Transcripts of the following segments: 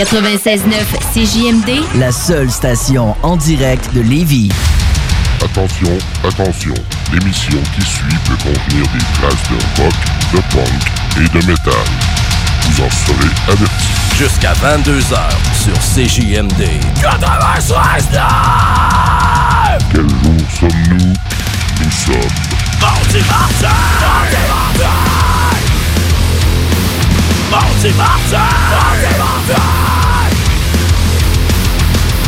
96.9 CJMD, la seule station en direct de Lévis. Attention, attention, l'émission qui suit peut contenir des traces de rock, de punk et de métal. Vous en serez avertis. Jusqu'à 22h sur CJMD. 96 Quel jour sommes-nous? Nous sommes... Mardi Martin! Mardi Martin! Mardi Martin! Mardi Martin!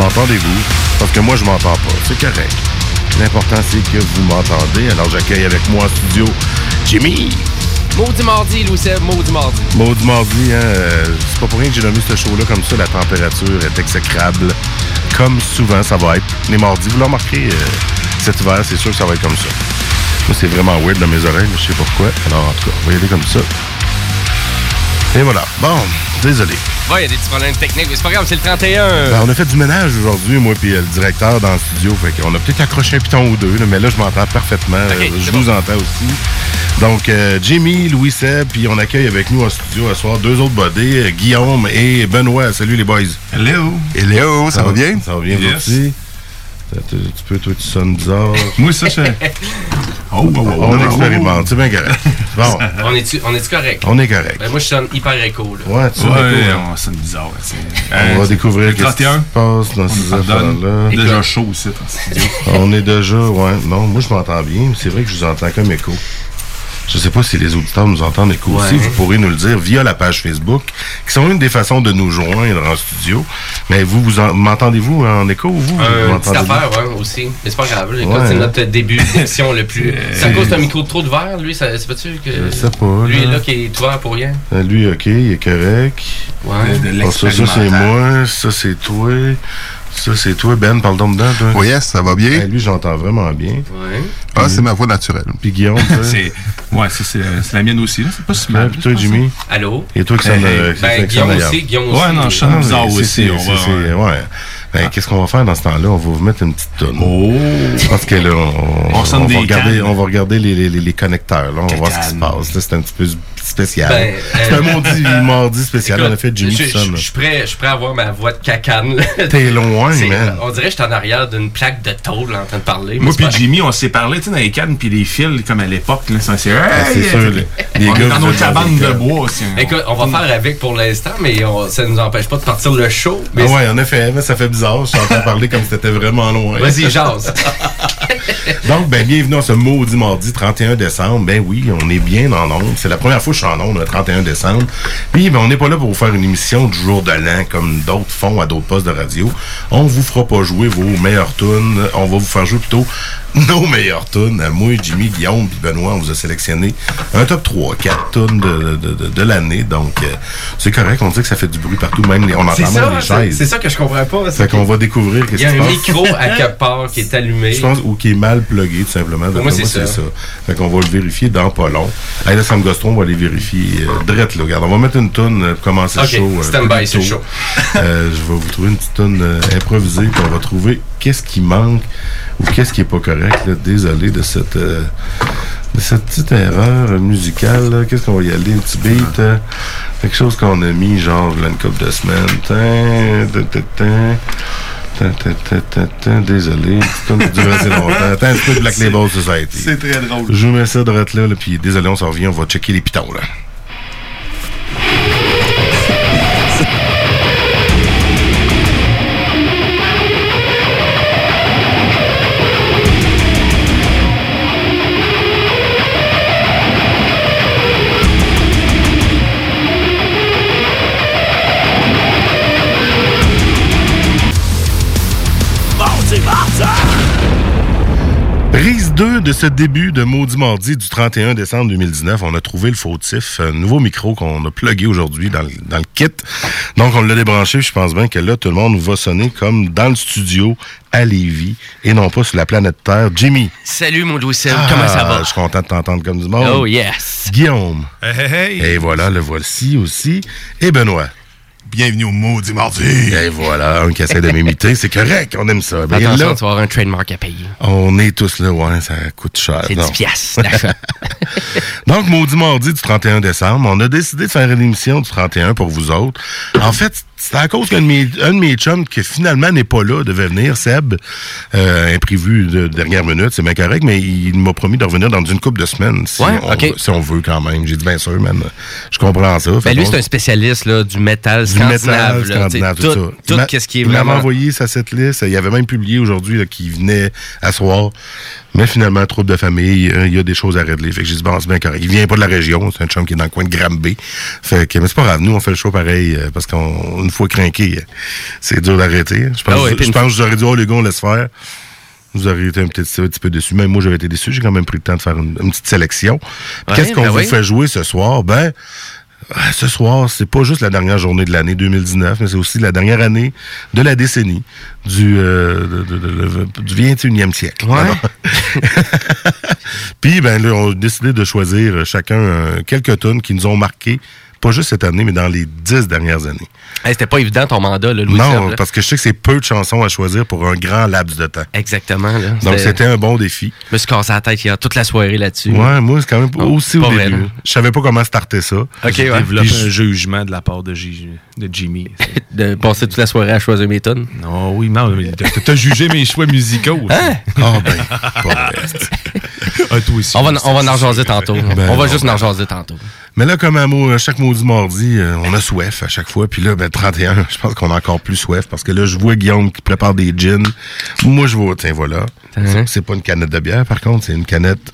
M'entendez-vous? Parce que moi, je m'entends pas. C'est correct. L'important, c'est que vous m'entendez. Alors, j'accueille avec moi en studio Jimmy. Maudit mardi, Louis Seb, maudit mardi. Maudit mardi, hein. euh, c'est pas pour rien que j'ai nommé ce show-là comme ça. La température est exécrable. Comme souvent, ça va être les mardis. Vous le remarquerez, euh, cet hiver, c'est sûr que ça va être comme ça. Moi, c'est vraiment weird dans mes oreilles, mais je sais pourquoi. Alors, en tout cas, on va y aller comme ça. Et voilà. Bon, désolé. Ouais, il y a des petits problèmes techniques, mais c'est pas grave, c'est le 31. Ben, on a fait du ménage aujourd'hui, moi puis euh, le directeur dans le studio. Fait qu'on a peut-être accroché un piton ou deux, là, mais là, je m'entends parfaitement. Euh, je vous bon. entends aussi. Donc, euh, Jimmy, Louis Seb, puis on accueille avec nous en studio à soir deux autres bodés, euh, Guillaume et Benoît. Salut les boys. Hello. Hello, ça va bien? Ça va bien, Yes. Tu tu peux, toi, tu sonnes bizarre. Moi, ça, je. Oh, oh, oh, on oh, expérimente, c'est bien correct. Bon, On est-tu on est correct? on est correct. Ben, moi, je sonne hyper écho, là. Ouais, tu sais, Ouais, on sonne bizarre. c'est- on Hein, va c'est- découvrir le ce qui se 31. passe dans ces affaires-là. Déjà chaud aussi, dans ce studio. On est déjà, ouais. Non, moi, je m'entends bien. mais C'est vrai que je vous entends comme écho. Je sais pas si les auditeurs nous entendent écho aussi. Vous pourrez nous le dire via la page Facebook, qui sont une des façons de nous joindre en studio. Mais vous, vous en- m'entendez-vous en écho, vous? vous Euh, une petite affaire, ouais, aussi. Mais c'est pas grave. Ouais. c'est notre début d'émission le plus. C'est à cause d'un micro trop ouvert, lui, ça, c'est pas-tu que. Je sais pas, Lui là. est là qui est ouvert pour rien. Euh, Lui, OK, il est correct. Ouais. De, de Bon, ça, ça, c'est moi. Ça, c'est toi. Ça, c'est toi. Ben, parle donc dedans, toi. Oui, yes, ça va bien. Hey, lui, j'entends vraiment bien. Ouais. Ah, c'est ma voix naturelle. Puis Guillaume, toi. C'est. Ouais, ça, c'est c'est la mienne aussi, là. C'est pas si mal. puis toi, Jimmy? Allô? Et toi qui euh, qui Ben, Guillaume aussi. Guillaume aussi. Ouais, non, je Ah, sonne mais bizarre aussi. c'est- On va. c'est- ouais. Ben, qu'est-ce qu'on va faire dans ce temps-là? On va vous mettre une petite tonne. Oh! Parce que là, on, va regarder, on va regarder les, les, les- les connecteurs. Là. On va voir ce qui se passe. Là, c'est un petit peu spécial. Ben, c'est euh, un mardi, mardi spécial. Écoute, en effet, Jimmy je- suis prêt, suis à avoir ma voix de cacane. T'es loin, man. On dirait que je suis en arrière d'une plaque de tôle en train de parler. Moi puis Jimmy, on s'est parlé, tu sais, dans les cannes puis les fils, comme à l'époque, C'est Ah, Hey! sûr, les, les On gars, est dans nos cabanes de bois aussi. Écoute, on va faire avec pour l'instant, mais on- ça ne nous empêche pas de partir le show. Mais Ah ouais, en effet, mais ça fait bizarre. Je t'entends parler comme si t'étais vraiment loin. Vas-y, jase. Donc, ben, bienvenue à ce maudit mardi 31 décembre. Ben oui, on est bien en ondes. C'est la première fois suis en le 31 décembre. Puis, ben, on n'est pas là pour vous faire une émission du jour de l'an, comme d'autres font à d'autres postes de radio. On vous fera pas jouer vos meilleures tunes. On va vous faire jouer plutôt nos meilleures tunes. Moi, Jimmy, Guillaume puis Benoît, on vous a sélectionné un top 3, 4 tunes de, de, de, de l'année. Donc, euh, c'est correct. On dit que ça fait du bruit partout. Même les, on entend même ça, les chaises. c'est ça que je comprends pas. Fait qu'on va découvrir Il qu'est-ce y a un micro à quelque part qui est allumé. Je pense, ou qui est mal plugué, tout simplement. D'après moi, c'est ça. Fait qu'on va le vérifier dans pas long. Hey, là, Sam Goston, on va aller vérifier euh, drette, là. Regarde, on va mettre une toune euh, pour commencer le show. euh, stand by, c'est. Euh, je vais vous trouver une petite toune euh, improvisée, puis on va trouver qu'est-ce qui manque ou qu'est-ce qui est pas correct, là. Désolé de cette... euh, de cette petite erreur musicale, qu'est-ce qu'on va y aller? Un petit beat, euh, quelque chose qu'on a mis, genre, là, une couple de semaines. Désolé, assez longtemps. Attends un petit peu de Black Label Society. C'est très drôle. Je vous mets ça de là, là, puis désolé, on s'en revient, on va checker les pitons, là. Prise 2 de ce début de Maudit Mardi du 31 décembre 2019. On a trouvé le fautif, un nouveau micro qu'on a plugué aujourd'hui dans, le- dans le kit. Donc, on l'a débranché. puis Je pense bien que là, tout le monde va sonner comme dans le studio à Lévis et non pas sur la planète Terre. Jimmy. Salut, mon Louis Seb, comment ça Ah, va? Je suis content de t'entendre comme du monde. Oh, yes. Guillaume. Hey, hey, hey. Et voilà, le voici aussi. Et Benoît. Bienvenue au Maudit Mardi. Et voilà, un qui essaie de m'imiter. C'est correct, on aime ça. Ben, Attention, là, tu vas avoir un trademark à payer. on est tous là, ouais, ça coûte cher. C'est Non. 10 piastres. Donc, maudit mardi du 31 décembre, on a décidé de faire une émission du 31 pour vous autres. En fait, c'est à cause qu'un de mes, un de mes chums qui finalement n'est pas là devait venir, Seb, euh, imprévu de dernière minute, c'est bien correct, mais il m'a promis de revenir dans une couple de semaines si, Ouais, on, ok. si on veut quand même. J'ai dit bien sûr, man, je comprends ça. Ben lui, c'est un spécialiste là, du métal du scandinave. métal, là, scandinave, tu sais, tout, tout, ça. tout Il m'a- qu'est-ce qui est Il m'avait vraiment... envoyé sa cette liste. Il avait même publié aujourd'hui qu'il venait à soir. Mais finalement, trouble de famille, euh, il y a des choses à régler. Fait que j'ai dit, bon, c'est bien correct. Il vient pas de la région. C'est un chum qui est dans le coin de Granby. Fait que, mais c'est pas grave. Nous, on fait le show pareil, euh, parce qu'une fois craqué, euh, c'est dur d'arrêter. Je pense, Ah ouais, je une pense que j'aurais dit, oh, les gars, on laisse faire. Vous auriez été un petit, un petit peu déçus. Même moi, j'avais été déçu. J'ai quand même pris le temps de faire une, une petite sélection. Ouais, Qu'est-ce qu'on ben vous oui. fait jouer ce soir? Ben, ah, Ce soir, c'est pas juste la dernière journée de l'année 2019, mais c'est aussi la dernière année de la décennie du, euh, de- de- de- de- du 21e siècle. Ouais. Puis, ben là, on a décidé de choisir chacun euh, quelques tonnes qui nous ont marqué, pas juste cette année, mais dans les dix dernières années. Hey, C'était pas évident ton mandat, là, Louis non, là. parce que je sais que c'est peu de chansons à choisir pour un grand laps de temps. Exactement. Là. Donc, c'était un bon défi. Je me suis cassé la tête hier toute la soirée là-dessus. Ouais, moi, c'est quand même Non, aussi au vrai, début. là. Je savais pas comment starter ça. OK, ouais. développé Puis je- un jugement de la part de, Jimmy. De passer toute la soirée à choisir mes tonnes. non, oui, non, mais t'as- jugé mes choix musicaux. aussi. Hein? Ah ben, pas. Ah, toi aussi. On va, on va en jaser tantôt. Ben on va non, juste ben en jaser tantôt. Mais là, comme à, mot- à chaque maudit mardi, euh, on a soif à chaque fois. Puis là, ben, 31, je pense qu'on a encore plus soif parce que là, je vois Guillaume qui prépare des gins. Moi, je vois, tiens, voilà. Hein? C'est- C'est pas une canette de bière, par contre, c'est une canette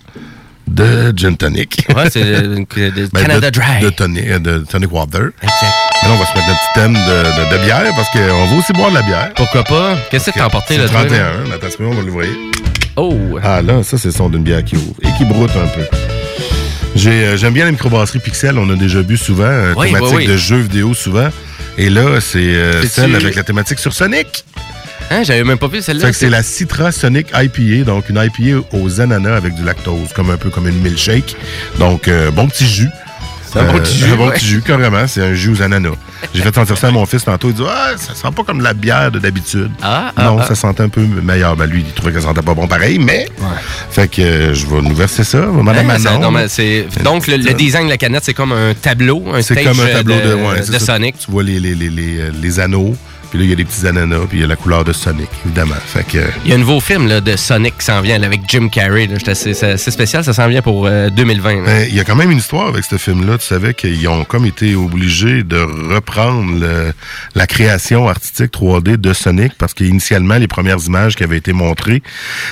de gin tonic. Ouais, c'est euh, de Ben, Canada de, Dry. De tonic, euh, de tonic water. Exact. Mais là, on va se mettre notre petit thème de, de- de bière parce qu'on va aussi boire de la bière. Pourquoi pas? Qu'est-ce que t'as emporté là, toi, là? 31, mais attends, on va l'ouvrir. Oh! Ah là, ça, c'est le son d'une bière qui ouvre et qui broute un peu. Euh, J'aime bien la microbrasserie Pixel, on a déjà bu souvent, euh, Oui, thématique oui, oui. de jeux vidéo souvent. Et là, c'est euh, celle avec la thématique sur Sonic. Hein, j'avais même pas vu celle-là. C'est la Citra Sonic IPA, donc une IPA aux ananas avec du lactose, comme un peu comme une milkshake. Donc, euh, bon petit jus. C'est un bon petit jus, Un bon ouais. petit jus, carrément. C'est un jus aux ananas. J'ai fait sentir ça à mon fils tantôt. Il dit Ah, ça sent pas comme de la bière de d'habitude. Ah, ah, non, ah. ça sentait un peu meilleur. Ben, lui, il trouvait que ça sentait pas bon pareil, mais. Fait que euh, je vais nous verser ça. Ça- Manon. non, mais c'est- donc, le, le design de la canette, c'est comme un tableau, un C'est comme un tableau de, de, ouais, c'est de ça. Sonic. Tu vois les, les, les, les, euh, les anneaux, puis là, il y a des petits ananas, puis il y a la couleur de Sonic, évidemment. Fait que. euh, Il y a un nouveau film là, de Sonic qui s'en vient là, avec Jim Carrey. C'est assez spécial, ça s'en vient pour euh, 2020. là. Ben, Il y a quand même une histoire avec ce film-là. Tu savais qu'ils ont comme été obligés de reprendre le- la création artistique 3D de Sonic parce qu'initialement, les premières images qui avaient été montrées,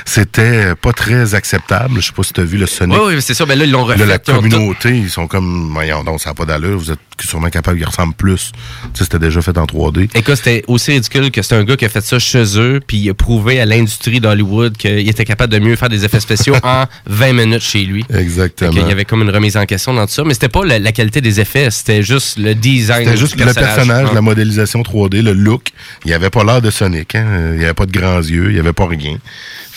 c'était pas très acceptable. Je sais pas si tu as vu le Sonic. Oui, oui, c'est ça. Ben là, ils l'ont refait. Là, la communauté, ils sont comme, voyons donc, ça n'a pas d'allure, vous êtes sûrement capable qu'il ressemble plus. Tu sais, c'était déjà fait en 3D. Écoute, c'était aussi ridicule que c'est un gars qui a fait ça chez eux, puis il a prouvé à l'industrie d'Hollywood qu'il était capable de mieux faire des effets spéciaux en 20 minutes chez lui. Exactement. Il y avait comme une remise en question dans tout ça, mais c'était pas la, la qualité des effets, c'était juste le design. C'était juste du le personnage, Ah. la modélisation 3D, le look. Il n'y avait pas l'air de Sonic. Hein? Il n'y avait pas de grands yeux, il n'y avait pas rien.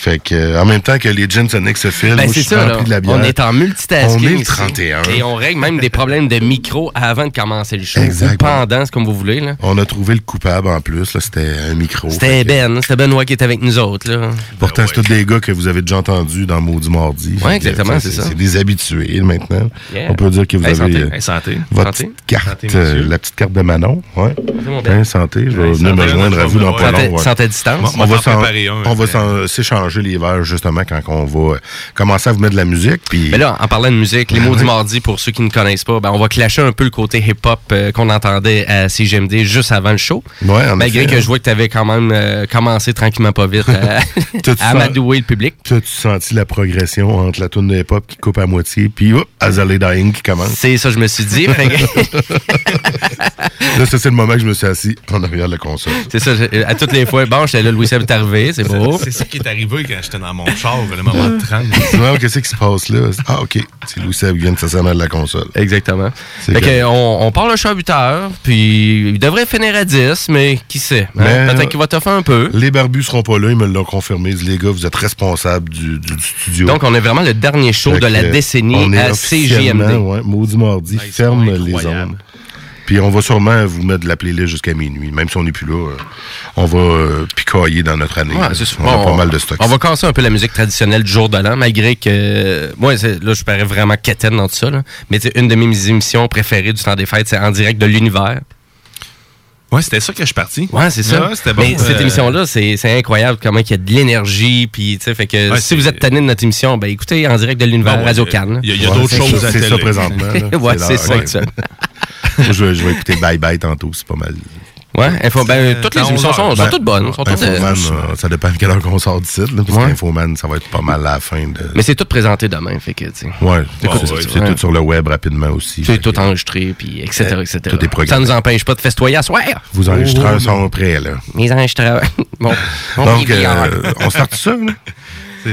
Fait que, euh, en même temps que les gin Sonic se filment, Ben, moi, c'est je suis ça, rempli là. de la bière. On est en multitasking. On est le ici. 31. Et on règle même des problèmes de micro avant de commencer le show. Exact. Ou pendant, c'est comme vous voulez. là. On a trouvé le coupable en plus. là, C'était un micro. C'était que- Ben, hein, c'était Benoît qui était avec nous autres. Là. Pourtant, c'est tous des gars que vous avez déjà entendus dans Maudit Mardi. Que, exactement, c'est ça. C'est des habitués maintenant. Yeah. On peut dire que vous Hey, avez santé. euh, Hey, santé. votre Santé. petite carte, euh, la petite carte de Manon. Ouais. Mon Ben. Hein, santé, je vais venir me joindre à vous dans pas Santé, long. santé à distance. On va t'en s'échanger les verres justement quand on va euh, commencer à vous mettre de la musique. Puis Mais là, en parlant de musique, les mots du mardi, pour ceux qui ne connaissent pas, ben, on va clasher un peu le côté hip-hop euh, qu'on entendait à CGMD juste avant le show. Ouais, en Malgré effet, que hein. je vois que tu avais quand même euh, commencé tranquillement pas vite à, à amadouer le public. T'as-tu senti la progression entre la tune de hip-hop qui coupe à moitié, puis Azalea Dying qui commence? C'est ça, je me suis dit. Là, ça, c'est le moment que je me suis assis en arrière de la console. C'est ça, à toutes les fois. Bon, j'étais là, Louis Seb est arrivé, c'est beau. C'est ça qui est arrivé quand j'étais dans mon char, le moment de 30. Non, qu'est-ce qui se passe là? Ah, OK. C'est Louis Seb qui vient de s'asseoir en arrière de la console. Exactement. Fait que, on, on part le show à 8 heures, puis il devrait finir à 10, mais qui sait? hein? Peut-être qu'il va te faire un peu. Les barbus seront pas là, ils me l'ont confirmé. Ils disent, Les gars, vous êtes responsables du, du- du studio. Donc, on est vraiment le dernier show Fait de la décennie on est à CGMD. Ouais, Maudit Mardi Nice, ferme les ondes. Puis on va sûrement vous mettre de la playlist jusqu'à minuit. Même si on n'est plus là, euh, on va euh, picailler dans notre année. Ouais, c'est sûr. on a pas mal de stocks. On va casser un peu la musique traditionnelle du jour de l'an, malgré que. moi, c'est- là, je parais vraiment quétaine dans tout ça. Là. Mais c'est une de mes émissions préférées du temps des fêtes, c'est en direct de l'univers. Ouais, c'était ça que je suis parti. Ouais, c'est ça. Ouais, c'était bon. Mais cette Euh, émission-là, c'est incroyable comment il y a de l'énergie. Puis, tu sais, fait que Ouais, si vous êtes tanné de notre émission, ben écoutez en direct de l'univers, ouais, Radio euh, Cannes. Il y a, d'autres choses à C'est ça présentement. ouais, c'est ça. Moi, je, vais, je vais écouter Bye Bye tantôt, c'est pas mal. Ouais, info, ben, Euh, toutes les dans émissions 11 sont, sont Ben, toutes bonnes. Sont toutes, Infoman, euh, euh, ça dépend à quelle heure qu'on sort du site. Là, parce Ouais. qu'Infoman, ça va être pas mal à la fin de. mais c'est tout présenté demain, fait que, tu sais. Ouais, c'est ouais, c'est ouais. tout sur le web rapidement aussi. C'est tout enregistré, puis etc., etc. tout est. Ça nous empêche pas de festoyer à soir. Vos enregistreurs sont prêts, là. Mes enregistreurs. bon. Bon, Donc, euh, on start ça, là?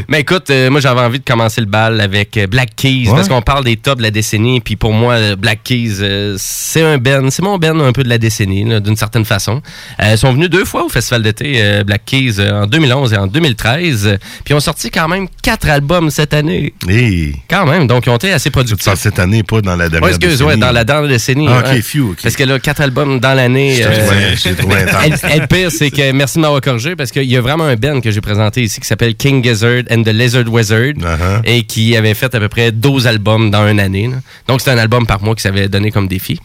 Mais écoute, euh, moi j'avais envie de commencer le bal avec euh, Black Keys Ouais. parce qu'on parle des tops de la décennie. Puis pour moi, euh, Black Keys, euh, c'est un Ben, c'est mon Ben un peu de la décennie, d'une certaine façon. Euh, ils sont venus deux fois au Festival d'été Black Keys en 2011 et en 2013. euh, Puis ils ont sorti quand même quatre albums cette année. Hey, Quand même, donc ils ont été assez ça, productifs. cette année, pas dans la dernière Ouais, excuse, ouais, décennie. dans la dernière décennie. Ah, ok, ouais. few, ok. Parce que là, quatre albums dans l'année. Le pire, c'est que merci de m'avoir corrigé parce qu'il y a vraiment un band que j'ai présenté ici qui s'appelle King Gizzard and the Lizard Wizard Uh-huh. et qui avait fait à peu près 12 albums dans une année. là. Donc, c'était un album par mois qui s'avait donné comme défi.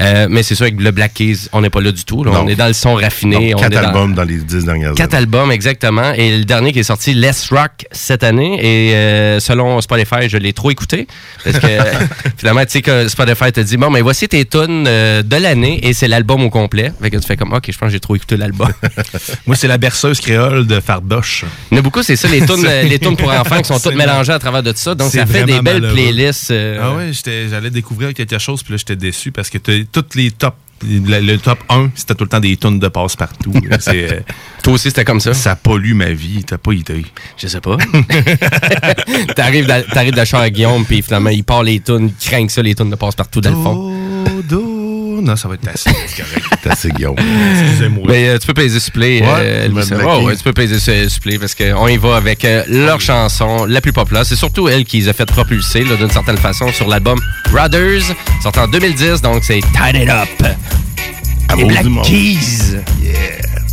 Euh, mais c'est sûr, avec le Black Keys, on n'est pas là du tout. là. On est dans le son raffiné. Donc, on quatre est dans- albums dans les dix dernières Quatre années. albums, exactement. Et le dernier qui est sorti, Less Rock, cette année. Et euh, selon Spotify, je l'ai trop écouté. Parce que finalement, tu sais que Spotify te dit, bon, mais voici tes tunes euh, de l'année et c'est l'album au complet. Fait que tu fais comme, OK, je pense que j'ai trop écouté l'album. Moi, c'est la berceuse créole de Fardoche. Il y en a beaucoup, c'est ça, les tunes, les tunes pour enfants qui sont toutes mélangées à travers de tout ça. Donc, ça fait des belles malheureux. playlists. euh, Ah ouais, j'étais- j'allais découvrir quelque chose, puis là, j'étais déçu parce que toutes les top. Le, le top 1, c'était tout le temps des tonnes de passe-partout. là. C'est, euh, Toi aussi, c'était comme ça? ça pollue ma vie. T'as pas idée. Je sais pas. T'arrives de la chambre à Guillaume, puis finalement, il part les tunes, il craint que ça, les tunes de passe-partout dans le fond. Non, ça va être assez. C'est correct. C'est assez Guillaume. Excusez-moi. Mais euh, tu peux peser supplé. Euh. Black Ouais, tu peux su- supplé parce qu'on y va avec euh, leur chanson la plus populaire. C'est surtout elle qui les a fait propulser d'une certaine façon sur l'album Brothers, sorti en 2010. Donc c'est Tied It Up. Les Amour Black du monde. Keys. I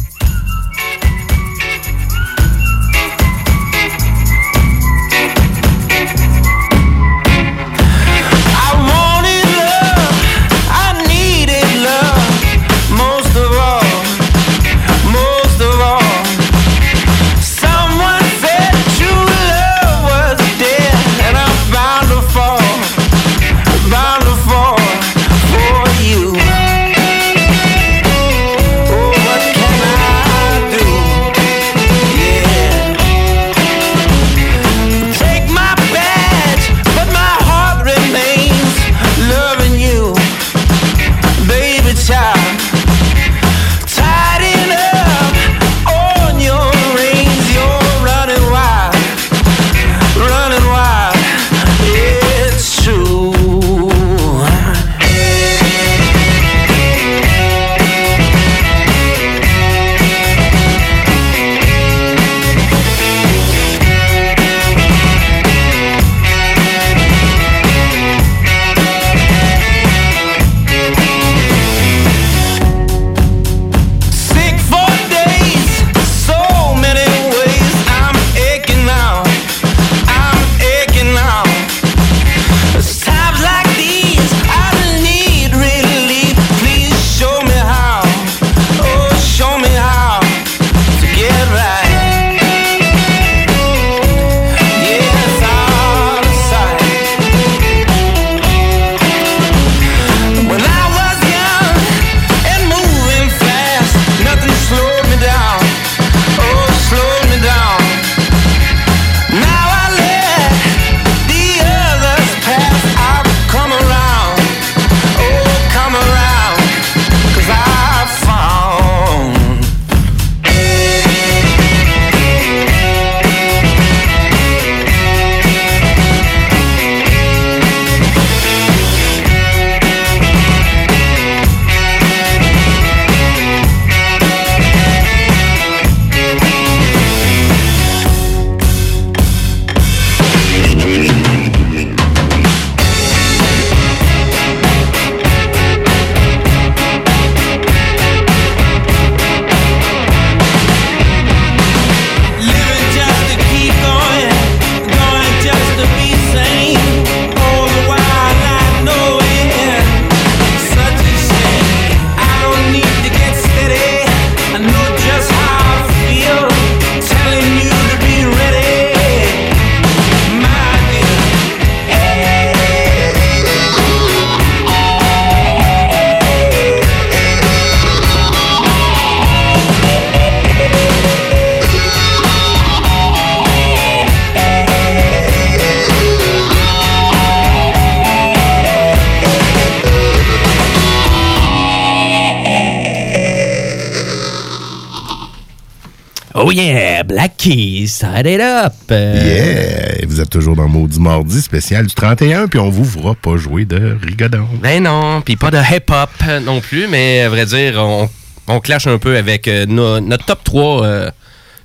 Start it up. Euh, Yeah! Vous êtes toujours dans Maudit Mardi spécial du 31, puis on vous fera pas jouer de rigodon. Ben non, puis pas de hip-hop non plus, mais à vrai dire, on, on clash un peu avec euh, no- notre top 3 euh,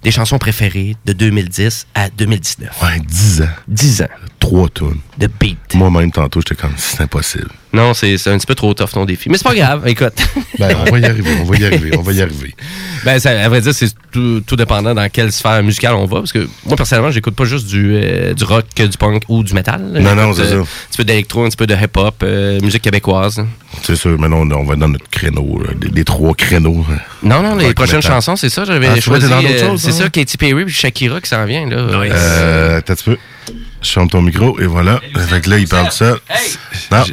des chansons préférées de 2010 à 2019. Ouais, 10 ans. 10 ans Trois tonnes. de beat. Moi-même, tantôt, j'étais comme, c'est impossible. Non, c'est c'est un petit peu trop tough ton défi. Mais c'est pas grave, écoute. Ben, on va y arriver, on va y arriver, on va y arriver. Ben, ça, à vrai dire, c'est tout, tout dépendant dans quelle sphère musicale on va. Parce que moi, personnellement, j'écoute pas juste du, euh, du rock, du punk ou du metal. Non, non, c'est euh, ça. Un petit peu d'électro, un petit peu de hip-hop, euh, musique québécoise. C'est sûr, maintenant, on, on va dans notre créneau, là, les, les trois créneaux. Non, non, les prochaines metal. chansons, c'est ça. J'avais Ah, choisi. t'es dans d'autres euh, choses, c'est hein? ça, Katy Perry puis Shakira qui s'en vient. Là. Euh, t'as un petit peu. Je ferme ton micro, et voilà. Fait que là, il parle ça. Non.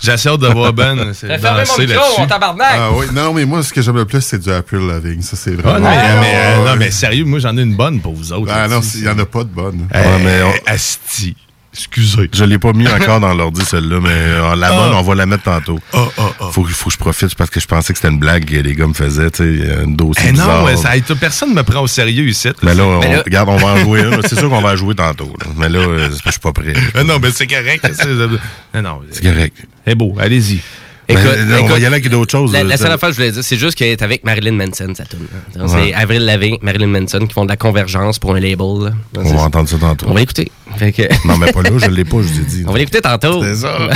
J'ai assez hâte de voir Ben. c'est danser là-dessus. tabarnak! Ah oui, non, mais moi, ce que j'aime le plus, c'est du April Lavigne. Ça, c'est Ah, vraiment. non, mais, mais, euh, non, mais sérieux, moi j'en ai une bonne pour vous autres. Ah non, il n'y en a pas de bonne. Ouais, mais on- Asti. Excusez. Je l'ai pas mis encore dans l'ordi, celle-là, mais euh, la bonne, Ah. on va la mettre tantôt. Oh, oh, oh. Faut, faut que je profite parce que je pensais que c'était une blague que les gars me faisaient, tu sais, un dossier Eh non, ouais, ça, personne ne me prend au sérieux ici. Mais là, on, Mais là- regarde, on va en jouer une. C'est sûr qu'on va en jouer tantôt. là. Mais là, euh, je suis pas prêt. Ah non, mais c'est correct. c'est- correct. c'est beau, allez-y. Écoute, Ben, on va écoute, y aller avec d'autres choses. La, là. la seule affaire que je voulais dire, c'est juste qu'elle est avec Marilyn Manson, ça tourne. Ouais. C'est Avril Lavigne, Marilyn Manson qui font de la convergence pour un label. là. On va entendre ça tantôt. on va l'écouter. Que- Non, mais pas là, je l'ai pas, je vous ai dit. on va l'écouter tantôt. C'est ça.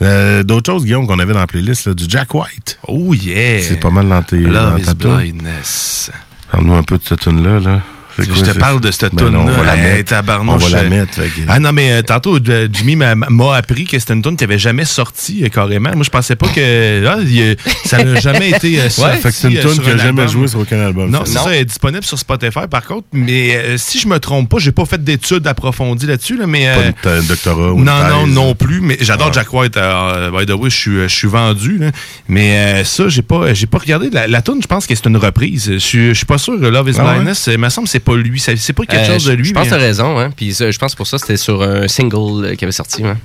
Euh, d'autres choses, Guillaume, qu'on avait dans la playlist, là, du Jack White. Oh yeah. C'est pas mal dans tes. dans Love ta is blindness. Parle-nous un peu de cette tune-là. Là. C'est Je te parle de cette Ben tune on va la là mettre. On va la mettre. Ah non, mais euh, tantôt, euh, Jimmy m'a appris que c'était une tune qui avait jamais sorti euh, carrément. Moi, je pensais pas que ah, euh, ça n'a jamais été euh, sorti. Fait que c'est une euh, tune qui a un jamais joué sur aucun album. Non, ça. est disponible sur Spotify par contre. Mais euh, si je me trompe pas, j'ai pas fait d'études approfondies là-dessus, là, mais. Pas euh, un doctorat ou non, non, non plus, mais j'adore Ouais. Jack White. euh, by the way, je suis, vendu. là. Mais euh, ça, j'ai pas, pas regardé. La, tune, je pense que c'est une reprise. Je suis, pas sûr. Love is Ah? Blindness, il me semble que c'est pas lui. C'est pas quelque Euh, chose de je- lui. Je pense que mais- t'as raison, hein. Puis je pense pour ça c'était sur un single euh, qui avait sorti. hein.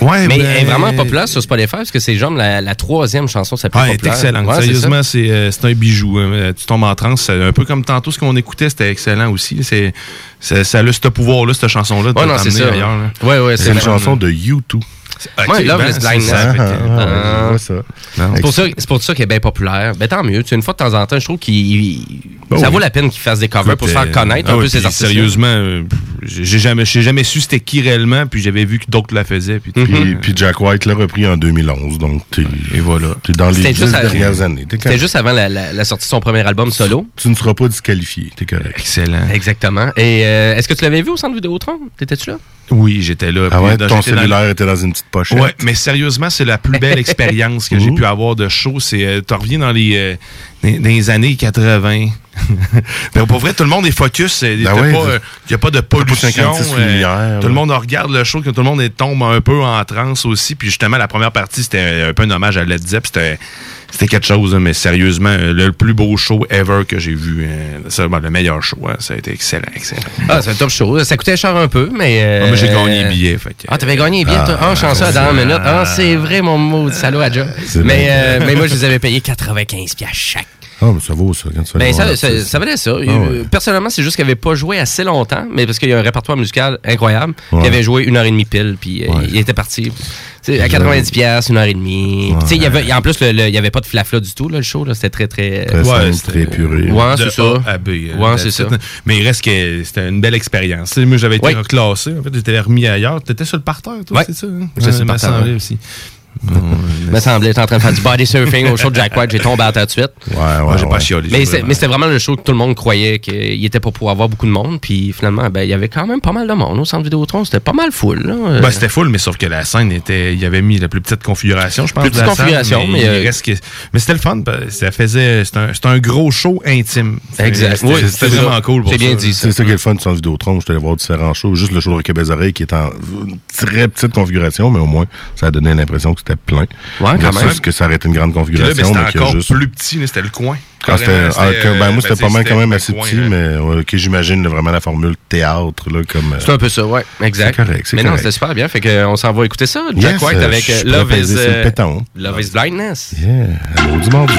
Ouais, Mais ben- elle est vraiment populaire sur Spotify parce que c'est genre la, la troisième chanson sa plus Ah, elle est populaire. excellente. Ouais, c'est ça. Sérieusement, c'est euh, c'est un bijou. hein. Tu tombes en transe. Un peu comme tantôt, ce qu'on écoutait, c'était excellent aussi. C'est, c'est- ça a ce pouvoir-là, cette chanson-là, de Ouais, non, c'est ça. Ouais, C'est une chanson de U2. Love ben, is ça, Ah, ça. C'est pour ça, c'est pour ça qu'elle est bien populaire. Ben tant mieux. Tu sais, une fois de temps en temps, je trouve qu'il Ben ça oui. vaut la peine qu'il fasse des covers pour se faire Écoute, connaître euh, un ah peu puis artistes. Sérieusement, euh, j'ai jamais, j'ai jamais su c'était qui réellement, puis j'avais vu que d'autres la faisaient. Puis, tout. Puis, puis Jack White l'a repris en 2011. Donc, t'es Et voilà. t'es dans les dix à- dernières années. C'était juste avant la, la- la sortie de son premier album solo. Tu ne seras pas disqualifié. T'es correct. Excellent. Exactement. Et euh, est-ce que tu l'avais vu au centre Vidéotron? T'étais-tu là? Oui, j'étais là. Ah ouais, ton dans- cellulaire était dans une petite pochette. Ouais, mais sérieusement, c'est la plus belle expérience que j'ai pu avoir de show. C'est, euh, tu reviens dans les, euh, dans- les années 80. mais pour vrai, tout le monde est focus. Il n'y Ben a, ouais, pas, euh, y a pas de pollution. 56 euh, lumières, tout le monde regarde le show, que tout le monde tombe un peu en transe aussi. Puis justement, la première partie, c'était un peu un hommage à Led Zepp. C'était, c'était quelque chose, mais sérieusement, euh, le plus beau show ever que j'ai vu. euh, ça, ben, le meilleur show. hein, ça a été excellent, excellent. Ah, c'est un top show. Ça coûtait cher un peu, mais. euh, Ah, moi, j'ai gagné les billets. Fait que- Ah, t'avais gagné les billets, toi? Ah, chanceux à dernière minute. Ah, c'est vrai, mon mot de salaud à job. Mais, euh, mais moi, je les avais payés 95 piastres chaque. Ah, mais ça vaut ça. Quand tu vas Ben, ça, ça, l'artiste. ça valait ça. Ah ouais. Personnellement, c'est juste qu'il n'avait pas joué assez longtemps, mais parce qu'il y a un répertoire musical incroyable. Ouais. Il avait joué une heure et demie pile, puis Ouais. il était parti. À 90 piastres, une heure et demie. Tu sais, il y avait, en plus, il n'y avait pas de flafla du tout, là, le show. là. C'était très, très... Très Ouais, simple, c'était- très épuré. Ouais, c'est ça. A à B, euh, Ouais, c'est ça. Mais il reste que c'était une belle expérience. Moi, j'avais été Oui. reclassé. En fait, j'étais remis ailleurs. T'étais sur le parterre, toi, Ouais. c'est ça? Hein? J'étais sur le m'a parterre, semblé ouais. aussi. Il me semblait, j'étais en train de faire du body surfing au show de Jack White. J'ai tombé à tout de suite. Ouais, ouais. J'ai ouais. pas chialé. Mais mais c'était vraiment le show que tout le monde croyait qu'il était pas pour avoir beaucoup de monde. Puis finalement, ben, il y avait quand même pas mal de monde au centre Vidéotron. C'était pas mal full. Là. Ben, c'était full, mais sauf que la scène était. Il avait mis la plus petite configuration, je pense. Plus petite configuration, mais, il euh, reste que- mais c'était le fun. que Ça faisait. C'était un, un gros show intime. Exact. C'était Oui, c'était c'est vraiment ça. cool. C'est bien dit. C'est ça qui est le fun du centre Vidéotron. Je suis allé voir différents shows. Juste le show de Rocket Oreilles qui est en une très petite configuration, mais au moins, ça a donné l'impression que c'était plein. Ouais, quand même. que ça aurait été une grande configuration. Là, ben, c'était encore juste... plus petit, c'était le coin. Ah, c'était, ah, ben, moi, euh, ben, c'était pas mal quand même assez coin, petit, là. mais euh, okay, j'imagine vraiment la formule théâtre. Là, comme, euh, c'est un peu ça, ouais, exact. C'est correct, mais correct. non, c'était super bien, fait qu'on s'en va écouter ça. Jack yes, White avec Love, is, uh. Love is Blindness. Yeah, allô du monde.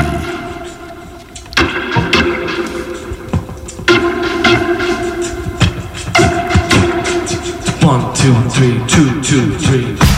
One, two, three, two, two, three.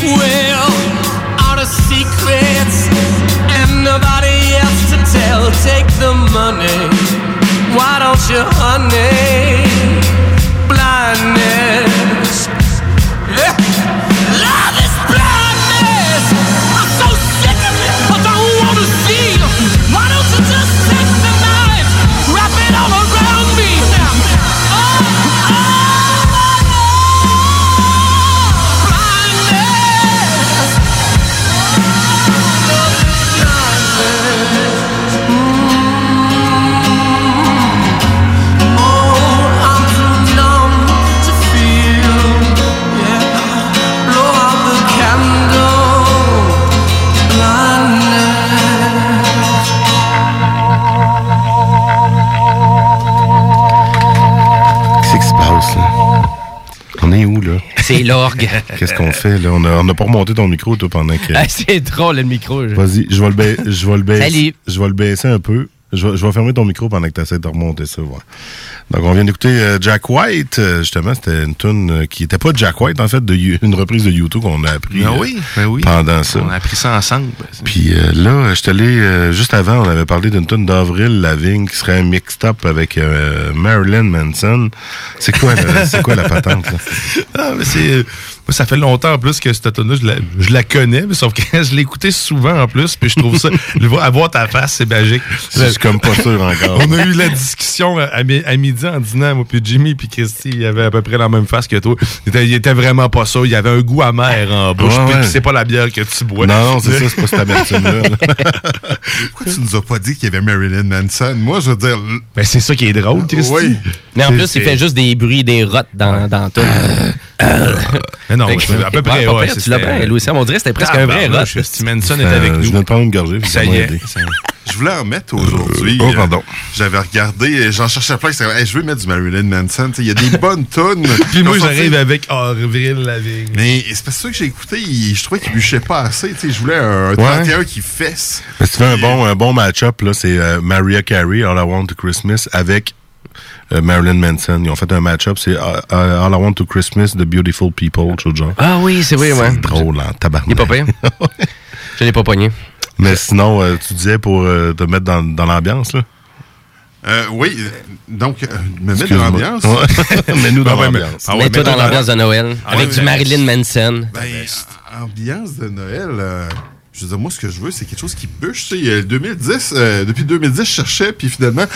A C'est l'orgue. Qu'est-ce qu'on fait, là? On a, on a pas remonté ton micro, toi, pendant que... Ah, c'est drôle, le micro. je- Vas-y, je vais le, ba- je vais le baisser. Salut. Je vais le baisser un peu. Je vais, je vais fermer ton micro pendant que tu essaies de remonter ça. ouais. Donc, on vient d'écouter euh, Jack White. Euh, justement, c'était une tune euh, qui était pas Jack White, en fait, de une reprise de YouTube qu'on a appris Ben euh, oui, ben oui. pendant ça. On a appris ça ensemble. Puis euh, là, je suis allé, euh, juste avant, on avait parlé d'une tune d'Avril Lavigne qui serait un mixed-up avec euh, Marilyn Manson. C'est quoi, le- quoi la patente, là? Ah, mais c'est. Euh, moi, ça fait longtemps en plus que cette tune là je la, je la connais, mais sauf que je l'ai écoutée souvent en plus, puis je trouve ça. le voir- avoir ta face, c'est magique. Je suis comme pas sûr encore. On a eu la discussion à, mi- à midi en dînant, moi, puis Jimmy, puis Christy, il avait à peu près la même face que toi. Il était, il était vraiment pas ça. Il avait un goût amer en bouche, Ouais, puis ouais. c'est pas la bière que tu bois. Non, non, c'est ça, c'est pas cette amertume-là. là. Pourquoi tu nous as pas dit qu'il y avait Marilyn Manson? Moi, je veux dire. Ben, c'est ça qui est drôle, Christy. Oui. Mais en plus, il fait juste des bruits, des rottes dans, dans tout. Mais non, c'est à peu près. Ouais, ouais, tu l'as bien, Louis Sam. On dirait que c'était presque un vrai rot. Steve Manson est Euh, avec Je nous. viens de prendre une gorgée. Ça ça y est. Je voulais en mettre aujourd'hui. Oh, Euh, pardon. J'avais regardé, j'en cherchais plein. Hey, je veux mettre du Marilyn Manson. Il y a des bonnes tonnes. Puis moi, j'arrive avec Avril Lavigne. Mais c'est parce que j'ai écouté, je trouvais qu'il bûchait pas assez. Tu sais, je voulais un 31 qui fesse. Mais si tu fais un bon, un bon match-up, là, c'est euh, Mariah Carey, All I Want to Christmas, avec euh, Marilyn Manson. Ils ont fait un match-up, c'est euh, euh, All I Want to Christmas, The Beautiful People, tout genre. Ah oui, c'est vrai, ouais. C'est drôle, en tabarnak. Il est pas pire. Je l'ai pas pogné. Mais sinon, euh, tu disais pour euh, te mettre dans, dans l'ambiance, là. Euh, oui, euh, donc, euh, me mettre dans l'ambiance. Ouais. Mets-nous dans Ah l'ambiance. ah ouais, Mets-toi dans l'ambiance de Noël. Ah avec ouais, du Marilyn Manson. Ben, ambiance de Noël. euh, Je veux dire, moi, ce que je veux, c'est quelque chose qui bûche. Tu sais, euh, 2010, euh, depuis 2010, je cherchais, puis finalement,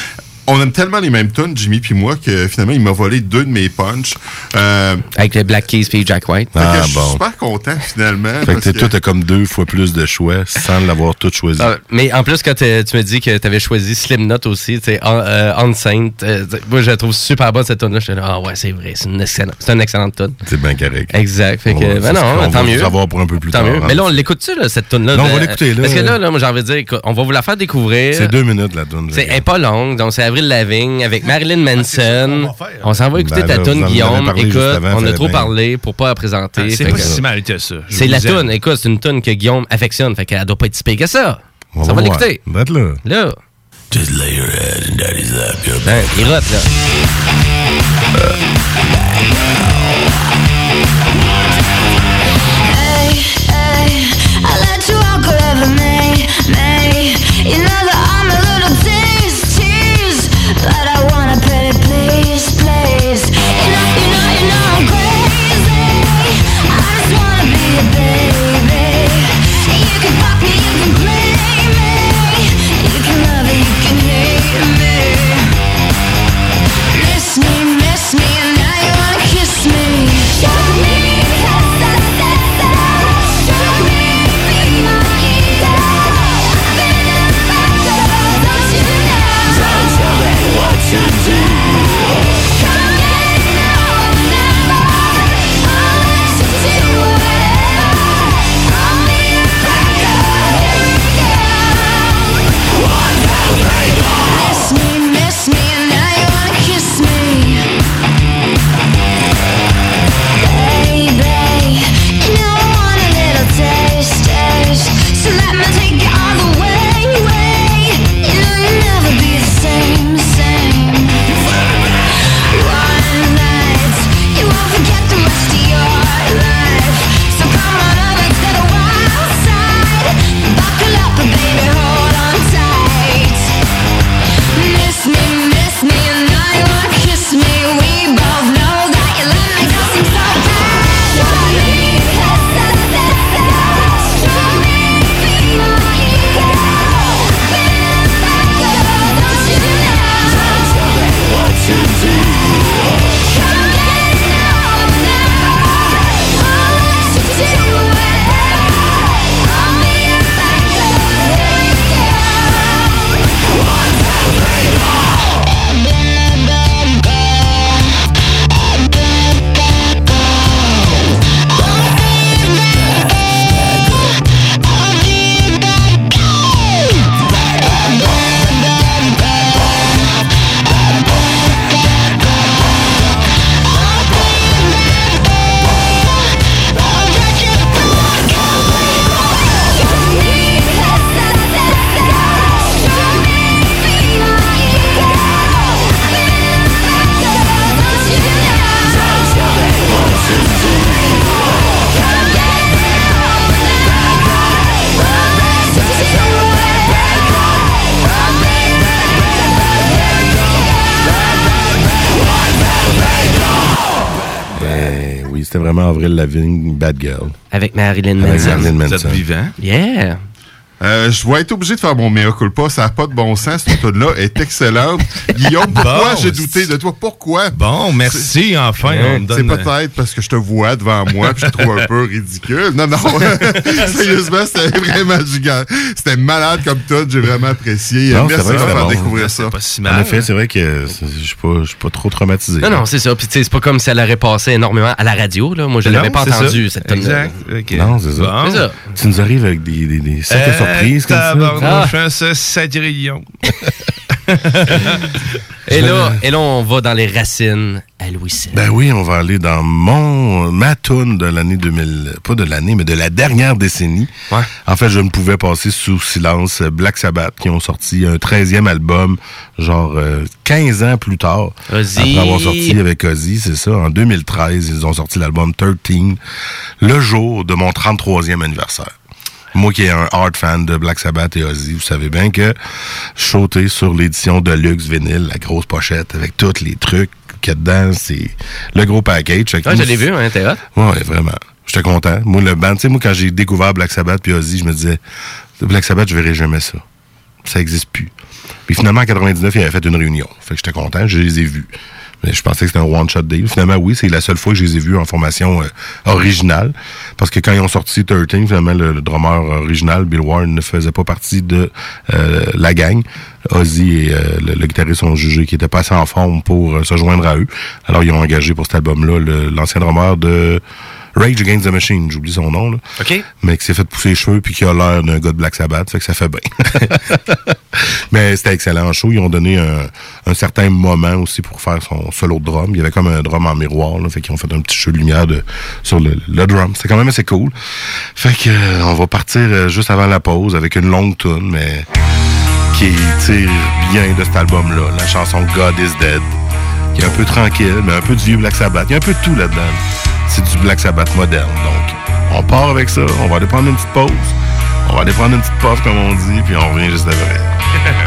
on aime tellement les mêmes tunes, Jimmy puis moi, que finalement, il m'a volé deux de mes punchs. Euh, Avec le Black Keys puis Jack White. Ah, je suis bon. super content, finalement. Fait que parce t'es- que- toi, t'as comme deux fois plus de choix sans l'avoir tout choisi. Ah, mais en plus, quand tu me dis que tu avais choisi Slim Knot aussi, tu sais, On, euh, On Saint, euh, moi je la trouve super bonne cette tune là Je suis là, ah ouais, c'est vrai, c'est une excellente, c'est une excellente tune. C'est bien correct. Exact. Fait que, Ouais, ben non, qu'on tant va mieux. savoir pour un peu plus Tant tard, mieux. hein. Mais là, on l'écoute-tu, là, cette tune là Non, on va l'écouter, là. Parce que là, là moi, j'ai envie de dire, écoute, on va vous la faire découvrir. C'est deux minutes, la tune. C'est, elle est pas longue, donc c'est Avril Lavigne avec Marilyn Manson. on s'en va écouter Ben ta tune, Guillaume. Écoute, on a trop parlé pour pas la présenter. Ah, c'est pas que- si mal que ça. C'est la tune. Écoute, c'est une tune que Guillaume affectionne. Fait qu'elle doit pas être si pire que ça. On ça va l'écouter. Là. Là. Just lay your head in daddy's lap, Ben, il rote, là. Avril Lavigne, Bad Girl. Avec Marilyn Avec Manson. Marilyn Vous êtes Manson. vivant? Yeah. Euh, je vais être obligé de faire mon mea culpa. Ça n'a pas de bon sens. Cette méthode-là est excellente. Guillaume, pourquoi Bon, j'ai douté de toi? Pourquoi? Bon, merci, enfin. C'est donne- peut-être parce que je te vois devant moi puis je te trouve un peu ridicule. Non, non. Sérieusement, c'était vraiment gigant. C'était malade comme tout. J'ai vraiment apprécié. Non, c'est Merci vrai de faire bon. découvrir ça. C'est pas si En mal. effet, c'est vrai que je suis pas, je suis pas trop traumatisé. Non, non, c'est ça. Puis, c'est pas comme si elle aurait passé énormément à la radio, là. Moi, je l'avais pas entendu, ça. cette tune Exact. Non, c'est ça. Bon. C'est ça. Tu nous arrives avec des, des, Euh, surprises comme ça. hein, ce sadrillon. Et là, et là, on va dans les racines à Louis XVI. Ben oui, on va aller dans mon ma tune de l'année 2000, pas de l'année, mais de la dernière décennie. Ouais. En fait, je ne pouvais passer sous silence euh, Black Sabbath qui ont sorti un 13e album, genre euh, 15 ans plus tard. Ozzy. Après avoir sorti avec Ozzy, c'est ça, en 2013, ils ont sorti l'album 13, le jour de mon 33e anniversaire. Moi qui est un hard fan de Black Sabbath et Ozzy, vous savez bien que sauter sur l'édition Deluxe vinyle, la grosse pochette avec tous les trucs qu'il y a dedans, c'est le gros package. Ouais, je l'ai vu, hein, t'es hot. Ouais, vraiment. J'étais content. Moi, le band, tu sais, moi, quand j'ai découvert Black Sabbath puis Ozzy, je me disais, Black Sabbath, je verrai jamais ça. Ça existe plus. Puis finalement, en 99, il avait fait une réunion. Fait que j'étais content, je les ai vus. Je pensais que c'était un one-shot deal. Finalement, oui, c'est la seule fois que je les ai vus en formation euh, originale. Parce que quand ils ont sorti 13, finalement, le, drummer original, Bill Ward, ne faisait pas partie de euh, la gang. Ozzy et euh, le, guitariste ont jugé qu'il était pas assez en forme pour euh, se joindre à eux. Alors, ils ont engagé pour cet album-là l'ancien drummer de Rage Against the Machine, j'oublie son nom, là. OK. Mais qui s'est fait pousser les cheveux puis qui a l'air d'un gars de Black Sabbath, fait que ça fait bien. Mais c'était excellent en show. Ils ont donné un, un certain moment aussi pour faire son solo de drum. Il y avait comme un drum en miroir, là, fait qu'ils ont fait un petit jeu de lumière de, sur le, le drum. C'était quand même assez cool. Fait que euh, on va partir euh, juste avant la pause avec une longue tune, mais qui tire bien de cet album-là. La chanson God is Dead, qui est un peu tranquille, mais un peu du vieux Black Sabbath. Il y a un peu de tout là-dedans. C'est du Black Sabbath moderne. Donc, on part avec ça. On va aller prendre une petite pause. On va aller prendre une petite puff, comme on dit, puis on revient juste après.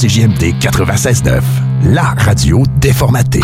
CJMD 96.9, la radio déformatée.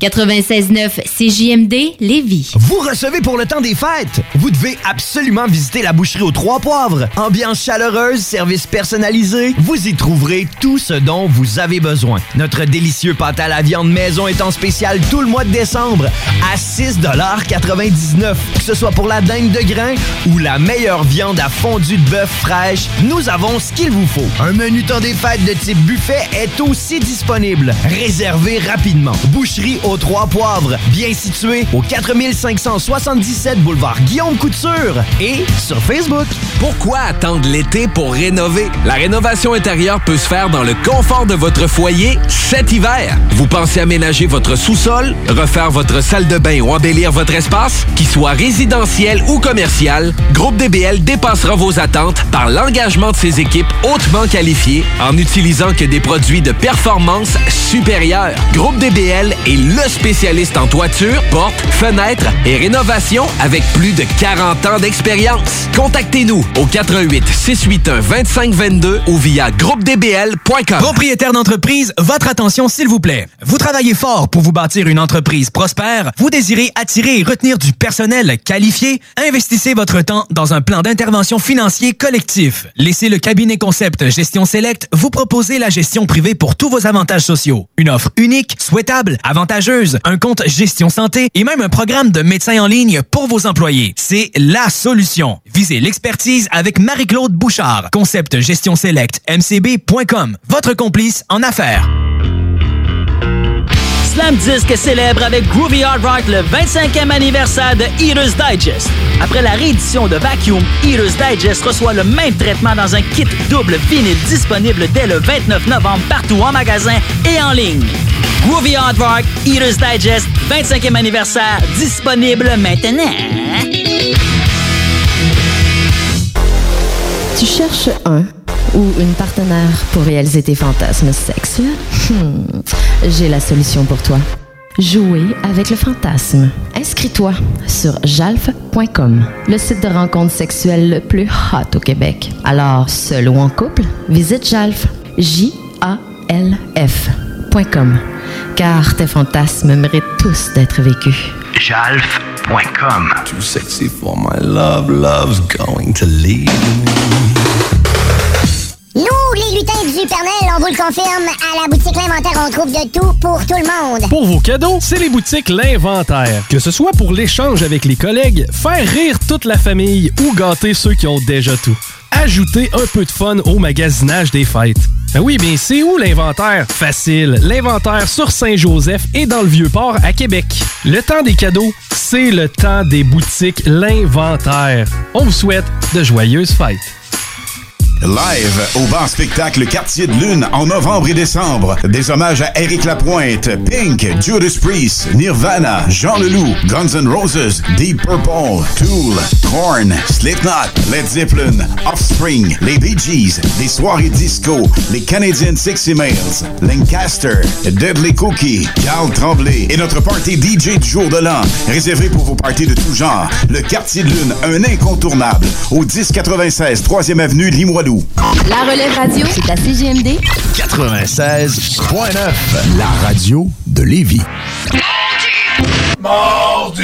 96.9 CJMD Lévis. Vous recevez pour le temps des fêtes. Vous devez absolument visiter la boucherie aux Trois Poivres. Ambiance chaleureuse, service personnalisé. Vous y trouverez tout ce dont vous avez besoin. Notre délicieux pâte à la viande maison est en spécial tout le mois de décembre à 6,99 Que ce soit pour la dinde de grain ou la meilleure viande à fondue de bœuf fraîche, nous avons ce qu'il vous faut. Un menu temps des fêtes de type buffet est aussi disponible. Réservez rapidement. Boucherie aux Trois Poivres, bien situé au 4577 boulevard Guillaume Couture et sur Facebook. Pourquoi attendre l'été pour rénover? La rénovation intérieure peut se faire dans le confort de votre foyer cet hiver. Vous pensez aménager votre sous-sol, refaire votre salle de bain ou embellir votre espace? Qu'il soit résidentiel ou commercial, Groupe DBL dépassera vos attentes par l'engagement de ses équipes hautement qualifiées en n'utilisant que des produits de performance supérieure. Groupe DBL est le spécialiste en toiture, portes, fenêtres et rénovation avec plus de 40 ans d'expérience. Contactez-nous au 88 681 2522 ou via groupedbl.com. Propriétaire d'entreprise, votre attention s'il vous plaît. Vous travaillez fort pour vous bâtir une entreprise prospère, vous désirez attirer et retenir du personnel qualifié, investissez votre temps dans un plan d'intervention financier collectif. Laissez le cabinet concept Gestion Select vous proposer la gestion privée pour tous vos avantages sociaux. Une offre unique, souhaitable, avantageuse, un compte gestion santé et même un programme de médecin en ligne pour vos employés. C'est la solution. Visez l'expertise avec Marie-Claude Bouchard. Concept Gestion Select mcb.com. Votre complice en affaires. Slam Disc célèbre avec Groovy Hard Rock le 25e anniversaire de Eater's Digest. Après la réédition de Vacuum, Eater's Digest reçoit le même traitement dans un kit double vinyle disponible dès le 29 novembre partout en magasin et en ligne. Groovy Hard Rock, Eater's Digest, 25e anniversaire, disponible maintenant. Tu cherches un ou une partenaire pour réaliser tes fantasmes sexuels? Hmm, J'ai la solution pour toi. Jouer avec le fantasme. Inscris-toi sur jalf.com, le site de rencontre sexuelle le plus hot au Québec. Alors, seul ou en couple, visite jalf. J-A-L-F.com. Car tes fantasmes méritent tous d'être vécus. Jalf.com. Too sexy for my love, love's going to leave me. Nous, les lutins du Pernel, on vous le confirme, à la boutique L'Inventaire, on trouve de tout pour tout le monde. Pour vos cadeaux, c'est les boutiques L'Inventaire. Que ce soit pour l'échange avec les collègues, faire rire toute la famille ou gâter ceux qui ont déjà tout. Ajoutez un peu de fun au magasinage des fêtes. Ben oui, bien c'est où l'inventaire? Facile. L'inventaire sur Saint-Joseph et dans le Vieux-Port à Québec. Le temps des cadeaux, c'est le temps des boutiques L'Inventaire. On vous souhaite de joyeuses fêtes. Live au bar spectacle Quartier de Lune en novembre et décembre. Des hommages à Eric Lapointe, Pink, Judas Priest, Nirvana, Jean Leloup, Guns N' Roses, Deep Purple, Tool, Korn, Slipknot, Led Zeppelin, Offspring, les Bee Gees, les soirées disco, les Canadian Sexy Males, Lancaster, Deadly Cookie, Carl Tremblay et notre party DJ du jour de l'an. Réservé pour vos parties de tout genre. Le Quartier de Lune, un incontournable. Au 1096 3e Avenue Limoilou. La relève radio, c'est à CGMD 96.9, la radio de Lévis. Mardi!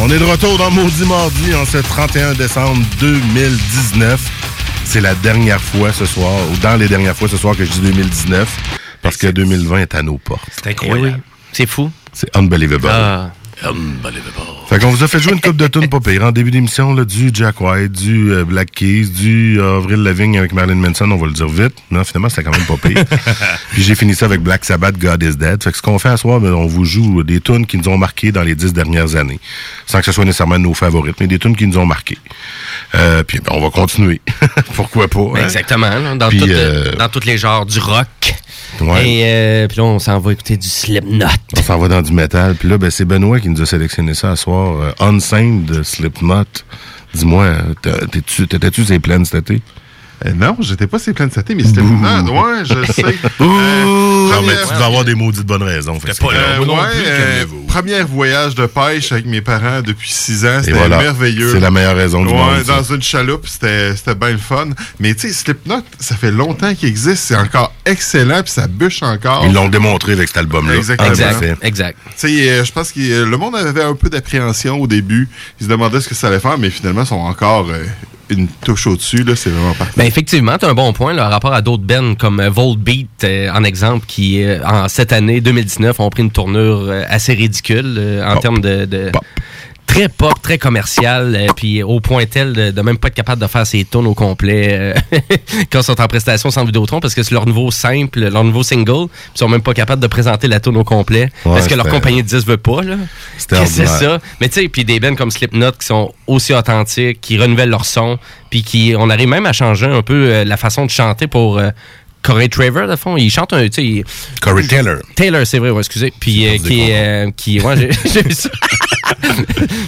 On est de retour dans Maudit Mardi en ce 31 décembre 2019. C'est la dernière fois ce soir, ou dans les dernières fois ce soir que je dis 2019, parce que 2020 est à nos portes. C'est incroyable. C'est fou. C'est unbelievable. Ah. Fait qu'on vous a fait jouer une coupe de tunes pas pire. En début d'émission, là, du Jack White, du euh, Black Keys, du euh, Avril Lavigne avec Marilyn Manson, on va le dire vite. Non, finalement, c'était quand même pas pire. Puis j'ai fini ça avec Black Sabbath, God is Dead. Fait que ce qu'on fait à soir, ben, on vous joue des tunes qui nous ont marqués dans les dix dernières années. Sans que ce soit nécessairement nos favorites, mais des tunes qui nous ont marqués. Euh, puis ben, on va continuer. Pourquoi pas? hein? Exactement. dans, Puis, toutes, euh, dans tous les genres du rock. Ouais. Et euh, puis là, on s'en va écouter du Slipknot. On s'en va dans du métal. Puis là, ben, c'est Benoît qui nous a sélectionné ça à soir. Euh, de Slipknot. Dis-moi, t'étais-tu ces plaines cet été? Non, j'étais pas ces plaines cet été, mais c'était vraiment. Ouais, je sais. Euh, non, mais tu dois avoir des maudites bonnes raisons. Fait c'est Euh, ouais, euh, première voyage de pêche avec mes parents depuis six ans, c'était voilà. merveilleux. C'est la meilleure raison du ouais, monde, ça. Dans une chaloupe, c'était c'était bien le fun. Mais tu sais, Slipknot, ça fait longtemps qu'il existe, c'est encore excellent, puis ça bûche encore. Ils l'ont démontré avec cet album-là. Exactement. En effet. Exact. Tu sais, euh, je pense que euh, le monde avait un peu d'appréhension au début. Ils se demandaient ce que ça allait faire, mais finalement, ils sont encore euh, une touche au-dessus. là, C'est vraiment parfait. Ben effectivement, tu as un bon point là, par rapport à d'autres bands comme euh, Volbeat, euh, en exemple, qui, euh, en cette année 2019, ont pris une tournure euh, assez ridicule euh, en termes de... de- Très pop, très commercial, euh, puis au point tel de, de même pas être capable de faire ses tunes au complet euh, quand ils sont en prestation sans Vidéotron parce que c'est leur nouveau simple, leur nouveau single, ils sont même pas capables de présenter la tune au complet parce que leur compagnie de disques veut pas. là. C'est ça? Mais tu sais, puis des bands comme Slipknot qui sont aussi authentiques, qui renouvellent leur son, puis qui on arrive même à changer un peu euh, la façon de chanter pour euh, Corey Traver, de fond. Il chante un. tu sais, il- Corey Taylor. Taylor, c'est vrai, ouais, excusez. Puis euh, qui, est, euh, qui, ouais, j'ai vu ça.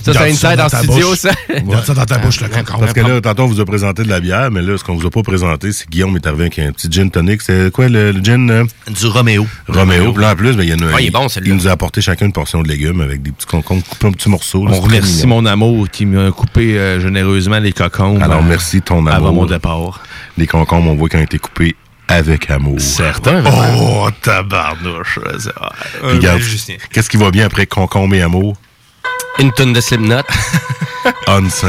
ça, c'est inside dans en ta studio, bouche. ça. Garde ça dans ta bouche, le Parce que là, tantôt, on vous a présenté de la bière, mais là, ce qu'on vous a pas présenté, c'est que Guillaume est arrivé avec un petit gin tonic. C'est quoi le, le gin? euh? Du Roméo. Roméo. Puis là, en plus, ben, il, y en a, Ouais, il est bon, celui-là. il nous a apporté chacun une portion de légumes avec des petits concombres coupés en petits morceaux. là. On remercie mon amour qui m'a coupé euh, généreusement les cocombes. Alors, merci ton amour. Avant mon départ. Les concombres, on voit qu'ils ont été coupés avec amour. Certain. Oh, tabarnouche. un regarde, qu'est-ce qui va bien après concombre et amour? Une tonne de Slipknot. Unsaint.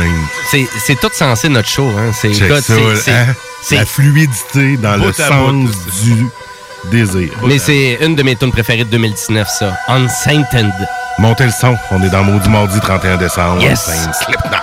C'est c'est tout censé notre show. Hein. C'est Check écoute, ça, c'est- là, c'est- hein? c'est- La fluidité dans le sens bout, du désir. Mais c'est une de mes tunes préférées de 2019, ça. Unsainted. Montez le son. On est dans Maudit Mardi 31 décembre. Yes. Unsaint, Slipknot.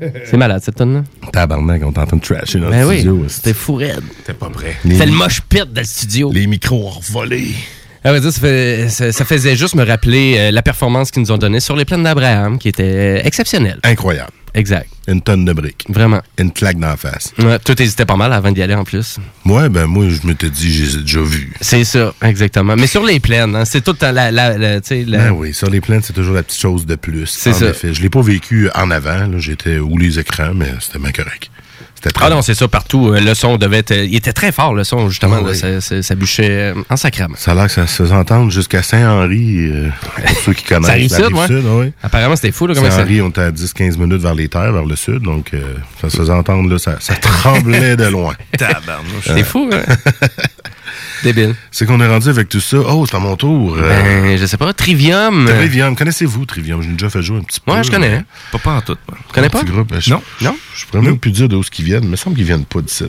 C'est malade, cette tonne-là. Tabarnak, on t'entend trasher dans Ben le oui, studio. c'était fou raide. T'es pas prêt. C'est le moche pit dans le studio. Les micros ont volé. Ça, fait- ça- ça faisait juste me rappeler euh, la performance qu'ils nous ont donnée sur les plaines d'Abraham, qui était euh, exceptionnelle. Incroyable. Exact. Une tonne de briques. Vraiment. Une claque dans la face. Ouais, toi, t'hésitais pas mal avant d'y aller en plus. Ouais, ben moi, je m'étais dit, j'ai déjà vu. C'est ça, exactement. Mais sur les plaines, hein, c'est tout la, la, la- Ben oui, sur les plaines, c'est toujours la petite chose de plus. C'est ça. effet. Je l'ai pas vécu en avant. J'étais où les écrans, mais c'était bien correct. C'était très Ah non, c'est ça, partout. euh, Le son devait être... Il était très fort, le son, justement. Ah oui. ça, ça- ça bûchait euh, en sacrament. Ça a l'air que ça se faisait entendre jusqu'à Saint-Henri, euh, pour ceux qui connaissent. Ça arrive sud, ouais. sud, oui. Apparemment, c'était fou, là, comment ça... Saint-Henri, on était à 10-15 minutes vers les terres, vers le sud, donc euh, ça se faisait entendre, là, ça, ça tremblait de loin. Tabarnouche. C'est fou, hein? Débile. C'est qu'on est rendu avec tout ça. Oh, c'est à mon tour. Euh, Ben, je sais pas, Trivium. Trivium, connaissez-vous Trivium? J'ai déjà fait jouer un petit peu. Ouais, je connais. mais- Pas pas en tout. Tu connais pas? groupe, ben, je- Non. Non? Je pourrais même plus dire d'où ils viennent. Il me semble qu'ils viennent pas d'ici.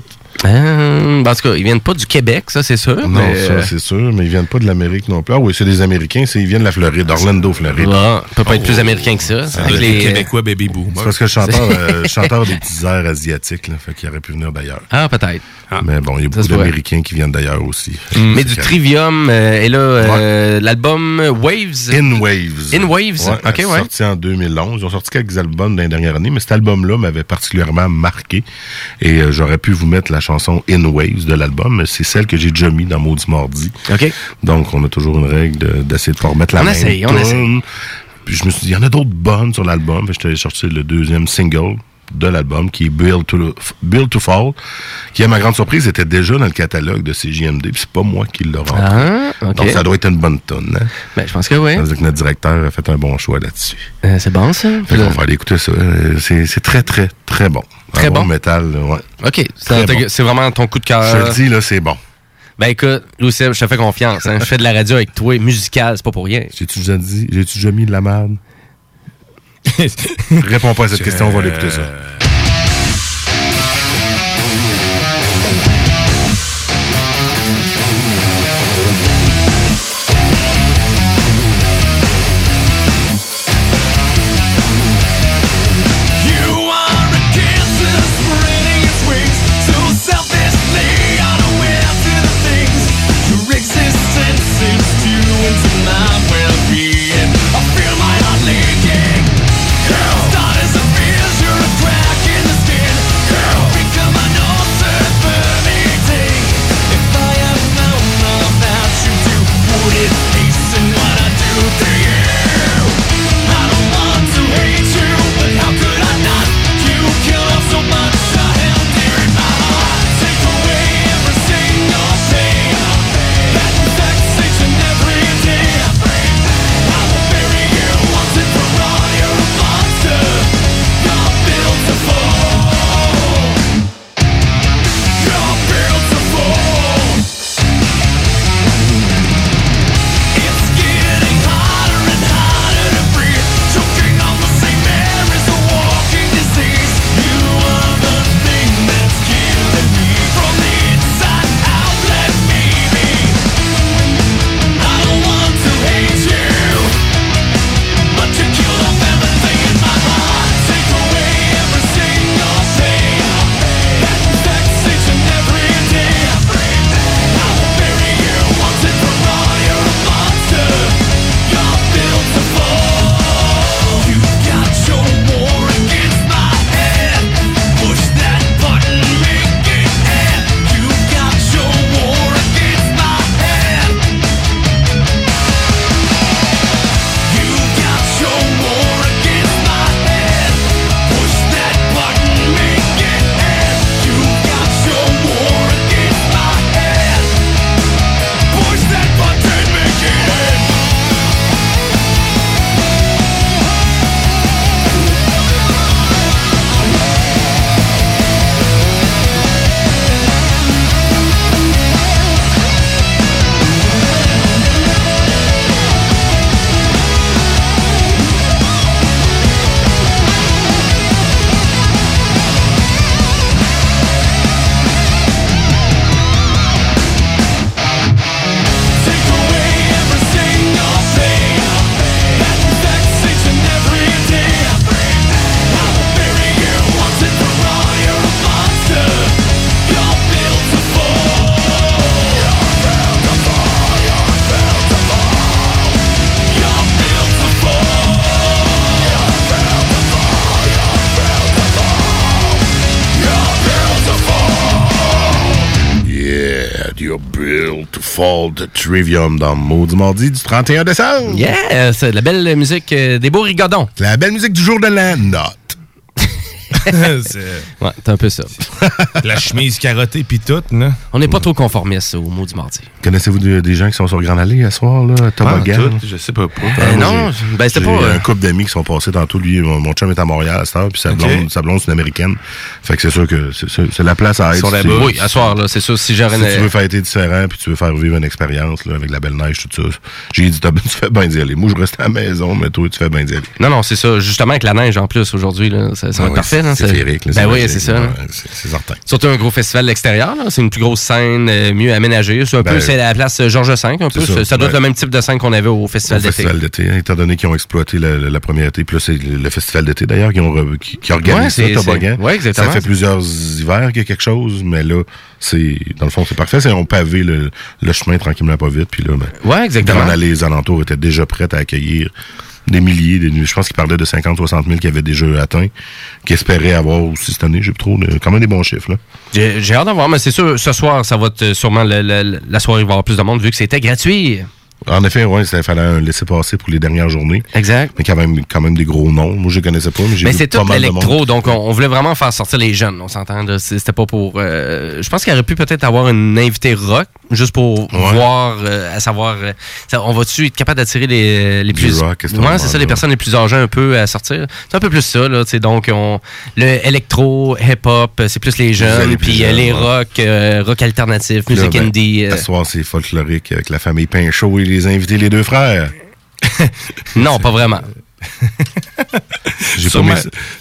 Euh, en tout cas, ils viennent pas du Québec, ça, c'est sûr. Non, mais, ça, euh, c'est sûr, mais ils viennent pas de l'Amérique non plus. Ah oui, c'est des Américains, c'est- ils viennent de la Floride, Orlando, Floride. Ah, peut pas être plus américain que ça. Avec les- Québécois baby boom. C'est parce que le chanteur, euh, chanteur des petits airs asiatiques, là, fait qu'il aurait pu venir d'ailleurs. Ah, peut-être. Mais bon, il y a beaucoup d'Américains qui viennent d'ailleurs aussi. Mais C'est du. Trivium, euh, et là, euh, l'album Waves. In Waves. In Waves, ok, c'est ouais. sorti en 2011. Ils ont sorti quelques albums dans les dernières années, mais cet album-là m'avait particulièrement marqué. Et euh, j'aurais pu vous mettre la chanson In Waves de l'album, c'est celle que j'ai déjà mis dans Maudit Mardi. Donc, on a toujours une règle de- d'essayer de pas remettre la On même essaye, on essaye. Puis je me suis dit, il y en a d'autres bonnes sur l'album. J'étais allé sortir le deuxième single de l'album, qui est Build to, Build to Fall, qui, à ma grande surprise, était déjà dans le catalogue de CJMD. Puis c'est pas moi qui l'ai rentré. Ah. Donc, ça doit être une bonne tonne. Hein? Ben, je pense que oui. Ça veut dire que notre directeur a fait un bon choix là-dessus. Euh, c'est bon, ça? Fait qu'on va aller écouter ça. Euh, C'est c'est très, très, très bon. Très Un bon? métal, ouais. OK. C'est bon. vraiment ton coup de cœur. Je le dis, là, c'est bon. Ben écoute, Louis Seb, je te fais confiance. hein. Je fais de la radio avec toi, musical, c'est pas pour rien. J'ai-tu déjà dit, j'ai-tu déjà mis de la merde? Réponds pas à cette question, on va l'écouter ça. Trivium dans Maudit Mardi du 31 décembre. Yeah, c'est de la belle musique euh, des beaux rigodons. La belle musique du jour de l'an. ouais, c'est un peu ça. La chemise carottée puis tout, là. On n'est pas trop conformiste au mot du mardi. Connaissez-vous de- des gens qui sont sur Grande Allée à soir, là, Toboggan? tout, je sais pas pourquoi. Ah, Euh, moi, non, j'ai- ben, c'était j'ai pas, euh, un couple d'amis qui sont passés tantôt. Lui, mon, mon chum est à Montréal à cette heure, puis sa blonde, sa blonde, c'est une américaine. Fait que c'est sûr que c'est- c'est c'est la place à être. Ils sont. Oui, à soir, là, c'est sûr. Si j'aurais Si tu veux fêter différent, puis tu veux faire vivre une expérience là, avec la belle neige, tout ça, j'ai dit, t'as- tu fais bien d'y aller. Moi, je reste à la maison, mais toi, tu fais bien d'y aller. Non, non, c'est ça. Justement, avec la neige en plus aujourd'hui, là, ça, ça va Ah être parfait. là, c'est ça- féerique, là, Ben oui, magique, c'est ça. ouais, c'est c'est certain. Surtout un gros festival de l'extérieur. C'est une plus grosse scène, euh, mieux aménagée. C'est un Ben, peu, c'est la place euh, Georges V, un peu. c'est Ça, doit être le même type de scène qu'on avait au festival d'été. festival d'été, hein, étant donné qu'ils ont exploité la, la- la première été, puis là, c'est le festival d'été d'ailleurs qui, ont re- qui, qui organise Ouais, ça, c'est- Toboggan. c'est- ouais, exactement. Ça fait plusieurs hivers qu'il y a quelque chose, mais là, c'est dans le fond, c'est parfait. C'est on pavé le, le chemin tranquillement, pas vite, puis là, ben, Ouais, exactement. Les alentours étaient déjà prêts à accueillir des milliers, des- je pense qu'ils parlaient de 50-60 000 qui avaient déjà atteint, qui espéraient avoir aussi cette année. J'ai trop, de- quand même des bons chiffres, là. J'ai hâte d'en voir, mais c'est sûr, ce soir, ça va être sûrement le- la soirée, il va y avoir plus de monde vu que c'était gratuit. En effet, ouais, il fallait un laisser-passer pour les dernières journées. Exact. Mais quand même, quand même des gros noms. Moi, je les connaissais pas, mais j'ai Mais c'est tout l'électro, donc on, on voulait vraiment faire sortir les jeunes, on s'entend. C'était pas pour. euh, je pense qu'il aurait pu peut-être avoir une invitée rock, juste pour voir, euh, à savoir, euh, on va-tu être capable d'attirer les, les plus. rock, ouais, c'est ça, les personnes les plus âgées un peu à sortir. C'est un peu plus ça, là. Donc, on, le électro, hip-hop, c'est plus les jeunes, plus puis jeunes, les rock, rock alternatif, musique ben, indie. À ce soir, c'est folklorique avec la famille Pinchot et les invités, les deux frères. non, pas vraiment. J'ai pas, mes,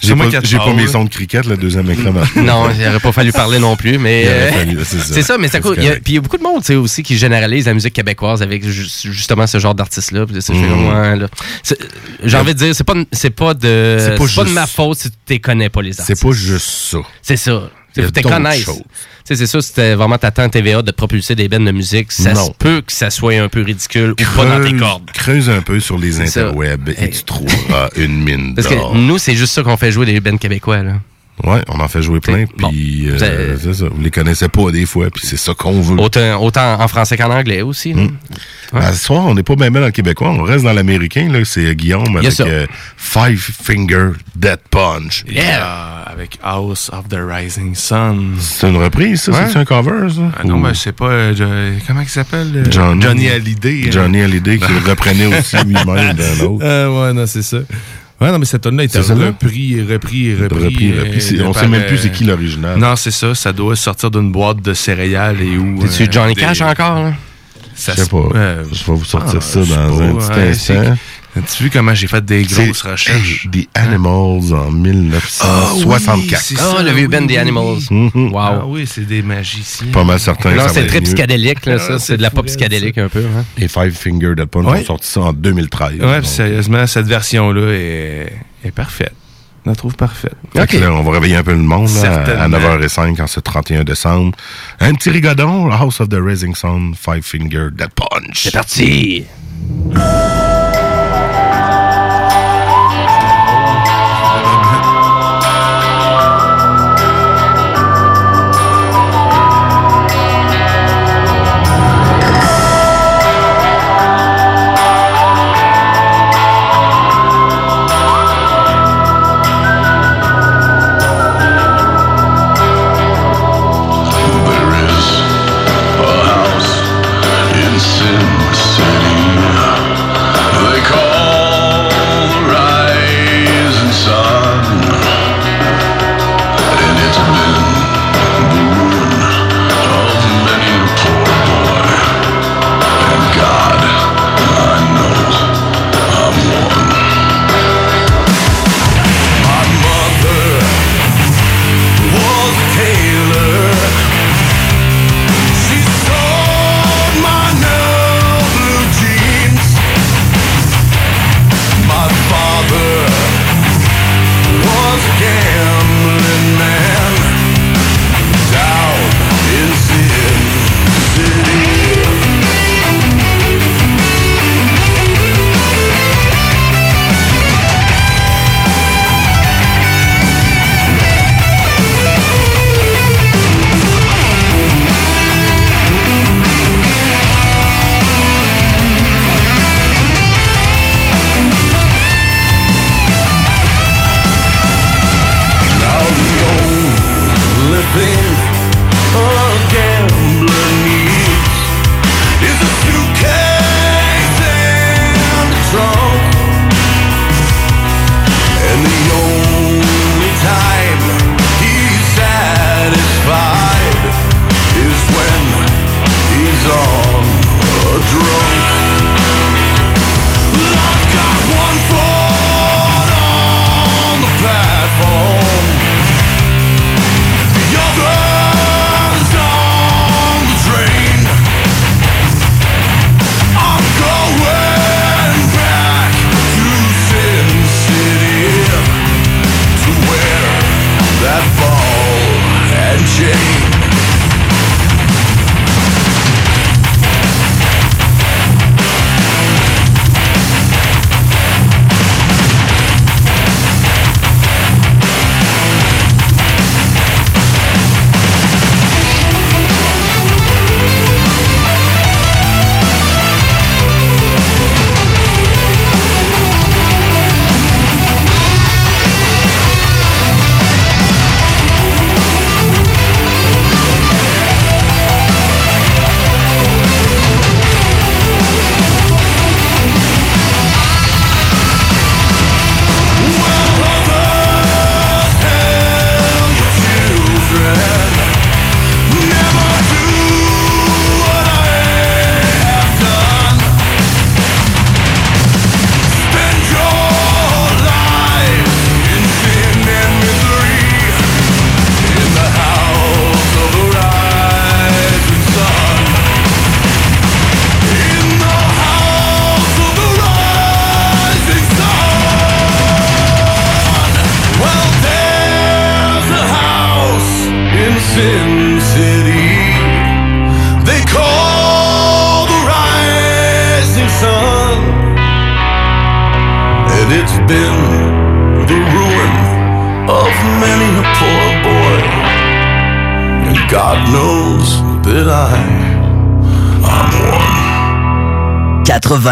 j'ai pas, pas mes sons de cricket, le deuxième écran. Non, il n'aurait pas fallu parler non plus, mais. Euh, fallu, c'est ça. c'est ça, mais c'est C'est cool. Il y a- correct. Puis il y a beaucoup de monde, aussi, qui généralise la musique québécoise avec ju- justement ce genre d'artistes-là. Puis ça, je fais Mhm. comme, ouais, là. C'est- J'ai envie de dire, c'est pas, c'est pas de, C'est c'est pas pas, de ma faute si tu les connais pas, les artistes. C'est pas juste ça. C'est ça. Il y a Faut te connaître. Sais, c'est ça, c'était vraiment ta tante TVA de te propulser des bennes de musique. Ça se peut que ça soit un peu ridicule ou pas dans tes cordes. Creuse un peu sur les interwebs et tu trouveras une mine Parce d'or. que nous, c'est juste ça qu'on fait jouer des bennes québécois, là. Ouais, on en fait jouer plein, puis euh, C'est- ça. Vous les connaissez pas des fois, puis c'est ça qu'on veut. Autant, autant en français qu'en anglais aussi. À ce soir, on n'est pas bien bien dans le québécois, on reste dans l'américain, là. C'est Guillaume avec euh, Five Finger Dead Punch. Yeah, avec House of the Rising Sun. C'est une reprise, ça? Ouais. C'est un cover, ça? Ah non, mais c'est pas. euh, comment il s'appelle euh, Johnny, Johnny Hallyday. hein? Johnny Hallyday qui le reprenait aussi lui-même d'un autre. Euh, ouais, non, c'est ça. Ouais, non, mais cette tonne-là était C'est celle-là? repris, repris, repris. Repris, euh, repris. C'est- de on par, sait même plus euh, c'est qui l'original. Non, c'est ça. Ça doit sortir d'une boîte de céréales et où. C'est-tu euh, Johnny des- Cash encore, là? Ça Je sais pas. euh, Je vais vous sortir ah, ça dans pas, un petit ouais, instant. As-tu vu comment j'ai fait des grosses recherches? Hey, The Animals en 1964. c'est Ah, ça, le vieux des oui, Animals. Wow. Ah oui, c'est des magiciens. Pas mal certain. Non, c'est très psychédélique, là, Ah, ça. c'est C'est de la pop psychédélique un peu. Hein? Les Five Finger Dead Punch Ouais. ont sorti ça en 2013. Ouais, sérieusement, cette version-là est, est parfaite. Je la trouve parfaite. fait que là, on va réveiller un peu le monde là, à Certainement. 9h05 en ce 31 décembre. Un petit rigodon, House of the Rising Sun, Five Finger Dead Punch. C'est parti!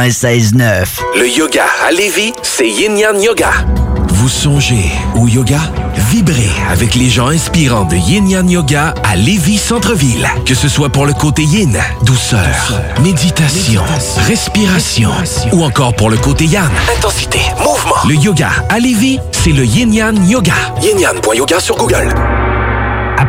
96.9. Le yoga à Lévis, c'est Yin Yang Yoga. Vous songez au yoga? Vibrez avec les gens inspirants de Yin Yang Yoga à Lévis Centre-Ville. Que ce soit pour le côté yin, douceur, méditation, respiration, ou encore pour le côté yang, intensité, mouvement. Le yoga à Lévis, c'est le Yin Yang Yoga. Yin Yang.yoga sur Google.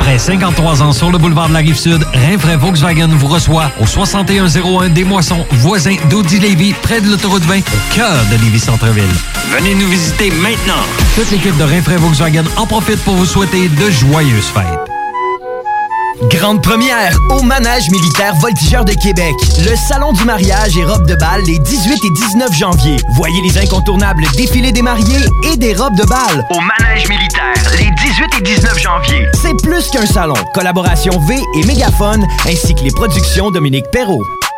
Après 53 ans sur le boulevard de la Rive-Sud, Rinfraie Volkswagen vous reçoit au 6101 des Moissons, voisin d'Audi Lévis, près de l'autoroute 20, au cœur de Lévis-Centreville. Venez nous visiter maintenant. Toute l'équipe de Rinfraie Volkswagen en profite pour vous souhaiter de joyeuses fêtes. Grande première au Manège militaire Voltigeur de Québec. Le salon du mariage et robes de bal les 18 et 19 janvier. Voyez les incontournables défilés des mariés et des robes de bal. Au Manège militaire les 18 et 19 janvier. C'est plus qu'un salon. Collaboration V et Mégaphone ainsi que les productions Dominique Perrault.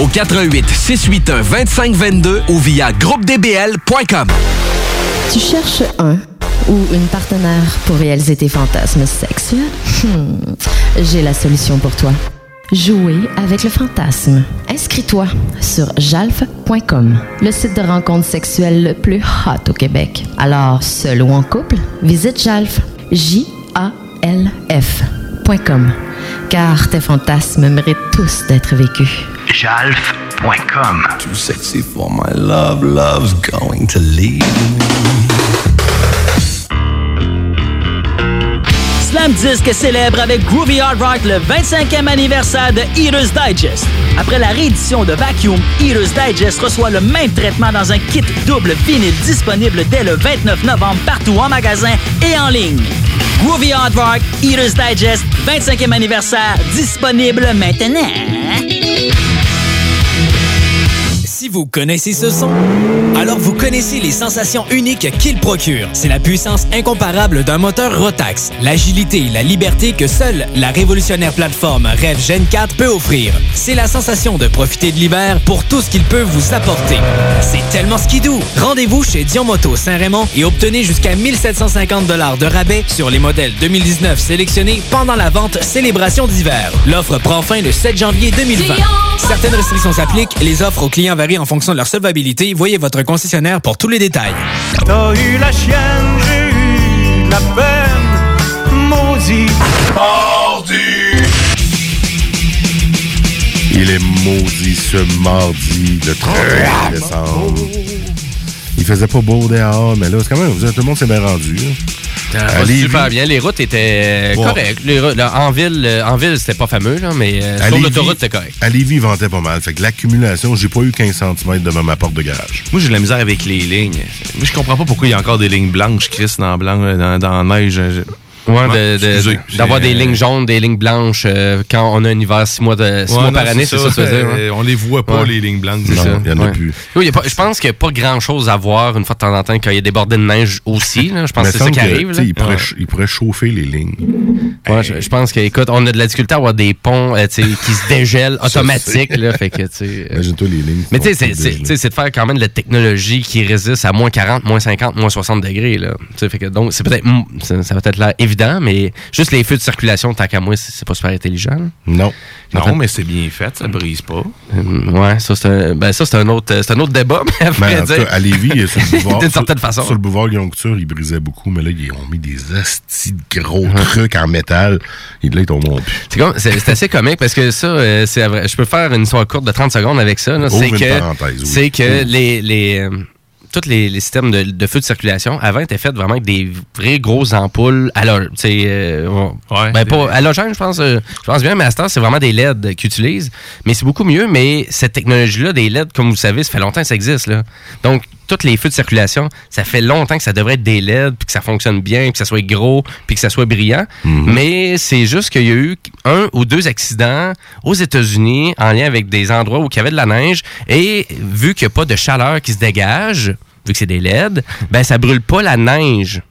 au 88 681 2522 ou via groupedbl.com. Tu cherches un ou une partenaire pour réaliser tes fantasmes sexuels? Hmm, J'ai la solution pour toi. Jouer avec le fantasme. Inscris-toi sur jalf.com, le site de rencontre sexuelle le plus hot au Québec. Alors, seul ou en couple, visite jalf. J-A-L-F.com. Car tes fantasmes méritent tous d'être vécus. Jalf.com. Too sexy for my love, love's going to leave Slam Disc célèbre avec Groovy Hard Rock le 25e anniversaire de Eater's Digest. Après la réédition de Vacuum, Eater's Digest reçoit le même traitement dans un kit double vinyle disponible dès le 29 novembre partout en magasin et en ligne. Groovy Hard Rock, Eater's Digest, 25e anniversaire, disponible maintenant. Vous connaissez ce son, alors vous connaissez les sensations uniques qu'il procure. C'est la puissance incomparable d'un moteur Rotax, l'agilité et la liberté que seule la révolutionnaire plateforme Rev Gen 4 peut offrir. C'est la sensation de profiter de l'hiver pour tout ce qu'il peut vous apporter. C'est tellement skidoo. Rendez-vous chez Dion Moto Saint-Raymond et obtenez jusqu'à 1750 de rabais sur les modèles 2019 sélectionnés pendant la vente Célébration d'hiver. L'offre prend fin le 7 janvier 2020. Certaines restrictions s'appliquent. Les offres aux clients varient en fonction de leur solvabilité. Voyez votre concessionnaire pour tous les détails. T'as eu la chienne, j'ai eu de la peine, maudit. Il est maudit ce mardi, le 31 décembre. Il faisait pas beau dehors, mais là, c'est quand même, tout le monde s'est bien rendu. là. Ça À va Lévis- super bien. Les routes étaient Bon. correctes. Les routes- là, en ville, euh, en ville c'était pas fameux, là, mais euh, sur l'autoroute, c'était correct. À Lévis, il ventait pas mal. Fait que l'accumulation, j'ai pas eu 15 cm devant ma porte de garage. Moi, j'ai de la misère avec les lignes. Moi, je comprends pas pourquoi il y a encore des lignes blanches, Chris, dans, blanc, dans, dans la neige. Je- Ouais, Ouais, de- de- excusez, d'avoir des lignes jaunes, des lignes blanches euh, quand on a un hiver six mois, de, six Ouais, mois non, par année, c'est ça, que tu veux dire, hein? Euh, On les voit pas, les lignes blanches. C'est ça. il y en a ouais. plus. Oui, je pense qu'il n'y a pas grand chose à voir une fois de temps en temps quand il y a des bordées de neige aussi. là. Je pense que c'est ça qui arrive. là. Il, pourrait, Ouais. ch- il pourrait chauffer les lignes. Ouais, je, je pense que, écoute, on a de la difficulté à avoir des ponts euh, tu sais, qui se dégèlent automatiques. là, fait que, tu sais, euh, Imagine-toi les lignes. Mais tu sais, c'est- de faire quand même de la technologie qui résiste à moins 40, moins 50, moins 60 degrés. Là. Tu sais, Fait que, donc, c'est peut-être, mm, ça, ça va être là évident, mais juste les feux de circulation, tant qu'à moi, c'est pas super intelligent. là. Non. Non, En fait- mais c'est bien fait, ça brise pas. Euh, Ouais, ça, c'est un, ben, ça, c'est un, autre, c'est un autre débat, mais à Mais vrai en tout dire. cas, à Lévis, sur le boulevard. D'une sur- certaine façon. Sur le boulevard Guillaume Couture, ils brisaient beaucoup, mais là, ils ont mis des astis de gros trucs en métal. Là, ils tombent plus. C'est comme- c'est c'est assez comique parce que ça, euh, c'est vrai. Je peux faire une histoire courte de 30 secondes avec ça. là. Ouvre C'est une que, parenthèse, oui. c'est que les, les, euh, tous les, les systèmes de, de feu de circulation avant étaient faits vraiment avec des vraies grosses ampoules halogènes. Euh, on- ben, pas je pense. euh, je pense bien, mais à ce temps, c'est vraiment des LED qu'ils utilisent. Mais c'est beaucoup mieux. Mais cette technologie-là, des LED, comme vous le savez, ça fait longtemps que ça existe. Là. Donc, tous les feux de circulation, ça fait longtemps que ça devrait être des LED, puis que ça fonctionne bien, puis que ça soit gros, puis que ça soit brillant. Mhm. Mais c'est juste qu'il y a eu un ou deux accidents aux États-Unis en lien avec des endroits où il y avait de la neige. Et vu qu'il n'y a pas de chaleur qui se dégage, vu que c'est des LED, ben ça brûle pas la neige.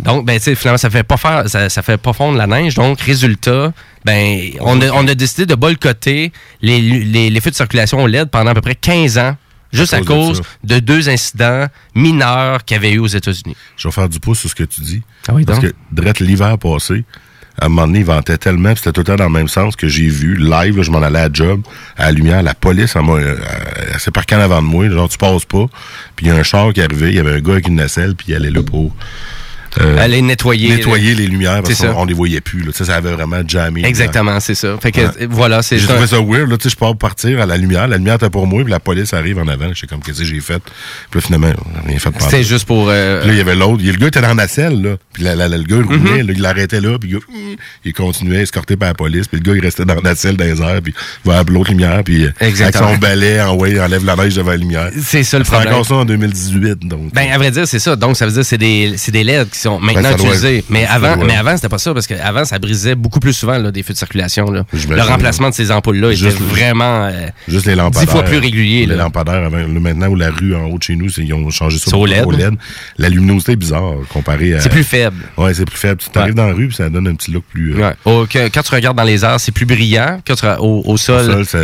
Donc, ben, finalement, ça fait pas faire, ça, ça fait pas fondre la neige. Donc, résultat, ben, on a, on a décidé de boycotter les, les, les feux de circulation au LED pendant à peu près 15 ans. Juste À à cause de de, deux incidents mineurs qu'il y avait eu aux États-Unis. Je vais faire du pouce sur ce que tu dis. Ah oui, Parce donc? que, direct l'hiver passé, à un moment donné, il ventait tellement, puis c'était tout le temps dans le même sens que j'ai vu, live, là, je m'en allais à job, à la lumière, la police, elle, m'a, euh, elle s'est parquée en avant de moi, genre, tu passes pas. Puis il y a un char qui arrivait, il y avait un gars avec une nacelle, puis il allait là pour... euh, Aller nettoyer. nettoyer les lumières, parce C'est qu'on on les voyait plus, là. Ça avait vraiment jammé. Exactement, c'est ça. Fait que, Ouais. voilà, c'est J'ai trouvé ça weird, là, tu sais, je pars partir à la lumière, la lumière était pour moi, puis la police arrive en avant, je sais comme, qu'est-ce que j'ai fait? Puis là, finalement, rien fait de C'était juste pour. euh, Puis là, il y avait l'autre. Il y a Le gars était dans la selle, là. Puis la- la- la- le gars, il Mhm. roulait, là, il l'arrêtait là, puis hum, il continuait, escorté par la police. Puis le gars, il restait dans la selle dans les airs, puis il va l'autre lumière, puis euh, Exactement. avec son balai, en ouais, il enlève la neige devant la lumière. C'est ça le C'est problème. encore ça en 2018, donc. Ben, à vrai dire, c'est ça. Donc, ça veut dire que c'est des, c'est des LED qui sont maintenant Ben, ça doit utilisés. être- mais ça avant, mais avant, c'était pas ça, parce qu'avant, ça brisait beaucoup plus souvent, là, des feux de circulation, là. Le remplacement de ces ampoules-là était Juste- vraiment, euh, Juste les lampadaires. dix fois plus régulier, Les là. lampadaires avant. Maintenant, où la rue en haut de chez nous, c'est- ils ont changé ça au LED. La luminosité est bizarre comparé à. C'est plus faible. Ouais, c'est plus faible. Tu t'arrives dans la rue, puis ça donne un petit look plus. euh, Ouais. Que- quand tu regardes dans les airs, c'est plus brillant. Quand tu, au, au sol, sol, c'est-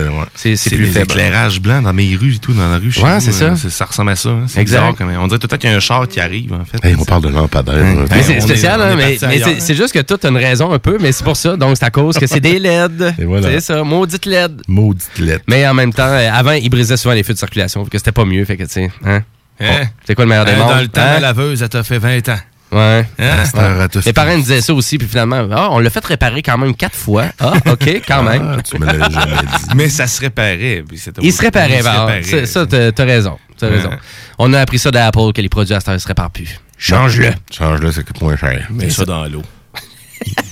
ouais. plus faible. éclairages blancs dans mes rues et tout, dans la rue. chez Ouais, c'est ça. euh, Ça ressemble à ça. hein. C'est Exact. bizarre quand même. On dirait tout le temps qu'il y a un char qui arrive, en fait. Hey, on parle de lampadaires. Mais c'est spécial, hein, mais, c'est, juste que tout a une raison un peu, mais c'est pour ça. Donc, c'est à cause que c'est des LED. Voilà. C'est ça, maudite LED. Maudite lettre. Mais en même temps, euh, avant, ils brisaient souvent les feux de circulation, que c'était pas mieux. Fait que, tu sais, hein? Hein? Bon, c'est quoi le meilleur des Hein, mondes? Dans le temps, hein? la laveuse, elle t'a fait 20 ans. Ouais. Ratos- Les parents disaient ça aussi, puis finalement, ah, on l'a fait réparer quand même quatre fois. Ah, OK, quand même. Ah, tu me l'as jamais dit. Mais ça se réparait. puis c'était- Il se réparait, Il se bah, réparait. Ça, t'as raison. T'as Ouais. raison. On a appris ça d'Apple, que les produits à cette heure ne se réparent plus. Change-le. Change-le, ça coûte moins cher. Mets ça dans l'eau.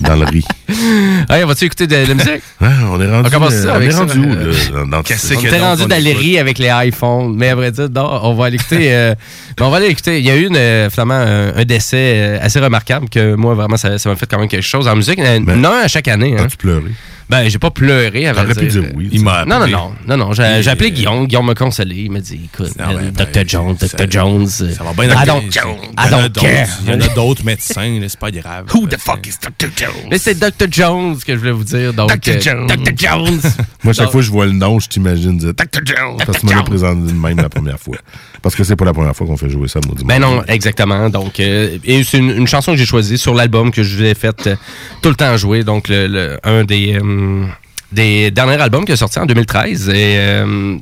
Dans le riz. Hey, vas-tu écouter de, la musique? Ouais, on est rendu. On commence euh, ça on est ça. rendu où, Euh, là, dans- ça? On était rendu dans les riz avec les iPhones, mais à vrai dire, non, on va aller écouter. euh, mais on va aller écouter. Il y a eu une, euh, finalement un, un décès assez remarquable que moi, vraiment, ça ça m'a fait quand même quelque chose en musique. Euh, non, à chaque année. Hein. Pleuré? Ben, j'ai pas pleuré. vrai T'aurais pu dire. oui. Il m'a Non, non, non, non, non. J'ai appelé Guillaume. Guillaume m'a consolé. Il m'a dit, écoute, Ah euh, ben, Dr. Jones, Dr. Jones. Ça va bien dans I Il y en a d'autres- care. Il y en a d'autres médecins, c'est pas grave. Who the fuck is Dr. Jones? Mais c'est Dr. Jones que je voulais vous dire. Donc, Dr. euh, Jones. Dr. Jones. Moi, chaque fois que je vois le nom, je t'imagine dire Dr. Jones. Parce que tu me l'as présenté de même la première fois. Parce que c'est pas la première fois qu'on fait jouer ça, maudit. Ben non, exactement. Donc, euh, et c'est une, chanson que j'ai choisie sur l'album que je vous ai fait euh, tout le temps jouer. Donc, le, un des, euh, des derniers albums qui est sorti en 2013. Et euh,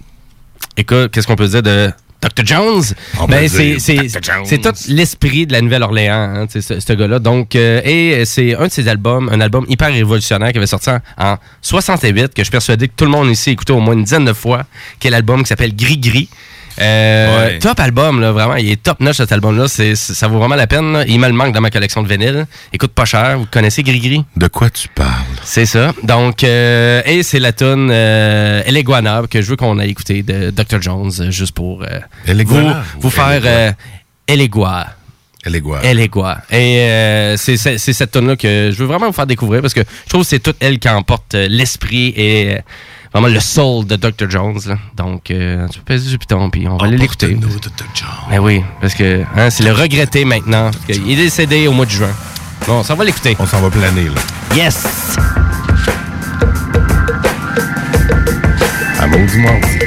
écoute, qu'est-ce qu'on peut dire de Dr. Jones? Ben, c'est, tout l'esprit de la Nouvelle-Orléans, hein, ce gars-là. Donc, euh, et c'est un de ses albums, un album hyper révolutionnaire qui avait sorti en, en 68, que je suis persuadé que tout le monde ici a écouté au moins une dizaine de fois, qui est l'album qui s'appelle Gris Gris. Euh, Ouais. Top album, là, vraiment. Il est top notch cet album-là. C'est, c'est- ça vaut vraiment la peine. là. Il me le manque dans ma collection de vinyle. Il coûte pas cher. Vous connaissez Gris Gris? De quoi tu parles? C'est ça. Donc, euh, et c'est la tune euh, El Iguana que je veux qu'on aille écouter de Dr. Jones, euh, juste pour euh, vous, vous ou faire El Iguana? euh, El Igua. Elle est? Elle est? Et euh, c'est c'est- c'est cette tune là que je veux vraiment vous faire découvrir parce que je trouve que c'est toute elle qui emporte l'esprit et euh, vraiment le soul de Dr. Jones. là. Donc, euh, tu peux du piton, puis on va aller l'écouter. Ben oui, parce que hein, c'est le regretter maintenant. qu'il est décédé au mois de juin. Bon, ça va l'écouter. On s'en va planer, là. Yes! À maudit mardi.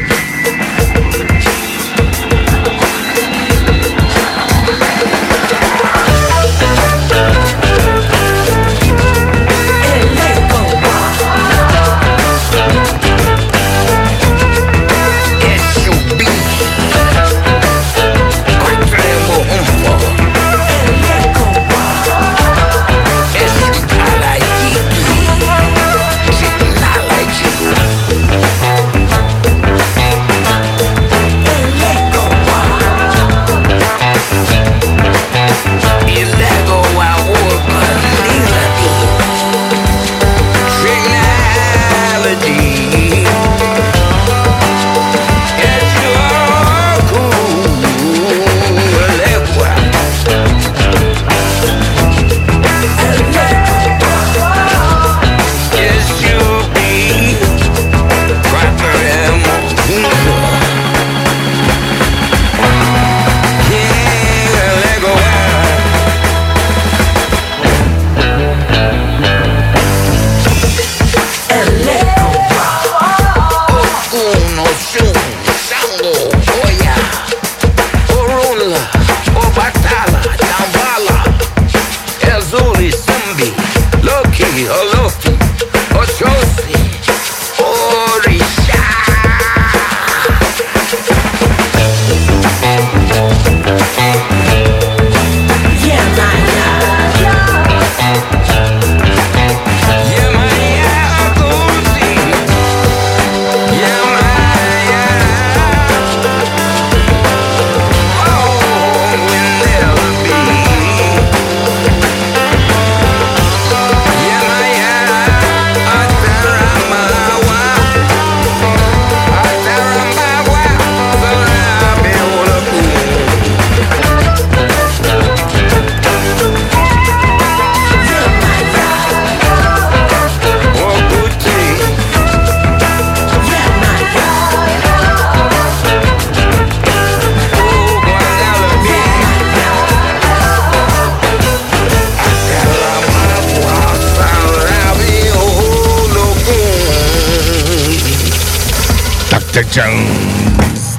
Jones.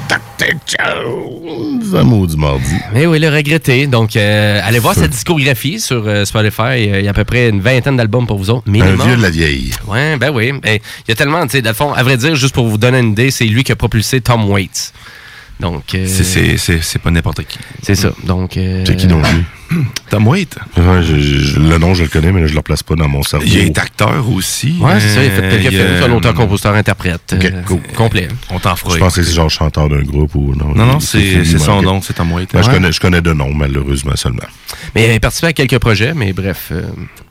Dr. Jones. Un mot du mardi. Mais oui, le regretté. Donc, euh, allez voir sa discographie sur euh, Spotify. Il y a à peu près une vingtaine d'albums pour vous autres. Un vieux de la vieille. Ouais, ben oui. Ben, Il y a tellement, tu sais, dans le fond, à vrai dire, juste pour vous donner une idée, c'est lui qui a propulsé Tom Waits. Donc. euh, c'est pas n'importe qui. C'est ça. Donc. euh, C'est qui donc lui? Tom Waite. Ouais, je- je- le nom, je le connais, mais je le place pas dans mon cerveau. Il est acteur aussi. Ouais, c'est ça. Il a fait quelques Euh, films. C'est un auteur, compositeur, interprète. Ok, euh, cool. Complet. On t'en fera. Je pensais que c'est genre chanteur d'un groupe ou non. Non, non, c'est- son nom, c'est Tom Waite. Ben, je, connais, je connais de nom, malheureusement, seulement. Mais il a participé à quelques projets, mais bref, euh,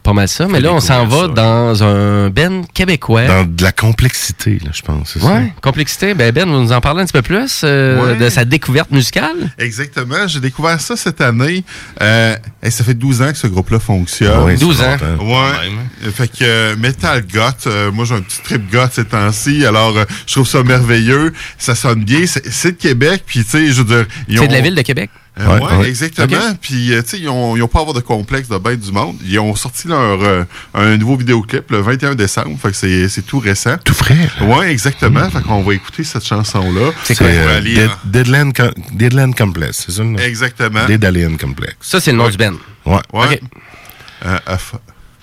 pas mal ça. Mais là, on s'en va dans un Ben québécois. Dans de la complexité, là, je pense. Ouais, complexité. Ben, ben, vous nous en parlez un petit peu plus euh, Ouais. de sa découverte musicale. Exactement. J'ai découvert ça cette année. Euh, et ça fait 12 ans que ce groupe-là fonctionne. Ouais, c'est 12 ans. longtemps. Ouais. Fait que euh, Metal Goth, euh, moi j'ai un petit trip goth ces temps-ci, alors euh, je trouve ça merveilleux. Ça sonne bien. C'est de Québec, puis tu sais, je veux dire. C'est ont- de la ville de Québec? Euh, Ouais, ouais, ouais. exactement. Puis, euh, tu sais, ils ont, ils ont pas à avoir de complexe de bête du monde. Ils ont sorti leur, euh, un nouveau vidéoclip le 21 décembre. Fait que c'est c'est tout récent. Tout frais. Ouais, exactement. Fait qu'on va écouter cette chanson-là. C'est C'est quoi? Euh, Dead- Deadland, Com- Deadland Complex, c'est ça? le nom? Exactement. Deadland Complex. Ça, c'est le nom Ouais. du Ben. Ouais. Ouais. Euh,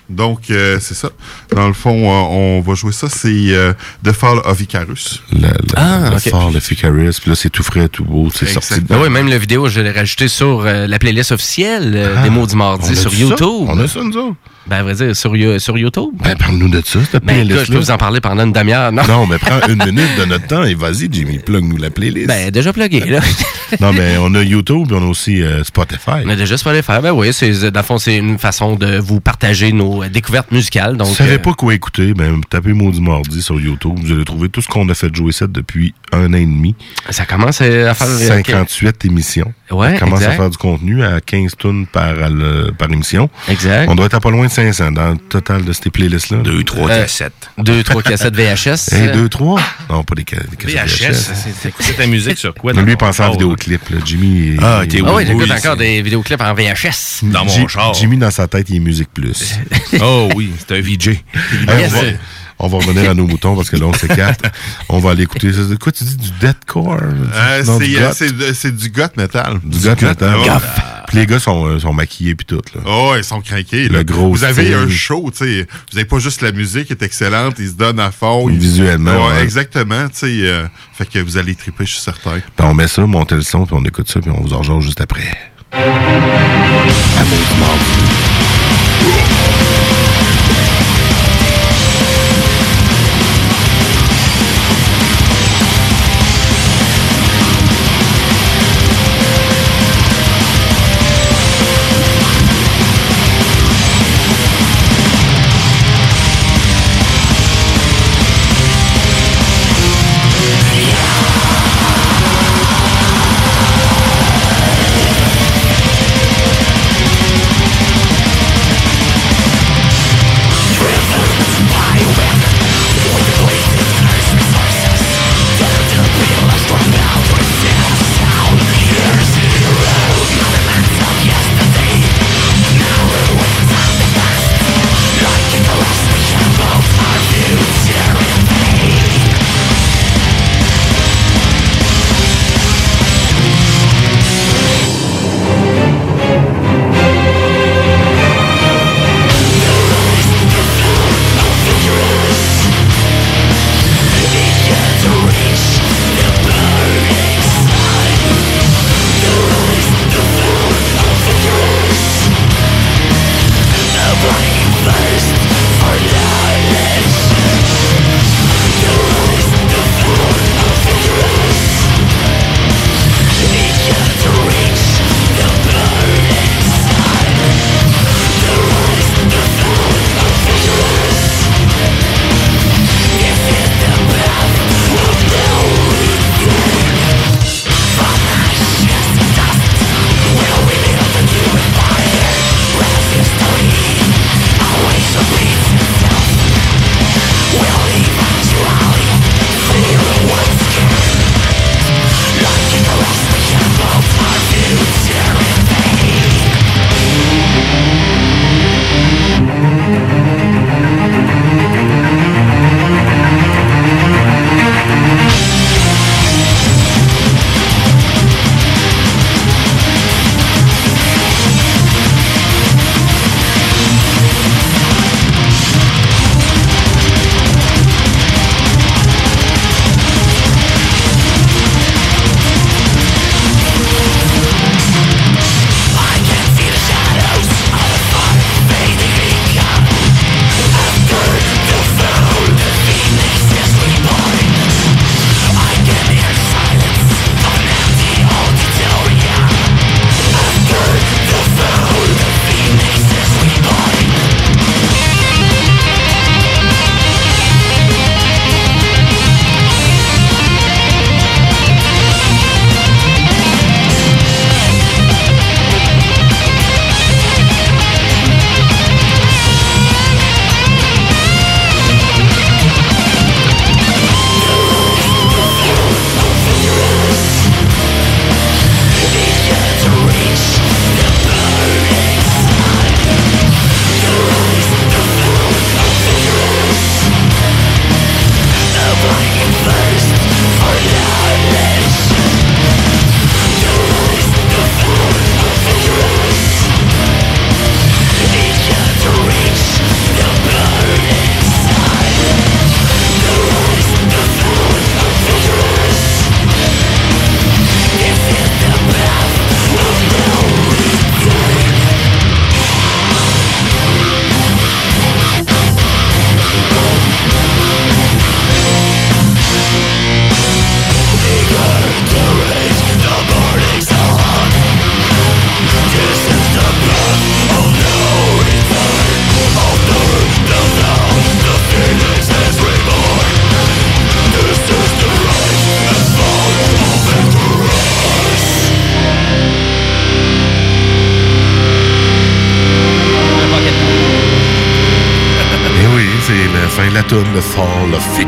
donc, euh, c'est ça. Dans le fond, euh, on va jouer ça. C'est euh, The Fall of Icarus. Le, le, Ah, le ok. fort, le Ficarus, puis là, c'est tout frais, tout beau, c'est sorti. Ben oui, même la vidéo, je l'ai rajouté sur euh, la playlist officielle euh, Ah, des mots du mardi sur ça? YouTube. On a ça, nous autres? Ben, à vrai dire, sur, sur YouTube. Ben, parle-nous de ça, cette Ben, écoute, je playlist peux vous en parler pendant une demi-heure. Non, Non, mais prends une minute de notre temps et vas-y, Jimmy, plug-nous la playlist. ben, déjà plugué, là. non, mais on a YouTube et on a aussi euh, Spotify. On a déjà faire. Ben oui, c'est, dans le fond, c'est une façon de vous partager nos euh, découvertes musicales. Donc, Vous savez euh, pas quoi écouter, ben tapez Maudit Mardi sur YouTube. Vous allez trouver tout ce qu'on a fait jouer ça depuis un an et demi. ça commence à faire... euh, 58 émissions. Ouais, On commence exact. à faire du contenu à 15 tonnes par, par émission. Exact. On doit être à pas loin de 500 dans le total de ces playlists-là. 2, 3, Euh, 4, 7. Deux, trois cassettes VHS. Hey, 2, 3? Non, pas des, ca- des cassettes VHS, VHS. c'est ta musique sur quoi? Lui, il pensait en vidéoclip. Là. Jimmy, Ah, il- t'es Ah oui, j'écoute encore des vidéoclips en VHS. Dans mon char. Jimmy, dans sa tête, il est musique plus. Oh oui, c'est un VJ. On, va, revenir à nos moutons parce que là, on s'écarte. on va aller écouter. Quoi, tu dis du deathcore? Euh, c'est du euh, goth? c'est du goth metal. Du goth metal. Puis les gars sont, euh, sont maquillés puis tout. Là. Oh, ils sont craqués. Le Là. gros vous avez style. un show, tu sais. Vous avez pas juste la musique qui est excellente, ils se donnent à fond. ils- Visuellement, Ouais, ouais. exactement, tu sais. euh, fait que vous allez triper, je suis certain. Puis on met ça, monter le son, puis on écoute ça, puis on vous en rejoint juste après.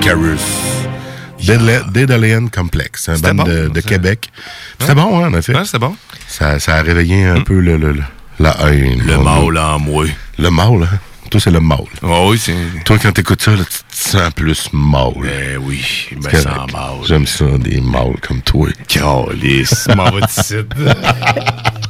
Icarus. Daedalian Complex, un C'était band bon, de. Québec. C'était bon, hein, en effet. Ouais, c'était bon. Ça, ça a réveillé un peu le, le- le- la haine. Le mâle en moi. Le mâle, hein? Toi, c'est le mâle. Oh, oui, c'est. Toi, quand t'écoutes ça, là, tu te sens plus mâle. Ben oui, sens correct. mâle. J'aime ça, des mâles comme toi. Calice, m'en va.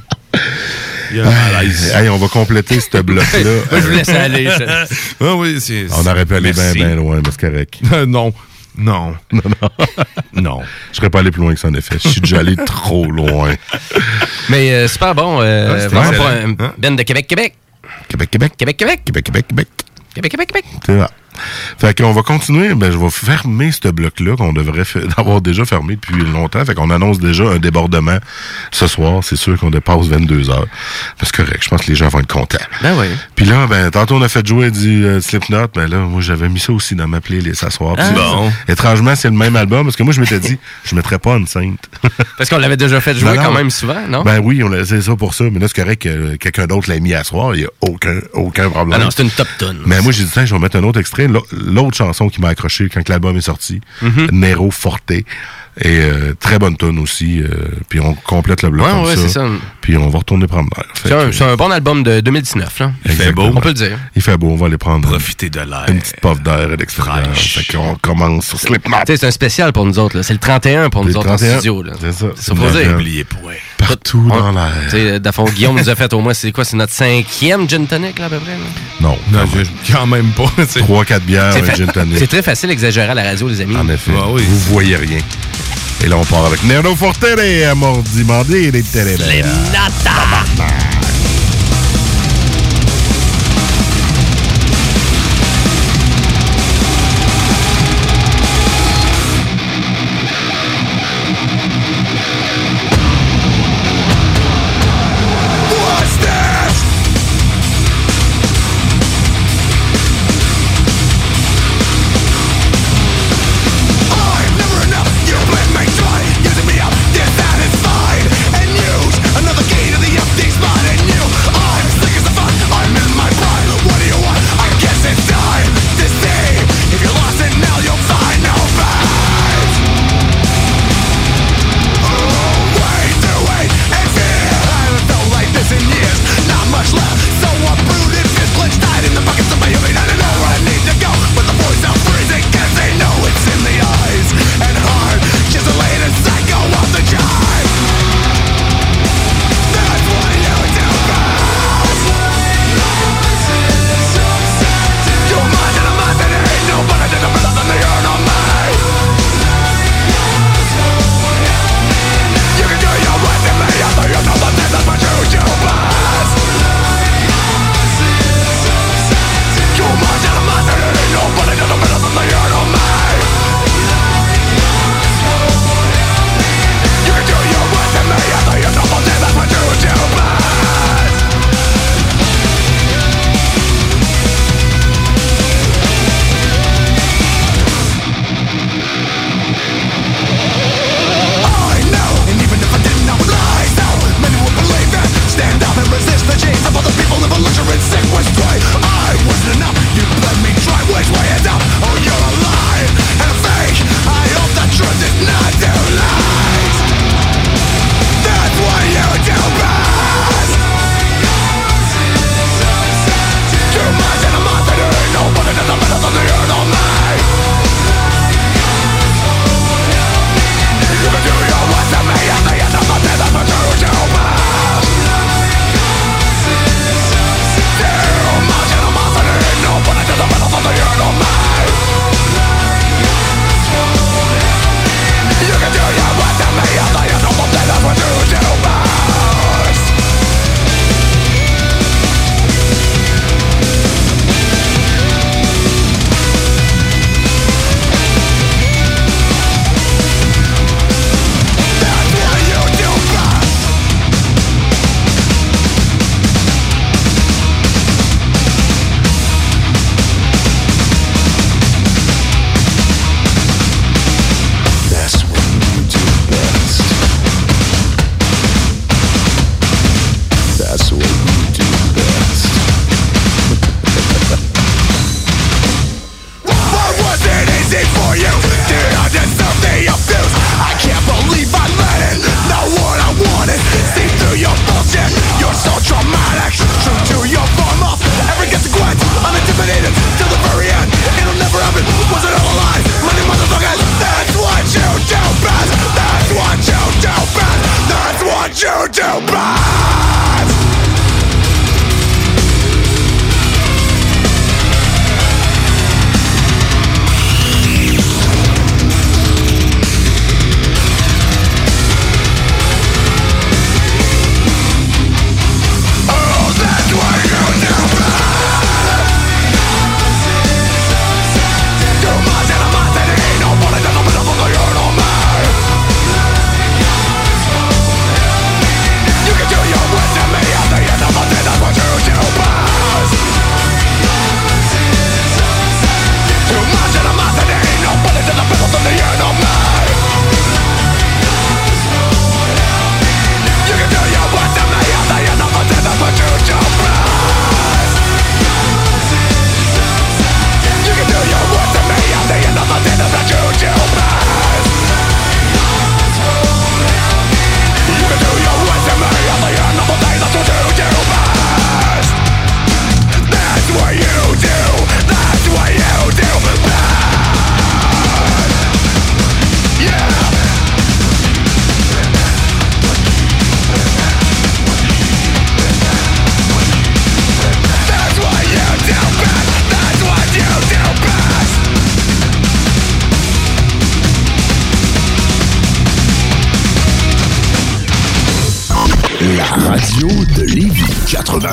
Il y a un malaise. Hey, on va compléter ce bloc-là. Moi, je vous laisse aller, ça. Ah oui, c'est. On aurait pu aller bien, bien loin, mais c'est correct. non. Non. Non, non. non. Je serais pas allé plus loin que ça, en effet. Je suis déjà allé trop loin. Mais euh, super bon. euh, Ouais, c'était vraiment pour excellent. un Ben de Québec, Québec. Québec, Québec. Québec, Québec. Québec, Québec, Québec. Québec, Québec, Québec. C'est vrai. Fait qu'on va continuer. Ben, je vais fermer ce bloc-là qu'on devrait avoir déjà fermé depuis longtemps. Fait qu'on annonce déjà un débordement ce soir. C'est sûr qu'on dépasse 22 heures. C'est correct. Je pense que les gens vont être contents. Ben oui. Puis là, ben, tantôt, on a fait jouer du euh, Slipknot. Ben là, moi, j'avais mis ça aussi dans ma playlist ce soir. Ah. Bon. Étrangement, c'est le même album parce que moi, je m'étais dit, je mettrais pas une sainte. Parce qu'on l'avait déjà fait jouer Non, non. quand même souvent, non? Ben oui, on l'a- c'est ça pour ça. Mais là, c'est correct que quelqu'un d'autre l'ait mis à soir. Il n'y a aucun, aucun problème. Ah non, c'est une top tune. Mais moi, j'ai dit, tiens, je vais mettre un autre extrait. L'au- L'autre chanson qui m'a accroché quand l'album est sorti, Mhm. Nero Forte. Et euh, très bonne tune aussi. euh, puis on complète le bloc Ouais, comme ouais, ça. c'est ça. Puis on va retourner prendre l'air. Fait C'est un, un bon album de 2019, là. Exactement. On peut le dire. Il fait beau, on va aller prendre Profiter de l'air. une petite puff d'air l'extérieur. Fait qu'on commence sur Slipknot. C'est un spécial pour nous autres. là. C'est le 31 pour nous autres en 31. studio. là. C'est ça. C'est dire. Oubliez Partout dans l'air. Tu sais, d'à fond, Guillaume nous a fait au moins, c'est quoi, c'est notre cinquième gin tonic, là, à peu près? là? Non. Non, quand même pas. sais. 3-4 bières, C'est un gin tonic. C'est très facile d'exagérer à la radio, les amis. En effet. Ah oui. Vous voyez rien. Et là, on part avec Nero Forte et Amordi Mandé les télébères. Using me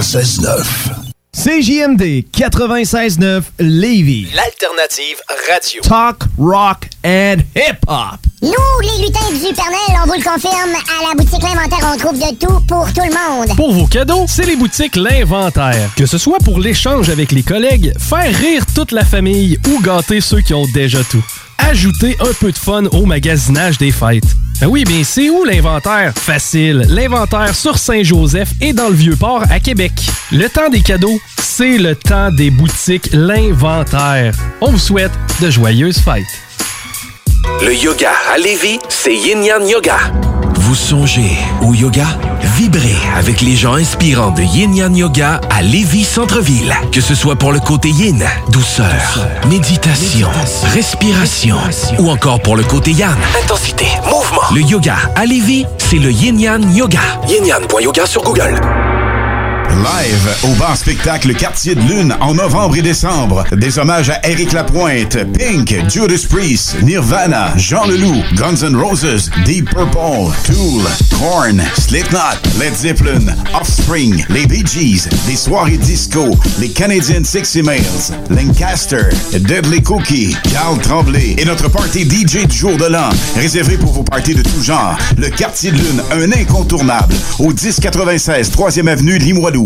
96.9. CJMD 96.9 Lévis. L'alternative radio. Talk, rock and hip-hop. Nous, les lutins du Pernel, on vous le confirme, à la boutique L'Inventaire, on trouve de tout pour tout le monde. Pour vos cadeaux, c'est les boutiques L'Inventaire. Que ce soit pour l'échange avec les collègues, faire rire toute la famille ou gâter ceux qui ont déjà tout. Ajoutez un peu de fun au magasinage des fêtes. Ben oui, mais c'est où l'inventaire? Facile. L'inventaire sur Saint-Joseph et dans le Vieux-Port à Québec. Le temps des cadeaux, c'est le temps des boutiques L'Inventaire. On vous souhaite de joyeuses fêtes. Le yoga à Lévis, c'est Yin Yang Yoga. Vous songez au yoga? Vibrez avec les gens inspirants de Yin Yang Yoga à Lévis Centre-Ville. Que ce soit pour le côté yin, douceur, méditation, respiration, ou encore pour le côté yang, intensité, mouvement. Le yoga à Lévis, c'est le Yin Yang Yoga. Yin Yang.yoga sur Google. Live au bar spectacle Quartier de Lune en novembre et décembre. Des hommages à Eric Lapointe, Pink, Judas Priest, Nirvana, Jean Leloup, Guns N' Roses, Deep Purple, Tool, Korn, Slipknot, Led Zeppelin, Offspring, les Bee Gees, des soirées disco, les Canadian Sexy Males, Lancaster, Deadly Cookie, Carl Tremblay et notre party DJ du jour de l'an, réservé pour vos parties de tout genre. Le Quartier de Lune, un incontournable, au 1096 3e avenue Limoilou.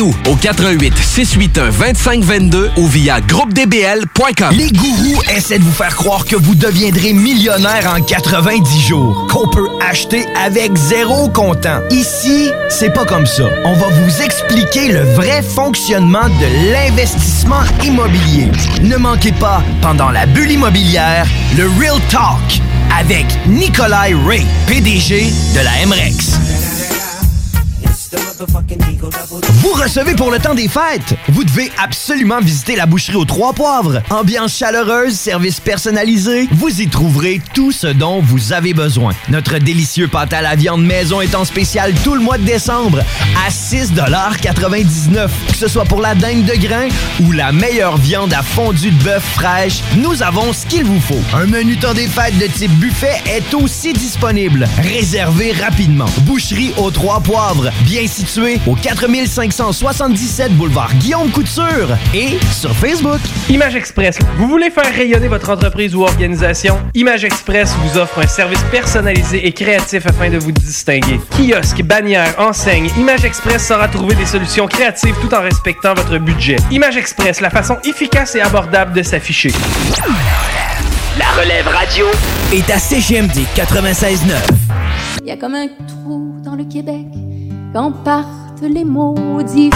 Au 88 681 2522 ou via groupedbl.com. Les gourous essaient de vous faire croire que vous deviendrez millionnaire en 90 jours, qu'on peut acheter avec zéro comptant. Ici, c'est pas comme ça. On va vous expliquer le vrai fonctionnement de l'investissement immobilier. Ne manquez pas, pendant la bulle immobilière, le Real Talk avec Nikolai Ray, PDG de la MREX. Vous recevez pour le temps des fêtes. Vous devez absolument visiter la boucherie aux Trois Poivres. Ambiance chaleureuse, service personnalisé. Vous y trouverez tout ce dont vous avez besoin. Notre délicieux pâte à la viande maison est en spécial tout le mois de décembre à 6,99 Que ce soit pour la dingue de grain ou la meilleure viande à fondue de bœuf fraîche, nous avons ce qu'il vous faut. Un menu temps des fêtes de type buffet est aussi disponible. Réservez rapidement. Boucherie aux Trois Poivres, bien situé au 4577 boulevard Guillaume Couture et sur Facebook. Image Express. Vous voulez faire rayonner votre entreprise ou organisation? Image Express vous offre un service personnalisé et créatif afin de vous distinguer. Kiosque, bannière, enseigne, Image Express saura trouver des solutions créatives tout en respectant votre budget. Image Express, la façon efficace et abordable de s'afficher. La relève radio est à CGMD 96.9. Il y a comme un trou dans le Québec quand partent les maudits.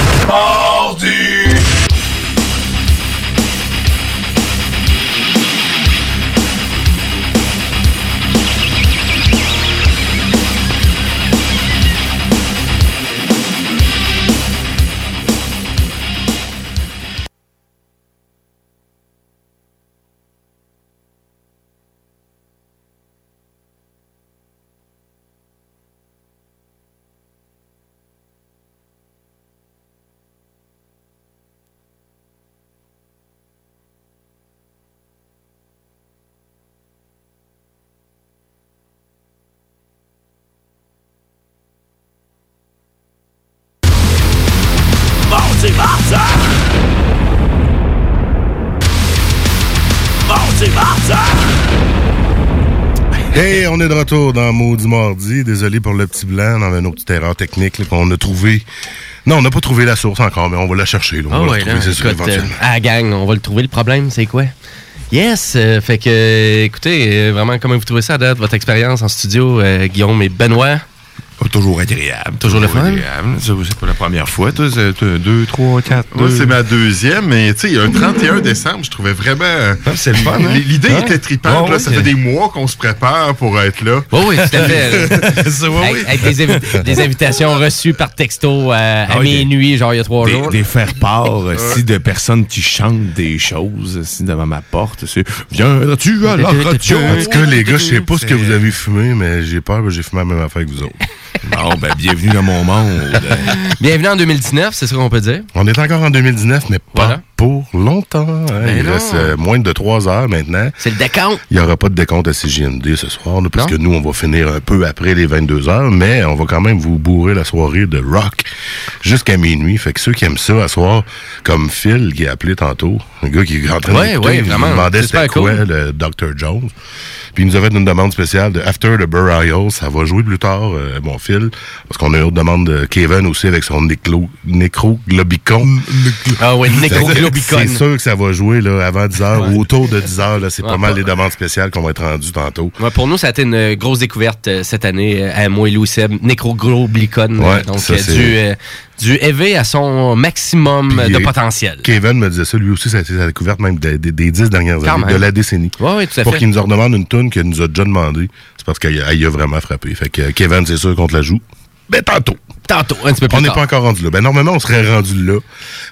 On est de retour dans Maudit Mardi. Désolé pour le petit blanc dans une autre petite erreur technique qu'on a trouvé. Non, on n'a pas trouvé la source encore, mais on va la chercher. là. On Ah va ouais, la trouver, c'est sûr, éventuellement. euh, à la gang, on va le trouver. Le problème, c'est quoi? Yes! euh, fait que, euh, écoutez, vraiment, comment vous trouvez ça à date, votre expérience en studio, Guillaume et Benoît? Toujours agréable. Toujours le fun? agréable. C'est pas la première fois. Toi, c'est toi, deux, trois, quatre. Moi, deux. c'est ma deuxième, mais tu sais, un 31 décembre, je trouvais vraiment. c'est le fun, hein? L'idée Ouais. était tripante, là. Ça fait des mois qu'on se prépare pour être là. Oui, oui, tout à fait. Ça, ouais, avec oui. avec des, invi- des invitations reçues par texto à, à Ah oui, des- minuit, genre il y a trois des, jours. des faire-part aussi de personnes qui chantent des choses aussi devant ma porte. C'est Viendras-tu à la radio? En tout cas, les gars, je sais pas ce que vous avez fumé, mais j'ai peur, j'ai fumé la même affaire que vous autres. Bon, ben, bienvenue dans mon monde. Bienvenue en 2019, c'est ce qu'on peut dire. On est encore en 2019, mais pas Voilà. pour longtemps. hein. Ben Il non. reste euh, moins de trois heures maintenant. C'est le décompte. Il n'y aura pas de décompte à CJMD ce soir, là, parce que nous, on va finir un peu après les 22 heures, mais on va quand même vous bourrer la soirée de rock jusqu'à minuit. Fait que ceux qui aiment ça à soir, comme Phil qui a appelé tantôt, un gars qui est en train Ouais, d'écouter, ouais, il vraiment. me demandait C'est c'était quoi cool. le Dr. Jones. Puis il nous a fait une demande spéciale de After the Burial. Ça va jouer plus tard, euh, bon Phil, parce qu'on a une autre demande de Kevin aussi avec son néclo- nécroglobicon. Ah que nécroglobicon. C'est sûr que ça va jouer là, avant 10 heures ou autour de 10 heures. là, C'est pas mal les demandes spéciales qu'on va être rendues tantôt. Ouais, pour nous, ça a été une grosse découverte euh, cette année euh, à moi et Louis Seb, euh, donc, ça, euh, c'est- du, euh, du EV à son maximum Puis, de potentiel. Kevin me disait ça, lui aussi, ça a été sa découverte même des, des, des 10 dernières Quand années, même. de la décennie. Ouais, ouais, tout à Pour fait. qu'il nous en redemande une toune qu'il nous a déjà demandé, c'est parce qu'il a, vraiment frappé. Fait que euh, Kevin, c'est sûr qu'on te la joue. Ben tantôt. Tantôt, un petit peu plus On n'est pas encore rendu là. Ben normalement, on serait rendu là.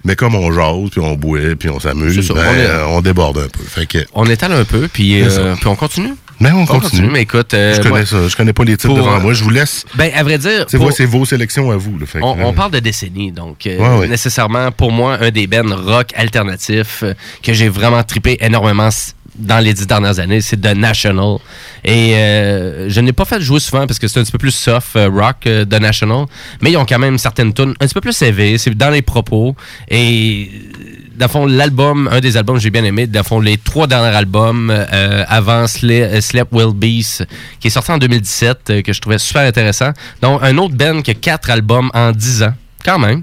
Mais comme on jase, puis on boit, puis on s'amuse, ben, on est- euh, on déborde un peu. Fait que, On étale un peu, puis, euh, puis on continue. Ben, on continue. Mais écoute, euh, je connais ça. Je connais pas les titres pour, devant euh, moi. Je vous laisse. Ben, à vrai dire, C'est pour- vos sélections à vous. là. Fait que, On, euh, on parle de décennies, donc euh, Ouais, ouais. nécessairement pour moi un des bands rock alternatifs euh, que j'ai vraiment trippé énormément dans les dix dernières années, c'est The National. Et euh, je n'ai pas fait jouer souvent parce que c'est un petit peu plus soft euh, rock euh, The National, mais ils ont quand même certaines tunes un petit peu plus élevées, c'est dans les propos. Et dans fond, l'album, un des albums que j'ai bien aimé, dans fond, les trois derniers albums euh, avant Sle- euh, Sleep Will Beast, qui est sorti en 2017, euh, que je trouvais super intéressant. Donc, un autre band qui a quatre albums en dix ans, quand même.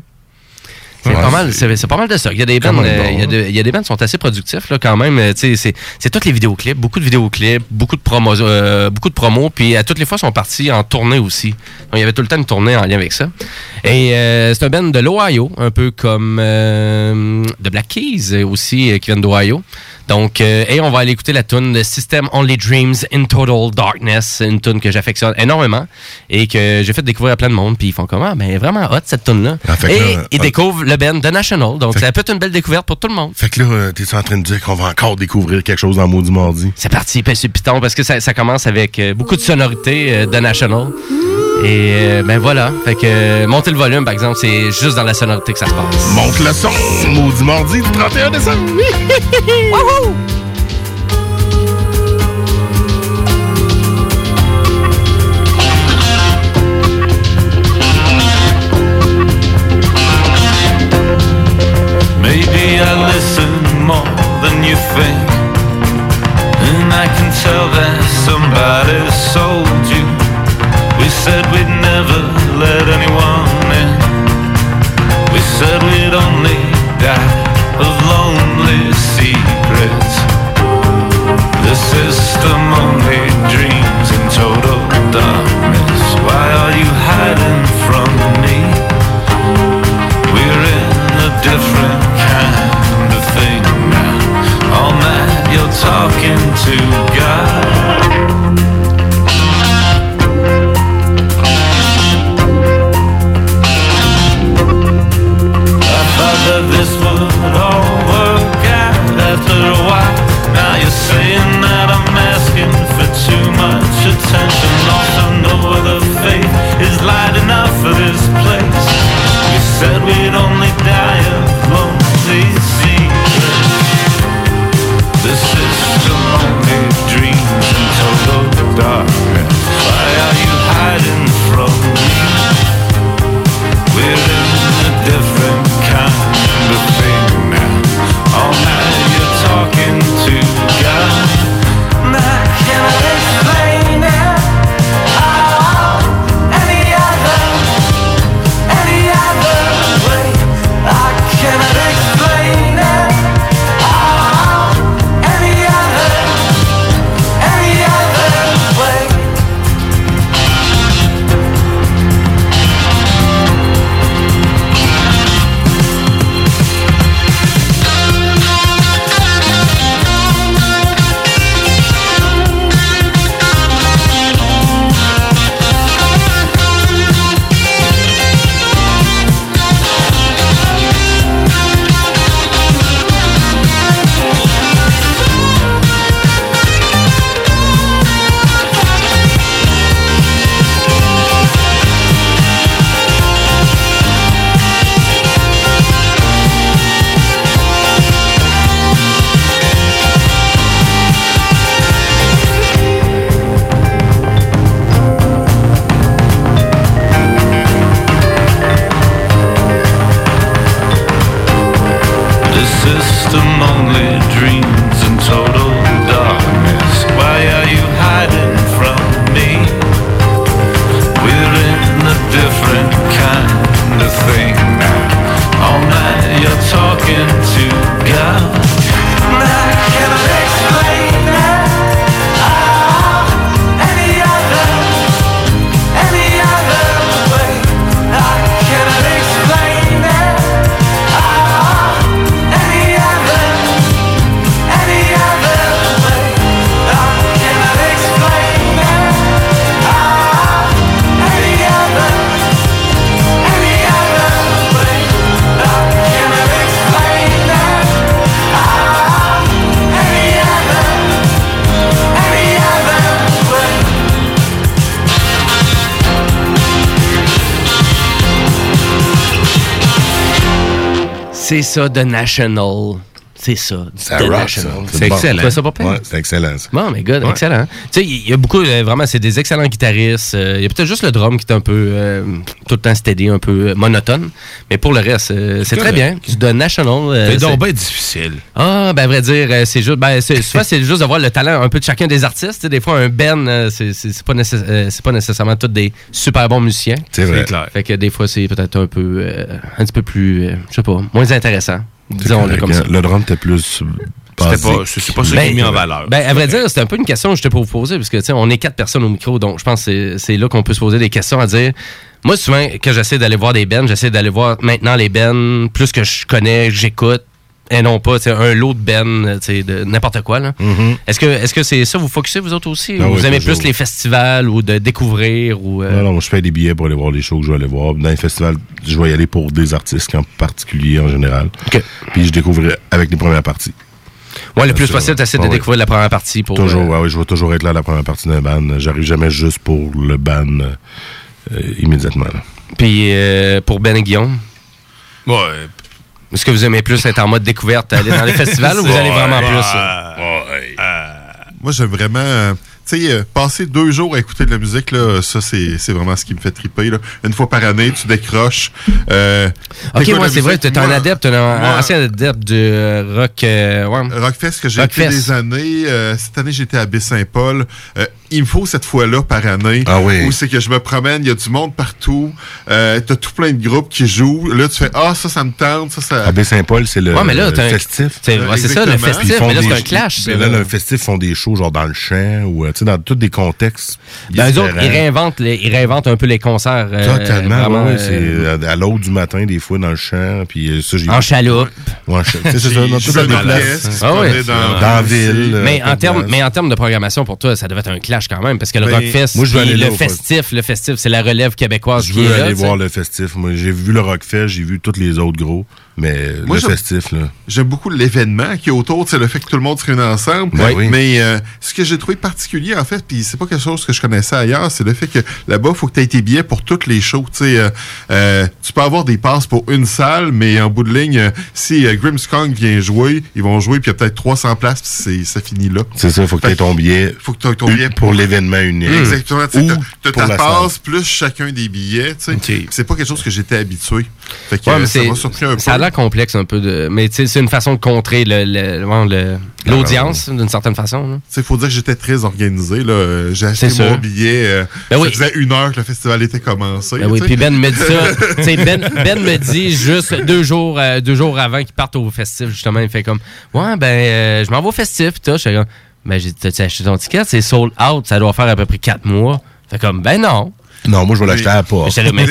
C'est Ouais, pas mal, c'est pas mal de ça. Il y a des bands, euh, il y a de- il y a des bands qui sont assez productifs là quand même. euh, C'est c'est tous les vidéoclips, beaucoup de vidéoclips, beaucoup de promos, euh, beaucoup de promos. Puis à toutes les fois, ils sont partis en tournée aussi. Donc, il y avait tout le temps une tournée en lien avec ça. Et euh, c'est un band de l'Ohio, un peu comme euh, de Black Keys aussi, qui viennent d'Ohio. Donc, euh, et on va aller écouter la tune de System Only Dreams in Total Darkness, une tune que j'affectionne énormément et que j'ai fait découvrir à plein de monde. Puis ils font comment? Ben vraiment hot cette tune là. Ah, que et là, ils ah. découvrent le band The National. Donc, Fait- ça peut être une belle découverte pour tout le monde. Fait que là, euh, t'es en train de dire qu'on va encore découvrir quelque chose dans Maudit Mardi? C'est parti, pèse le piton, parce que ça, ça commence avec euh, beaucoup de sonorités euh, de National. Et euh, ben voilà. Fait que euh, monter le volume, par exemple, c'est juste dans la sonorité que ça se passe. Monte le son! Maudit Mardi du 31 décembre! Wouhou! Maybe I listen more than you think. And I can tell that somebody sold you. We said we'd never let anyone in. We said we'd only die of lonely secrets. The system only dreams in total darkness. Why are you hiding from me? We're in a different kind of thing now. All that you're talking to God. C'est ça, The National. C'est ça. Ça. C'est excellent. Ça pas? Ouais, c'est excellent, ça. Bon, mais Ouais. excellent. Tu sais, il y a beaucoup, euh, vraiment, c'est des excellents guitaristes. Euh, Il y a peut-être juste le drum qui est un peu, euh, tout le temps steady, un peu monotone. Mais pour le reste, euh, c'est très bien. Du The National. euh, C'est donc c'est- bien difficile. Ah, ben, à vrai dire, euh, c'est juste, ben, soit c'est juste de voir le talent un peu de chacun des artistes. Tu sais, Des fois, un euh, c'est pas, nécess- euh, c'est pas nécessairement tous des super bons musiciens. C'est vrai. Clair. Fait que des fois, c'est peut-être un peu, euh, un petit peu plus, euh, je sais pas, moins intéressant. Disons-le correct, comme hein. ça. Le drum était plus. C'était basique. pas- c'est- c'est pas ça qui est mis en valeur. Ben, à vrai dire, c'était un peu une question que je te poser, parce que, tu sais, on est quatre personnes au micro, donc je pense que c'est- c'est là qu'on peut se poser des questions à dire. Moi, souvent, quand j'essaie d'aller voir des bands, j'essaie d'aller voir maintenant les bands, plus que je connais, j'écoute, et non pas, tu sais, un lot de tu sais, de n'importe quoi, là. Est-ce que est-ce que c'est ça, vous focussez, vous autres aussi? Mm-hmm. Ah ou oui, vous aimez toujours. plus les festivals ou de découvrir ou... euh, Non, non, moi, je fais des billets pour aller voir les shows que je vais aller voir. Dans les festivals, je vais y aller pour des artistes en particulier, en général. Puis je découvrirai avec les premières parties. Ouais, le plus possible, t'essaies de Ah oui. découvrir la première partie pour... Toujours, euh, ouais, je vais toujours être là à la première partie d'un band. J'arrive jamais juste pour le band euh, immédiatement. là. Puis euh, pour Ben et Guillaume? Ouais. Est-ce que vous aimez plus être en mode découverte, aller dans les festivals ou vous allez vraiment Ouais. plus... euh, Moi, j'aime vraiment. euh, Tu sais, euh, passer deux jours à écouter de la musique, là, ça, c'est c'est vraiment ce qui me fait triper. Là. Une fois par année, tu décroches. euh, Ok, moi, c'est vrai, musique. t'es un adepte, t'es un moi- ancien adepte du euh, rock... euh, ouais. Rockfest que j'ai Rockfest. des années. euh, cette année, j'étais à Baie-Saint-Paul. Il me faut cette fois-là par année. Ah oui. Où c'est que je me promène, il y a du monde partout. Euh, T'as tout plein de groupes qui jouent. Là, tu fais Ah, ça, ça me tente. Ça, ça... À Baie-Saint-Paul, c'est le, Ouais, mais là, le t'as un- festif. c'est- ouais, c'est ça, le festif, mais là, c'est un clash, mais là, là. le festif font des shows genre dans le champ ou euh, tu sais, dans tous des contextes. Ben, eux autres, ils réinventent, les- ils réinventent un peu les concerts. euh, Totalement, vraiment, ouais, ouais, euh, c'est à, à l'aube du matin, des fois, dans le champ. Puis ça, j'ai En chaloupe. Ouais, c'est ça, dans toute la déplace. Ah. Dans la ville. Mais en, toute termes, place. mais en termes de programmation, pour toi, ça devait être un clash quand même, parce que le Ben, Rockfest, moi, je veux aller le là, festif, le festif, c'est la relève québécoise Je qui veux est aller voir le festif. Moi, j'ai vu le Rockfest, j'ai vu tous les autres gros. Mais Moi, le j'aime- festif, là. J'aime beaucoup l'événement qui est autour, c'est le fait que tout le monde se réunit ensemble. Ben oui. Mais euh, ce que j'ai trouvé particulier, en fait, puis c'est pas quelque chose que je connaissais ailleurs, c'est le fait que là-bas, il faut que tu aies tes billets pour toutes les shows. Tu sais, euh, euh, tu peux avoir des passes pour une salle, mais en bout de ligne, euh, si euh, Grimmskong vient jouer, ils vont jouer, puis il y a peut-être 300 places, puis c'est- ça finit là. C'est ça, faut que tu aies ton billet. Faut que tu aies ton billet pour l'événement unique. Exactement. Tu pour ta passe salle. plus chacun des billets. tu sais. C'est pas quelque chose que j'étais habitué. Fait que Ouais, euh, ça m'a surpris un peu. L'air complexe un peu de. Mais c'est une façon de contrer le- le- le- l'audience d'une certaine façon. Il faut dire que j'étais très organisé. J'ai acheté mon sûr. billet. euh, Ben oui. Ça faisait une heure que le festival était commencé. Ben oui, puis Ben me dit ça. Ben, ben me dit juste deux jours, euh, deux jours avant qu'il parte au festif, justement, il fait comme Ouais, ben, euh, je m'en vais au festif. Je fais comme Ben, j'ai t'as-tu acheté ton ticket? C'est sold out, ça doit faire à peu près quatre mois. Fait comme Ben non. Non, moi, je vais l'acheter à mais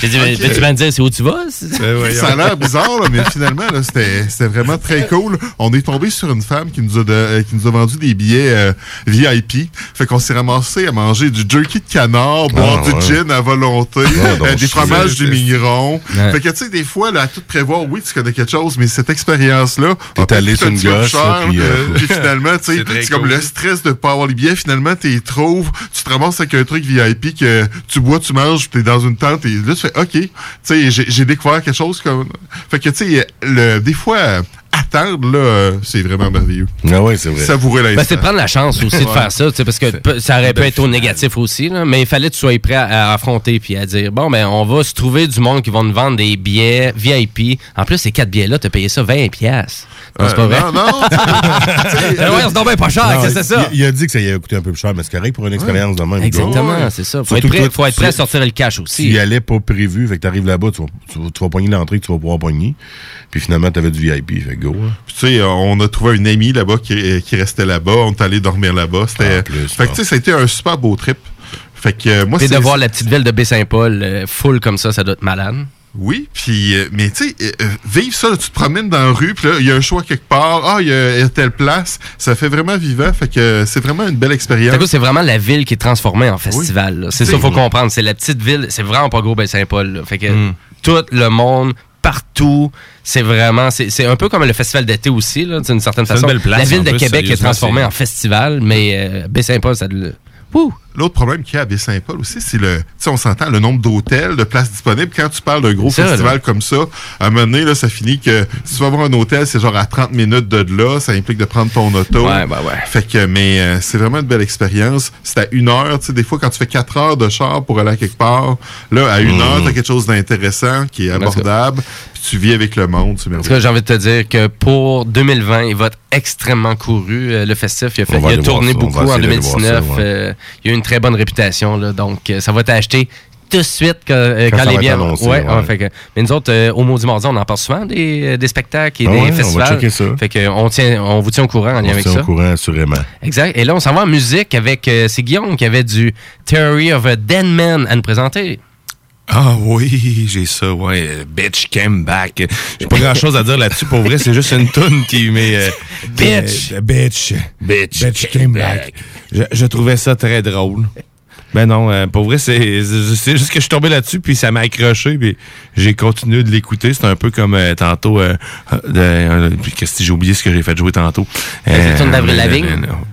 j'ai dit, mais Ok. peux-tu me dire c'est où tu vas? Ça? a l'air bizarre, là, mais finalement, là, c'était c'était vraiment très cool. On est tombé sur une femme qui nous a, de- euh, qui nous a vendu des billets euh, VIP. Fait qu'on s'est ramassé à manger du jerky de canard, boire Ah, du ouais. gin à volonté, Ah, donc, euh, des fromages du mignon. Ouais. Fait que, tu sais, des fois, là, à tout prévoir, oui, tu connais quelque chose, mais cette expérience-là... T'es allé sur un une gauche, cher, là, puis, euh, puis finalement, tu sais, C'est comme cool. le stress de pas avoir les billets. Finalement, tu les trouves, tu te ramasses avec un truc VIP que tu bois, tu manges, t'es dans une tente, et là, tu fais, OK, tu sais, j'ai découvert quelque chose comme... Fait que, tu sais, des fois, attendre, là, euh, c'est vraiment merveilleux. Ah ouais, c'est vrai. Savourer l'instant. Ben, c'est de prendre la chance aussi de faire ça, tu sais, parce que ça aurait pu être au négatif aussi, là, mais il fallait que tu sois prêt à, à affronter puis à dire bon, ben, on va se trouver du monde qui va nous vendre des billets VIP. En plus, ces quatre billets-là, t'as payé ça 20$. piastres. Non, c'est pas Euh, vrai. non, non, Ben ouais, c'est donc bien pas cher, c'est ça? Il, il a dit que ça y a coûté un peu plus cher, mais c'est correct pour une expérience de même. Exactement, Ouais. c'est ça. Faut Surtout être prêt- faut être prêt à tu- sortir le cash aussi. Tu y allais pas prévu, fait que t'arrives là-bas, tu vas, tu, vas, tu vas pogner l'entrée que tu vas pouvoir pogner. Puis finalement, t'avais du VIP, fait que go. Puis, tu sais, on a trouvé une amie là-bas qui, qui restait là-bas. On est allé dormir là-bas. C'était. fait que, tu sais, ça a été un super beau trip. Fait que, euh, moi, c'est. de voir la petite ville de Baie-Saint-Paul euh, full comme ça, ça doit être malade. Oui, puis, euh, mais tu sais, euh, vivre ça, là, tu te promènes dans la rue, puis là, il y a un choix quelque part, ah, il y, a il y a telle place, ça fait vraiment vivant, fait que euh, c'est vraiment une belle expérience. C'est vraiment la ville qui est transformée en festival. là. C'est ça qu'il faut comprendre. C'est la petite ville. C'est vraiment pas gros Baie-Saint-Paul. là. Fait que Mm. tout le monde, partout, c'est vraiment... C'est un peu comme le festival d'été aussi, d'une certaine C'est une façon. belle place, la ville de plus, Québec est transformée en festival, mais euh, Baie-Saint-Paul, ça... le- L'autre problème qu'il y a à Baie-Saint-Paul aussi, c'est le, tu sais, on s'entend, le nombre d'hôtels, de places disponibles. Quand tu parles d'un gros ça, festival là. comme ça, à un moment donné, là, ça finit que si tu vas avoir un hôtel, c'est genre à 30 minutes de là, ça implique de prendre ton auto. Ouais, bah ouais. Fait que, mais euh, c'est vraiment une belle expérience. C'est à une heure, tu sais, des fois, quand tu fais quatre heures de char pour aller à quelque part, là, à une heure, t'as quelque chose d'intéressant qui est abordable, puis tu vis avec le monde, c'est merveilleux. j'ai envie de te dire que pour 2020, il va être extrêmement couru. euh, le festif, il a, fait, il a voir tourné beaucoup en essayer d'aller voir 2019. ça, ouais. euh, il a eu une très bonne réputation. Là, donc, euh, ça va t'acheter tout de suite quand, euh, Quand quand ça les biens. ouais, ouais. ouais, fait que- mais nous autres, euh, au Maudit Mardi, on en parle souvent des, euh, des spectacles et Ah des ouais, on va festivals. checker ça. Fait que on, tient, on vous tient au courant en lien On avec se tient ça. au courant, assurément. Exact. Et là, on s'en va en musique avec. euh, c'est Guillaume qui avait du Theory of a Dead Man à nous présenter. Ah oui, j'ai ça, ouais. euh, Bitch came back. J'ai pas grand chose à dire là-dessus. Pour vrai, c'est juste une toune qui met. euh, Bitch. euh, bitch. Bitch. Bitch came back. Je, je trouvais ça très drôle. Ben non, euh, pour vrai, c'est c'est juste que je suis tombé là-dessus, puis ça m'a accroché, puis j'ai continué de l'écouter. C'est un peu comme euh, tantôt. Euh, euh, euh, qu'est-ce que j'ai oublié ce que j'ai fait jouer tantôt? La toune d'Avril euh, Lavigne?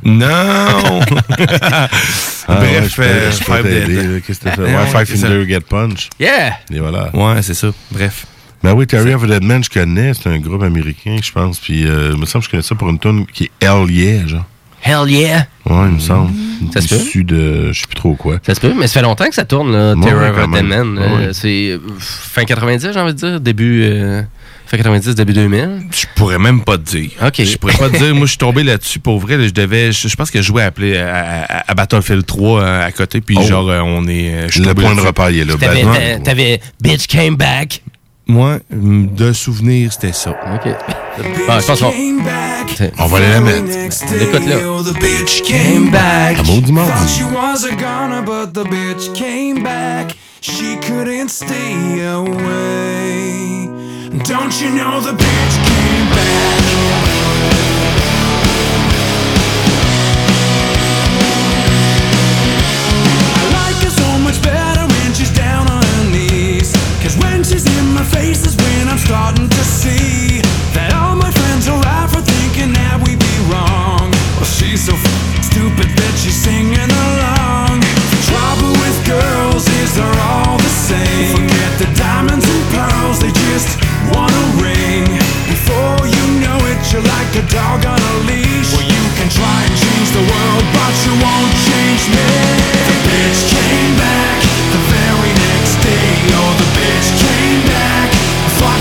Non! Bref, euh. Qu'est-ce que Five c'est. Finger Get Punch. Yeah! Et voilà. Ouais, c'est ça. Bref. Ben oui, Terry of a Dead Man, je connais. C'est un groupe américain, je pense. Puis, euh, il me semble que je connais ça pour une tune qui est Hell Yeah, genre. Hell yeah! Ouais, il me semble. Ça se peut? Issu de, je sais plus trop quoi. Ça se peut, mais ça fait longtemps que ça tourne, là, Ouais, Terror ouais, of même. Man. Ouais, c'est fin 90, j'ai envie de dire. Début. euh, fin 90, début 2000. Je pourrais même pas te dire. OK. Je pourrais pas te dire. Moi, je suis tombé là-dessus pour vrai. là, je devais. Je, je pense que je jouais à, appeler à, à- à Battlefield 3 euh, à côté. Puis Oh. genre, euh, on est. je suis Le point de repère, il est là. T'avais, t'a- t'avais Bitch Came Back. Moi, mm, de souvenir, c'était ça. OK. Ah, je pense qu'on. C'est- On va aller la mettre. Écoute là. The bitch came back. À maudit Thought mardi. she was a goner, but the bitch came back. She couldn't stay away. Don't you know the bitch came faces when I'm starting to see that all my friends are out for thinking that we'd be wrong. Well, she's so stupid that she's singing along. The trouble with girls is they're all the same. Forget the diamonds and pearls, they just wanna ring. Before you know it, you're like a dog on a leash. Well, you can try and change the world, but you won't change me. The bitch came back the very next day. Oh,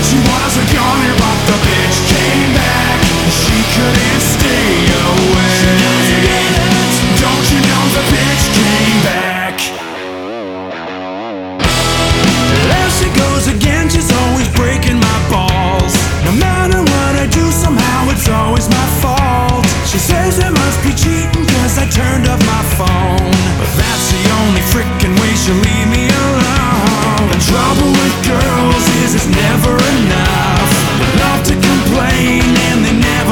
she was a goner, but the bitch came back. She couldn't stay away. Don't you know the bitch came back? There she goes again, she's always breaking my balls. No matter what I do, somehow it's always my fault. She says I must be cheating, cause I turned off my phone. But that's the only freaking way she'll leave me alone. The trouble with girls is it's never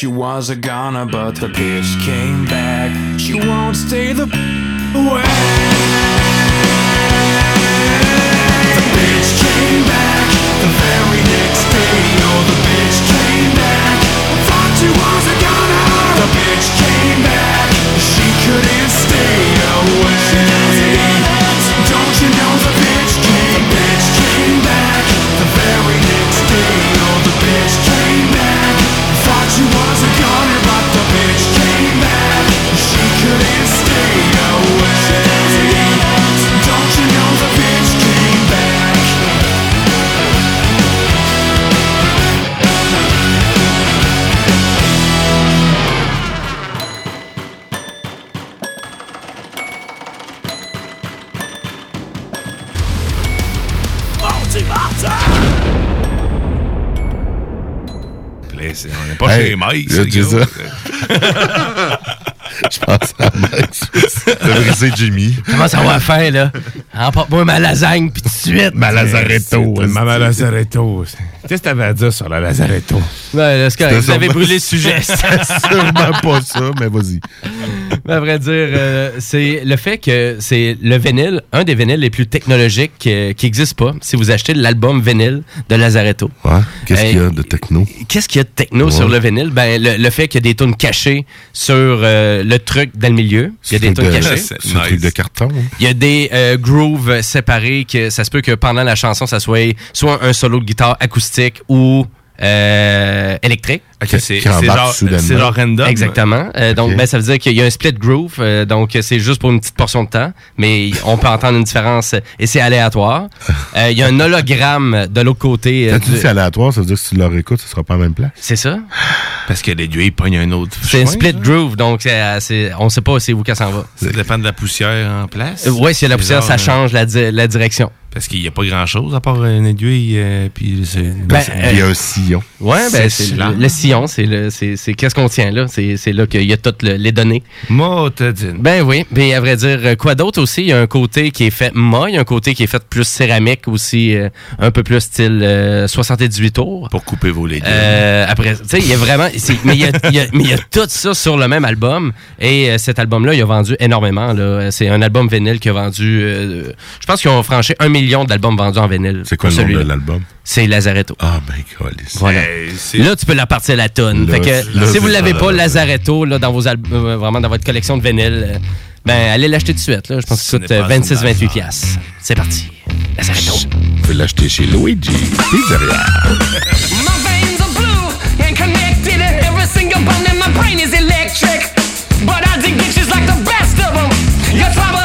she was a goner, but the bitch came back. She won't stay the pas Hey, chez Mike, je dis gros. Je pense à Mike. T'as brisé Jimmy. Comment ça va faire, là? Emporte-moi ma lasagne, puis tout de suite. Ma Lazaretto. Ma Lazaretto. Qu'est-ce que t'avais à dire sur la Lazaretto? Ouais, là, c'est correct. Vous avez brûlé le sujet. C'était sûrement pas ça, mais vas-y. Mais à vrai dire, euh, c'est le fait que c'est le vinyle, un des vinyles les plus technologiques euh, qui n'existe pas. Si vous achetez l'album vinyle de Lazaretto. Ouais. Qu'est-ce Euh, qu'il y a de techno? Qu'est-ce qu'il y a de techno Ouais. sur le vinyle? Ben, le, le fait qu'il y a des tunes cachées sur euh, le truc dans le milieu. Il y a des tunes de- cachées. c'est un truc de carton. hein? Il y a des euh, grooves séparés que ça se peut que pendant la chanson, ça soit soit un solo de guitare acoustique ou euh, électrique. C'est- genre- genre random. Exactement. Euh, donc, ben, ça veut dire qu'il y a un split groove. euh, donc, c'est juste pour une petite portion de temps, mais on peut entendre une différence et c'est aléatoire. Euh, Il y a un hologramme de l'autre côté. euh, Quand tu dis c'est aléatoire, ça veut dire que si tu le réécoutes, ce sera pas à la même place? C'est ça? Parce que l'aiguille pogne un autre. C'est un split là. groove, donc c'est, on sait pas c'est où qu'elle s'en va. Ça dépend de la poussière en place. Euh, ouais, s'il y a la poussière, genre, ça change la, di- la direction. Parce qu'il n'y a pas grand-chose à part une aiguille, euh, puis. Ben, Il y a un sillon. Ouais, ben, c'est le, le sillon, c'est le, c'est, c'est qu'est-ce qu'on tient là? C'est, c'est là qu'il y a toutes le- les données. Motadine. Ben oui. Puis à vrai dire, euh, quoi d'autre aussi? Il y a un côté qui est fait moi, il y a un côté qui est fait plus céramique aussi, euh, un peu plus style euh, 78 tours. Pour couper vos légumes. Euh, après, tu sais, il y a vraiment. mais il y a, y a- mais il y a tout ça sur le même album. Et euh, cet album-là, il a vendu énormément. Là. C'est un album vinyle qui a vendu. euh, je pense qu'ils ont franchi un million d'albums vendus en vinyle. C'est quoi le nom de l'album? C'est Lazaretto. Ah, ben. Voilà. Là, tu peux la partir la tonne. Là, Fait que, là, si vous c'est l'avez ça, pas. Lazaretto, là, dans vos euh, vraiment dans votre collection de vinyle, euh, ben, allez l'acheter tout de suite. Là. Je pense Ce qu'il coûte n'est euh, pas une 26-28 piastres. C'est parti. Lazaretto. Vous pouvez l'acheter chez Luigi. Pizzeria. My veins are blue and connected, and every single bone in my brain is electric. But I dig bitches like the best of them. Yo trabajo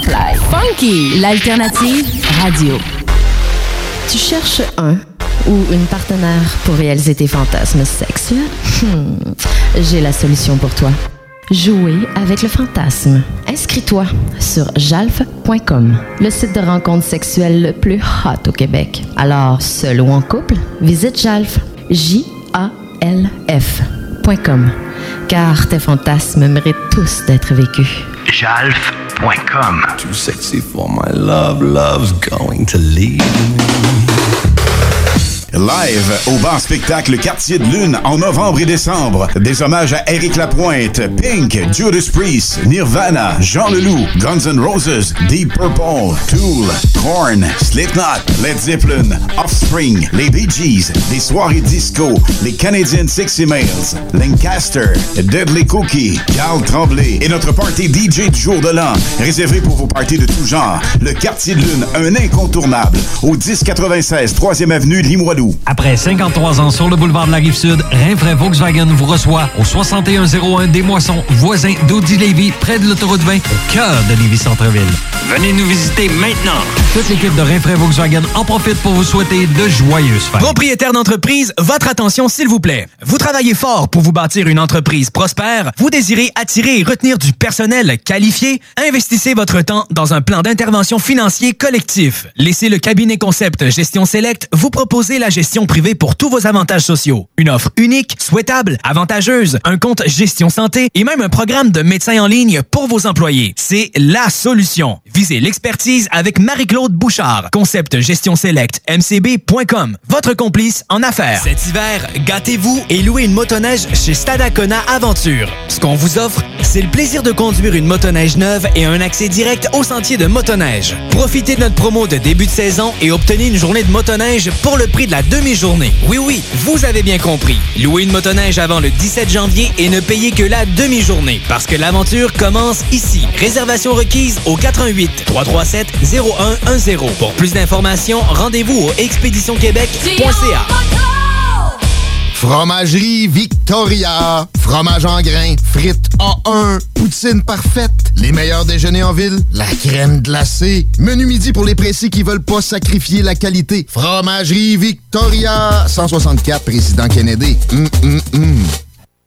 Funky, l'alternative radio. Tu cherches un ou une partenaire pour réaliser tes fantasmes sexuels? Hmm, J'ai la solution pour toi. Jouer avec le fantasme. Inscris-toi sur jalf.com, le site de rencontre sexuelle le plus hot au Québec. Alors, seul ou en couple, visite jalf. J-A-L-F.com. Car tes fantasmes méritent tous d'être vécus. Jalf.com. Too sexy for my love, love's going to leave Live au bar spectacle Quartier de Lune en novembre et décembre. Des hommages à Eric Lapointe, Pink, Judas Priest, Nirvana, Jean Leloup, Guns N' Roses, Deep Purple, Tool, Korn, Slipknot, Led Zeppelin, Offspring, les Bee Gees, des soirées disco, les Canadian Sexy Males, Lancaster, Deadly Cookie, Carl Tremblay et notre party DJ du jour de l'an. Réservé pour vos parties de tout genre. Le Quartier de Lune, un incontournable. Au 1096 3e Avenue Limoilou. Après 53 ans sur le boulevard de la Rive-Sud, Rinfraie Volkswagen vous reçoit au 6101 des Moissons, voisin d'Audi Lévis, près de l'autoroute 20, au cœur de Lévis-Centreville. Venez nous visiter maintenant. Toute l'équipe de Rinfraie Volkswagen en profite pour vous souhaiter de joyeuses fêtes. Propriétaire d'entreprise, votre attention s'il vous plaît. Vous travaillez fort pour vous bâtir une entreprise prospère, vous désirez attirer et retenir du personnel qualifié, investissez votre temps dans un plan d'intervention financier collectif. Laissez le cabinet concept Gestion Select vous proposer la gestion privée pour tous vos avantages sociaux. Une offre unique, souhaitable, avantageuse, un compte gestion santé et même un programme de médecin en ligne pour vos employés. C'est la solution. Visez l'expertise avec Marie-Claude Bouchard. Concept gestion select mcb.com. Votre complice en affaires. Cet hiver, gâtez-vous et louez une motoneige chez Stadacona Aventure. Ce qu'on vous offre, c'est le plaisir de conduire une motoneige neuve et un accès direct au sentier de motoneige. Profitez de notre promo de début de saison et obtenez une journée de motoneige pour le prix de la demi-journée. Oui, oui, vous avez bien compris. Louez une motoneige avant le 17 janvier et ne payez que la demi-journée parce que l'aventure commence ici. Réservation requise au 88 337 0110. Pour plus d'informations, rendez-vous au expéditionquebec.ca. Fromagerie Victoria. Fromage en grains, frites A1, poutine parfaite, les meilleurs déjeuners en ville, la crème glacée, menu midi pour les précis qui veulent pas sacrifier la qualité. Fromagerie Victoria. 164 Président Kennedy. Hum, hum, hum.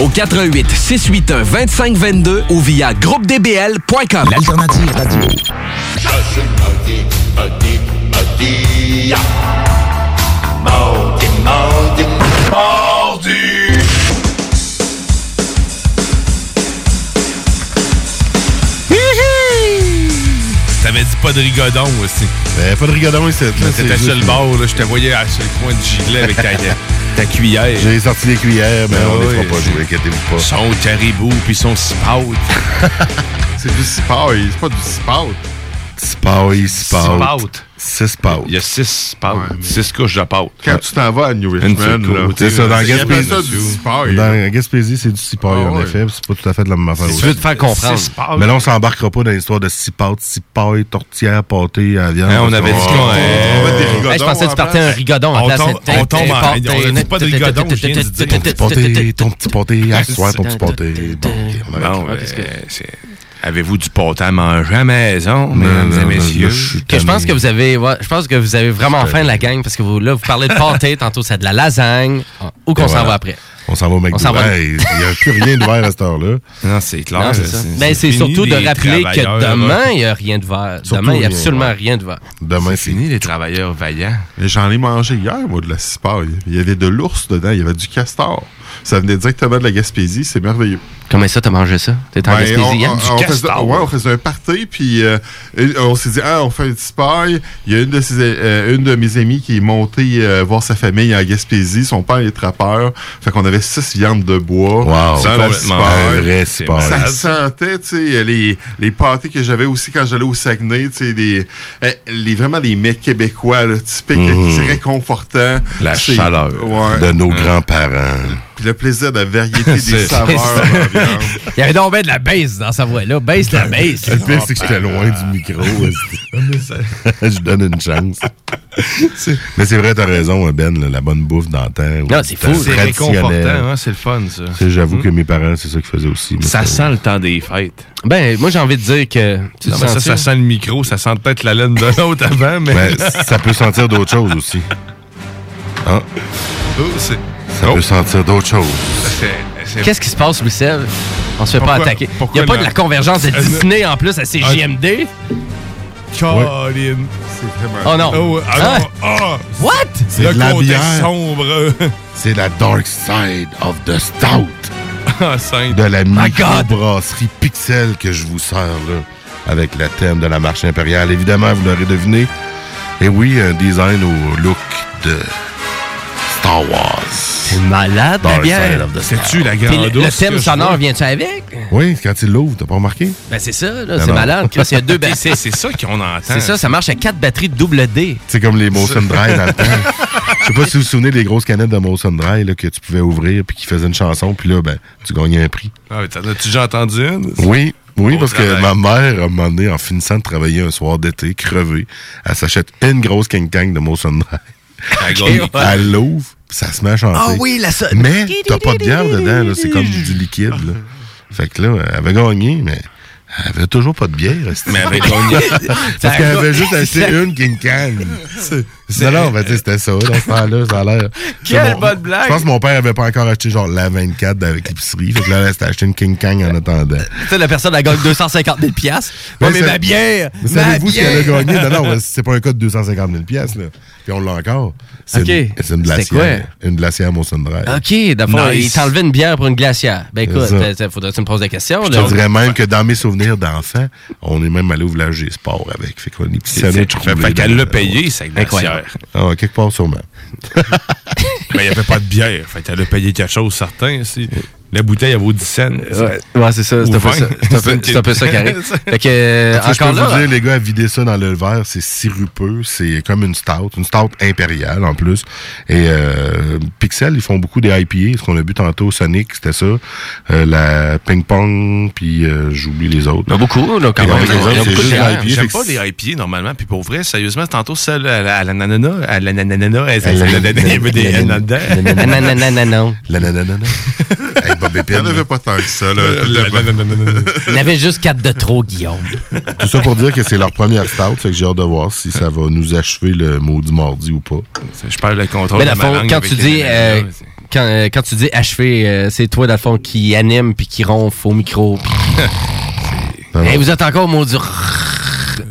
au 88 681 2522 ou via groupedbl.com. L'alternative radio. Mardi. T'avais dit pas de rigodon aussi? Ben, pas de rigodon ici. juste- sur le bord, là, je te voyais à- sur le coin du gilet avec ta, ta cuillère. J'ai sorti les cuillères, mais Ben on les fera pas jouer, inquiétez-vous pas. Son caribou, puis son cipout. c'est du cipout, c'est pas du cipout. Cipout, cipout. Six pâtes. Il y a six pâtes. Six couches de pâtes. Quand tu t'en vas à New Richmond, là. C'est ça, dans Gaspésie. ça du cipaille. Dans Gaspésie, c'est du cipaille, Ah en ouais. effet. C'est pas tout à fait de la même affaire. Tu veux te faire comprendre. Mais là, on s'embarquera pas dans l'histoire de cipaille, cipaille, tortillère, pâté à viande. Hein, on avait dit qu'on va mettre des rigodons Hey, je pensais que tu partais un rigodon. en On place. tombe- on en- on pas de rigodon. Ton petit pâté, ton petit pâté, à ce soir, ton petit pâté. Avez-vous du pâté à manger à la maison, mesdames et messieurs? Que je pense que vous avez, ouais, je pense que vous avez vraiment faim de la gang parce que vous là vous parlez de pâté, tantôt c'est de la lasagne. Où qu'on s'en voilà. va après? On s'en va au McDo. Va. Il n'y a plus rien d'ouvert à cette heure-là. Non, c'est clair. Non, c'est ça. Ben, surtout de rappeler que demain, il n'y a rien de vert. Surtout Demain, il n'y a absolument ouais. rien de vert. Demain, C'est fini, les travailleurs vaillants. J'en ai mangé hier, moi, de la cipaille. Il y avait de l'ours dedans, il y avait du castor. Ça venait directement de la Gaspésie, c'est merveilleux. Comment ça, t'as mangé ça? T'es en Ben, Gaspésie on, hier? on- on faisait, ouais, on faisait un party, puis euh, on s'est dit, ah, on fait un petit paille. Il y a une de, ses, euh, une de mes amies qui est montée euh, voir sa famille en Gaspésie. Son père est trappeur. Fait qu'on avait six viandes de bois. Wow. Un vrai. Ça sentait, tu sais, les, les pâtés que j'avais aussi quand j'allais au Saguenay, tu sais, des, eh, les, vraiment des mets québécois, là, typiques, c'est réconfortant. La chaleur Ouais. de nos grands-parents. Puis le plaisir de la variété des saveurs. Il y avait donc bien de la baisse dans sa voix là. Baisse la baisse. Le pire, c'est que j'étais loin du micro. Je donne une chance. Mais c'est vrai, t'as raison, Ben, là, la bonne bouffe d'antan. Non, c'est fou. C'est réconfortant, hein, c'est le fun, ça. Tu sais, J'avoue que mes parents, c'est ça qu'ils faisaient aussi. Ça sent le temps des fêtes. Ben, moi, j'ai envie de dire que. Ça, sent le micro, ça sent peut-être la laine de l'autre avant, mais. Ben, ça peut sentir d'autres choses aussi. Ah. Oh, c'est- Ça Oh. peut sentir d'autres choses. C'est- c'est- Qu'est-ce qui se passe, Louis-Seb? On se fait pas Pourquoi- attaquer. Il n'y a pas la- de la convergence de Disney en plus à CJMD. Colin. Oh non. Oh, ah Hein? non. Ah! What? C'est Le la bière. sombre. C'est la dark side of the stout. Ah, de la microbrasserie Pixel que je vous sers là, avec le thème de la marche impériale. Évidemment, vous l'aurez deviné. Et oui, un design au look de Star Wars. C'est malade, la bière. C'est-tu la grande le, le thème sonore vient-tu avec? Oui, quand il l'ouvre, t'as pas remarqué? Ben, c'est ça, C'est malade. Chris, Il y a deux C'est batteries. c'est ça qu'on entend. C'est ça, ça marche à quatre batteries de double D. C'est comme les Motion Dry dans le temps. Je sais pas si vous vous souvenez des grosses canettes de Motion Dry là, que tu pouvais ouvrir puis qui faisaient une chanson, puis là, ben, tu gagnais un prix. Ah, mais t'en as-tu déjà entendu une? Oui, oui, parce que ma mère, à un moment donné, en finissant de travailler un soir d'été, crevée, elle s'achète une grosse King Kang de Motion Dry. Elle gagne. Elle l'ouvre, puis ça se met à chanter. Ah oui, la so- Mais t'as pas de bière dedans, là, c'est comme du liquide. Là. Fait que là, elle avait gagné, mais elle avait toujours pas de bière. Mais elle avait gagné. Parce qu'elle avait juste acheté une King Kang. Non, non, ben, c'était ça, dans ce temps-là, ça a l'air. Quelle Mon- bonne blague! Je pense que mon père avait pas encore acheté genre la 24 avec l'épicerie. Fait que là, elle s'était acheté une King Kang en attendant. Tu sais, la personne, elle gagne 250 000 piastres. Ouais, mais ma bière! Savez-vous ce qu'elle a gagné? Non, non, c'est pas un cas de 250 000 piastres, là. Puis on l'a encore. C'est une, c'est une C'était glacière. Une glacière Molson Dry. OK, d'abord, Nice. il t'enlevait une bière pour une glacière. Ben écoute, il faudrait que tu me poses des questions. Je là. te dirais même que dans mes souvenirs d'enfant, on est même allé au village des sports avec. Fait qu'on est petits fait- qu'elle l'a payé, sa glacière. Ah, quelque part sûrement. Mais il n'y avait pas de bière. Fait qu'elle a payé quelque chose, certain. aussi. La bouteille, elle vaut 10 cents. Ouais, ouais, c'est ça. C'est un peu 20. ça. C'est un peu- c'est un peu ça qui arrive. Fait que, euh, sais, je peux là. vous dire, les gars, à vider ça dans le verre, c'est sirupeux. C'est comme une stout. Une stout impériale, en plus. Et euh, Pixel, ils font beaucoup des IPA. Ce qu'on a bu tantôt, Sonic, c'était ça. Euh, la Ping Pong, puis euh, j'oublie les autres. Il y en a beaucoup, là, quand même. J'aime pas que les IPA normalement, puis pour vrai, sérieusement, tantôt celle à la, à la nanana, à la nanana, elle- À la- elle- elle- il y avait des N en La Il n'y en avait pas tant que ça. Là. La- la- la- la- la- la- Il y en avait juste quatre de trop, Guillaume. Tout ça pour dire que c'est leur première stout, fait que j'ai hâte de voir si ça va nous achever le maudit mardi ou pas. Je perds le contrôle Mais de ma langue quand tu dis, euh, quand, euh, quand tu dis achever, euh, c'est toi, dans le fond, qui anime puis qui ronfle au micro. Hey, vous êtes encore au mot du...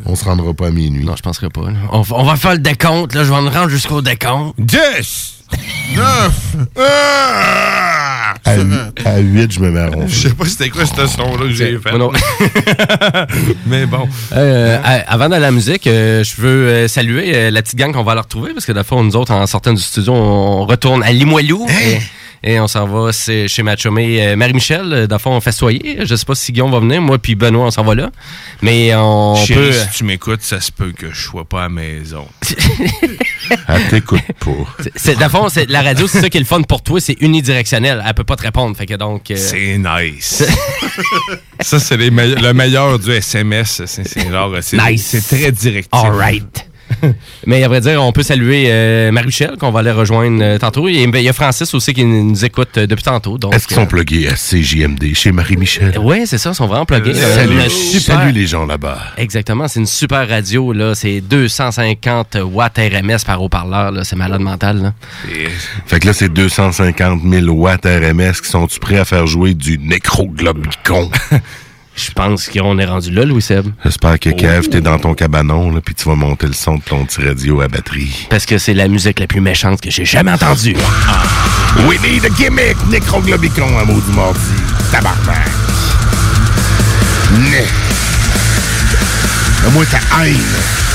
On se rendra pas à minuit. Non, je penserais pas. on va faire le décompte. Là, je vais me rendre jusqu'au décompte. 10! 9! À, hu- à 8, je me mets à Je ronfler. sais pas c'était quoi ce son-là que j'ai fait. Moi non. Mais bon. Euh, à- avant d'aller à la musique, euh, je veux euh, saluer euh, la petite gang qu'on va leur retrouver parce que la fois, nous autres, en sortant du studio, on retourne à Limoilou. Et, et on s'en va chez ma chumée, euh, Marie-Michel. euh, Dans le fond, on fait soyer. Je sais pas si Guillaume va venir. Moi puis Benoît, on s'en va là. Mais on Chérie, peut... si tu m'écoutes, ça se peut que je sois pas à la maison. Elle t'écoute pas. C'est, dans le fond, c'est, la radio, c'est ça qui est le fun pour toi. C'est unidirectionnel. Elle peut pas te répondre. Fait que donc... euh, C'est nice. ça, c'est le meilleur du SMS. C'est, c'est genre, c'est, Nice. c'est très directif. All right. Mais à vrai dire, on peut saluer euh, Marie-Michel qu'on va aller rejoindre euh, tantôt. Il y, a, il y a Francis aussi qui nous écoute euh, depuis tantôt. Est-ce qu'ils sont plugués à CJMD chez Marie-Michel? Oui, c'est ça, ils sont vraiment plugués. Salut. une super- Salut les gens là-bas. Exactement, c'est une super radio. là. C'est 250 watts RMS par haut-parleur. là. C'est malade mental. Là. Fait que là, c'est 250 000 watts RMS qui sont-tu prêts à faire jouer du nécroglobicon? Je pense qu'on est rendu là, Louis Seb. J'espère que Kev, t'es dans ton cabanon, là, puis tu vas monter le son de ton petit radio à batterie. Parce que c'est la musique la plus méchante que j'ai jamais entendue. We need a gimmick! Nécroglobicon à maudit mardi. Tabarnak! Né! Donne-moi ta haine!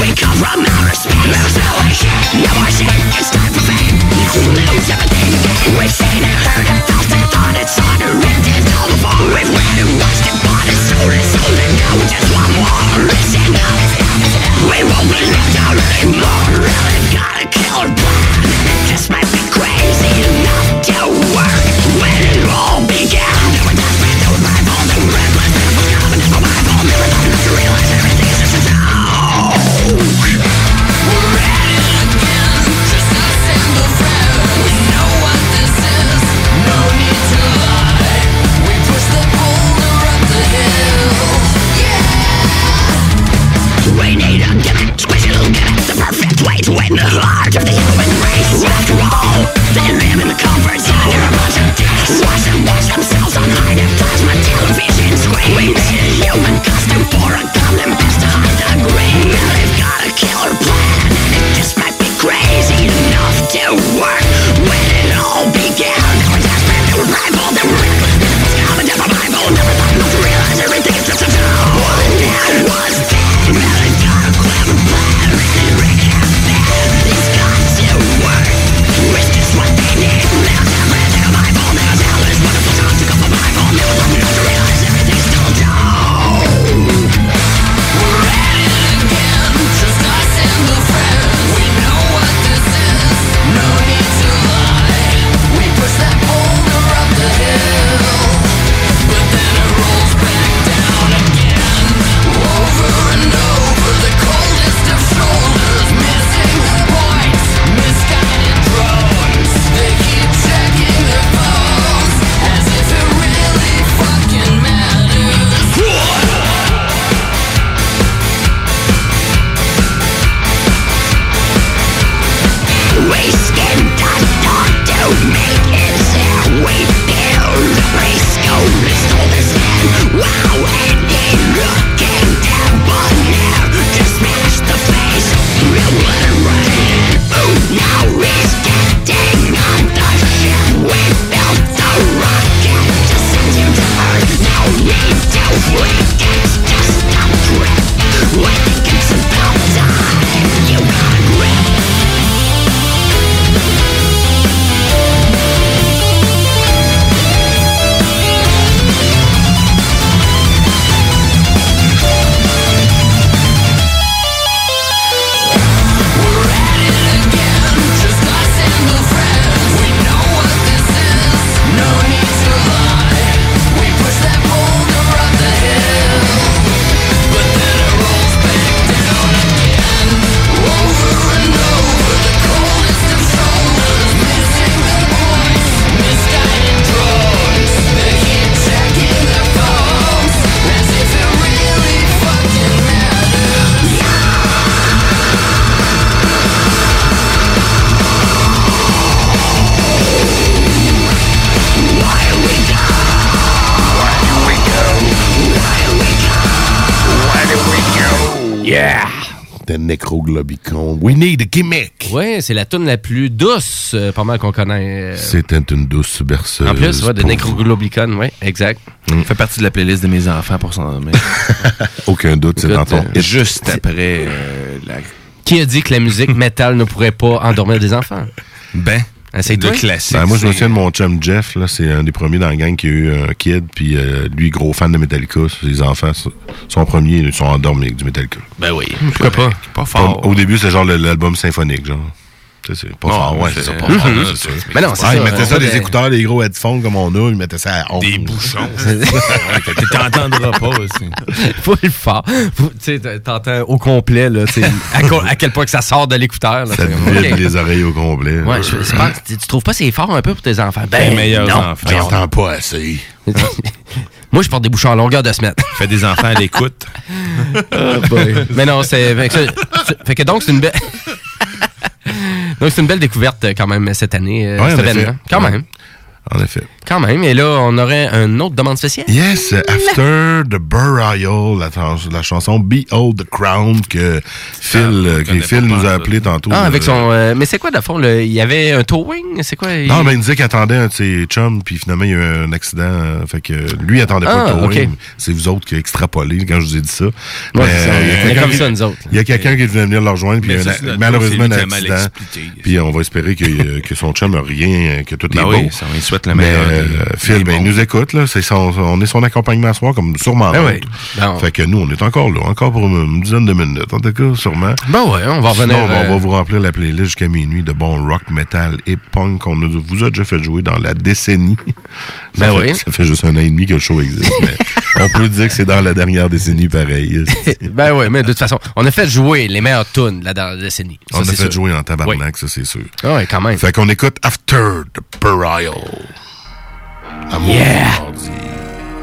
We come from outer space Mount salvation, no more shit It's time for fame You lose everything We've seen it, heard it, felt it, thought it Saw it, ripped all the We've read it, watched it, bought it Sold it, sold it, now we just want more we won't be left out anymore Really gotta kill it, but This might be crazy enough to work. Heart of the human race. After all, they live in the comfort zone. They're a bunch of dicks. Watch them watch themselves on high plasma television screens. We made a human costume for a goblin best to hide the green. Now they've got a killer plan, and it just might be crazy enough to work. When it all began, they were desperate, they were rival, were reckless. It's common to survival. Never thought not to realize everything is just a joke. One that was Necroglobicon. We need a gimmick! Ouais, c'est la tune la plus douce, euh, pas mal qu'on connaît. euh. C'était une douce berceuse. En plus, ouais, de Necroglobicon, ouais, exact. fait partie de la playlist de mes enfants pour s'endormir. Aucun doute, c'est dans ton euh, Juste après euh, la... Qui a dit que la musique métal ne pourrait pas endormir des enfants? Ben, essaye de classique. Ben, moi, je me souviens de mon chum Jeff, là, c'est un des premiers dans la gang qui a eu un kid, puis euh, lui, gros fan de Metallica, ses enfants, so- son premier, ils sont endormis avec du Metallica. Ben oui, pourquoi pas? Pas fort. Au, au début, c'est genre l'album symphonique, genre. C'est pas Non, ouais, c'est- ça, pas. Mais non, c'est ça, Ils mettaient ça, des de- écouteurs, des gros headphones comme on a, ils mettaient ça à 11. Des bouchons. Tu t'entendras pas aussi. Faut le faire. Tu sais, t'entends au complet, là, à, quel point que ça sort de l'écouteur. là, Ça vide les oreilles au complet. Ouais, je, je pense- tu, tu trouves pas que c'est fort un peu pour tes enfants? Ben, Les meilleurs non. enfants. J'entends pas assez. Moi, je porte des bouchons à longueur de semaine. Fais des enfants à l'écoute. Ah. Mais non, c'est. Fait que, ça- c'est- fait que donc, c'est une belle. Donc, c'est une belle découverte euh, quand même cette année, euh, Ouais, cet en effet. événement. Quand Ouais. même. En effet. Quand même. Et là, on aurait une autre demande spéciale. Yes, After the Burial, la, chanson Behold the Crown que Phil, euh, que Phil nous a appelé tantôt. Ah, avec Euh, son. euh, mais c'est quoi, de fond? le- Il y avait un towing? C'est quoi? il- Non, mais il disait qu'il attendait un de ses chums, puis finalement, il y a eu un accident. euh, fait que lui, il attendait pas Ah, le towing. ok. C'est vous autres qui extrapolez quand je vous ai dit ça. Ouais, c'est ça, il y a comme qui- ça, nous autres. Il y a quelqu'un qui venait venir le rejoindre, puis Mais malheureusement un accident. Puis on va espérer que, que son chum a rien, que tout Ben est oui, souhaite le Mais, euh, Phil, ben, il nous écoute, là. C'est son, on est son accompagnement à soir, comme sûrement. Ben oui. Ben, Fait que nous, on est encore là, encore pour une, une dizaine de minutes, en tout cas, sûrement. Ben ouais, on va revenir. Sinon, on va- euh, on va vous remplir la playlist jusqu'à minuit de bon rock, metal et punk qu'on vous a déjà fait jouer dans la décennie. Ben ça fait, oui. Ça fait juste un an et demi que le show existe, mais on peut dire que c'est dans la dernière décennie pareil. Ben oui, mais de toute façon, on a fait jouer les meilleures tunes là, dans la décennie. Ça, on a fait sûr. jouer en tabarnak, ça c'est sûr. Ah ouais, quand même. Fait qu'on écoute After the Burial. Yeah. mardi.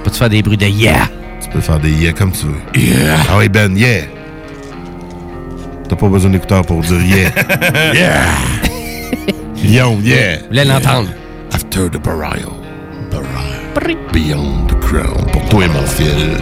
Peux-tu faire des bruits de yeah? Tu peux faire des yeah comme tu veux. Yeah. Ah oui, Ben, yeah. T'as pas besoin d'écouteurs pour dire yeah. yeah! Lyon, yeah! Vous voulez l'entendre? After the burial. Burial. Beyond the crown. Pour toi et mon fil.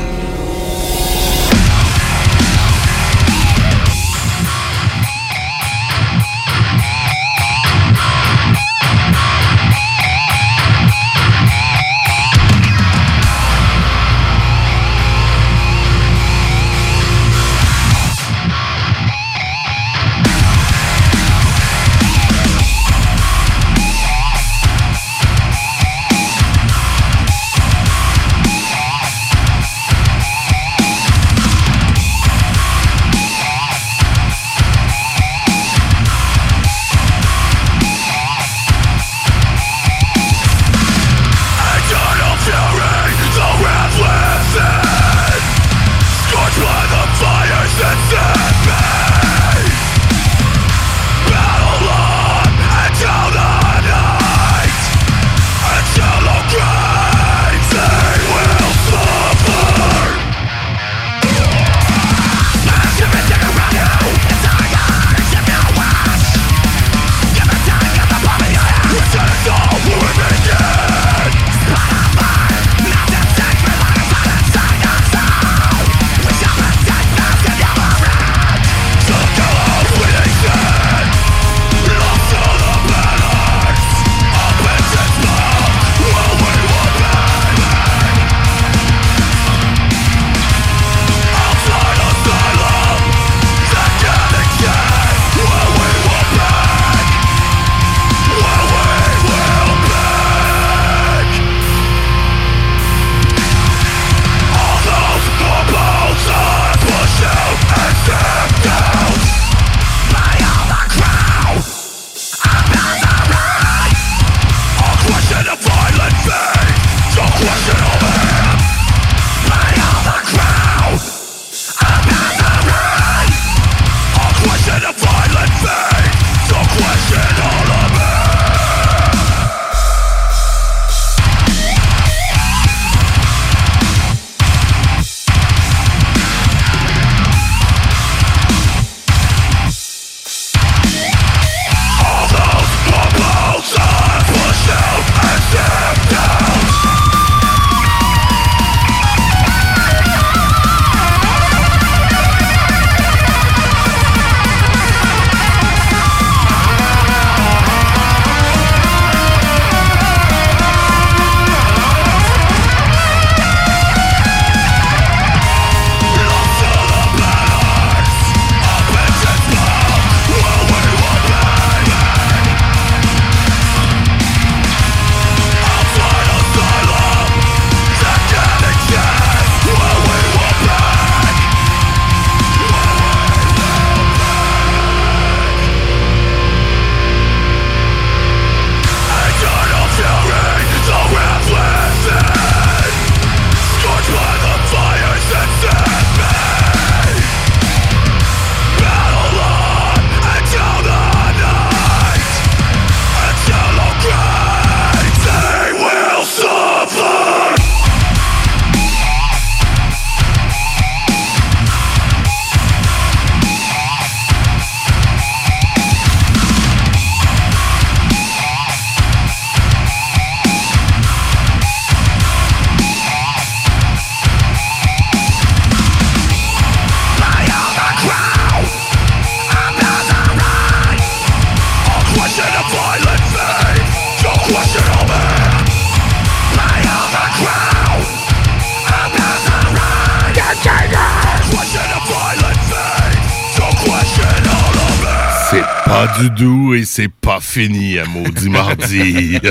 Doux et c'est pas fini à maudit mardi.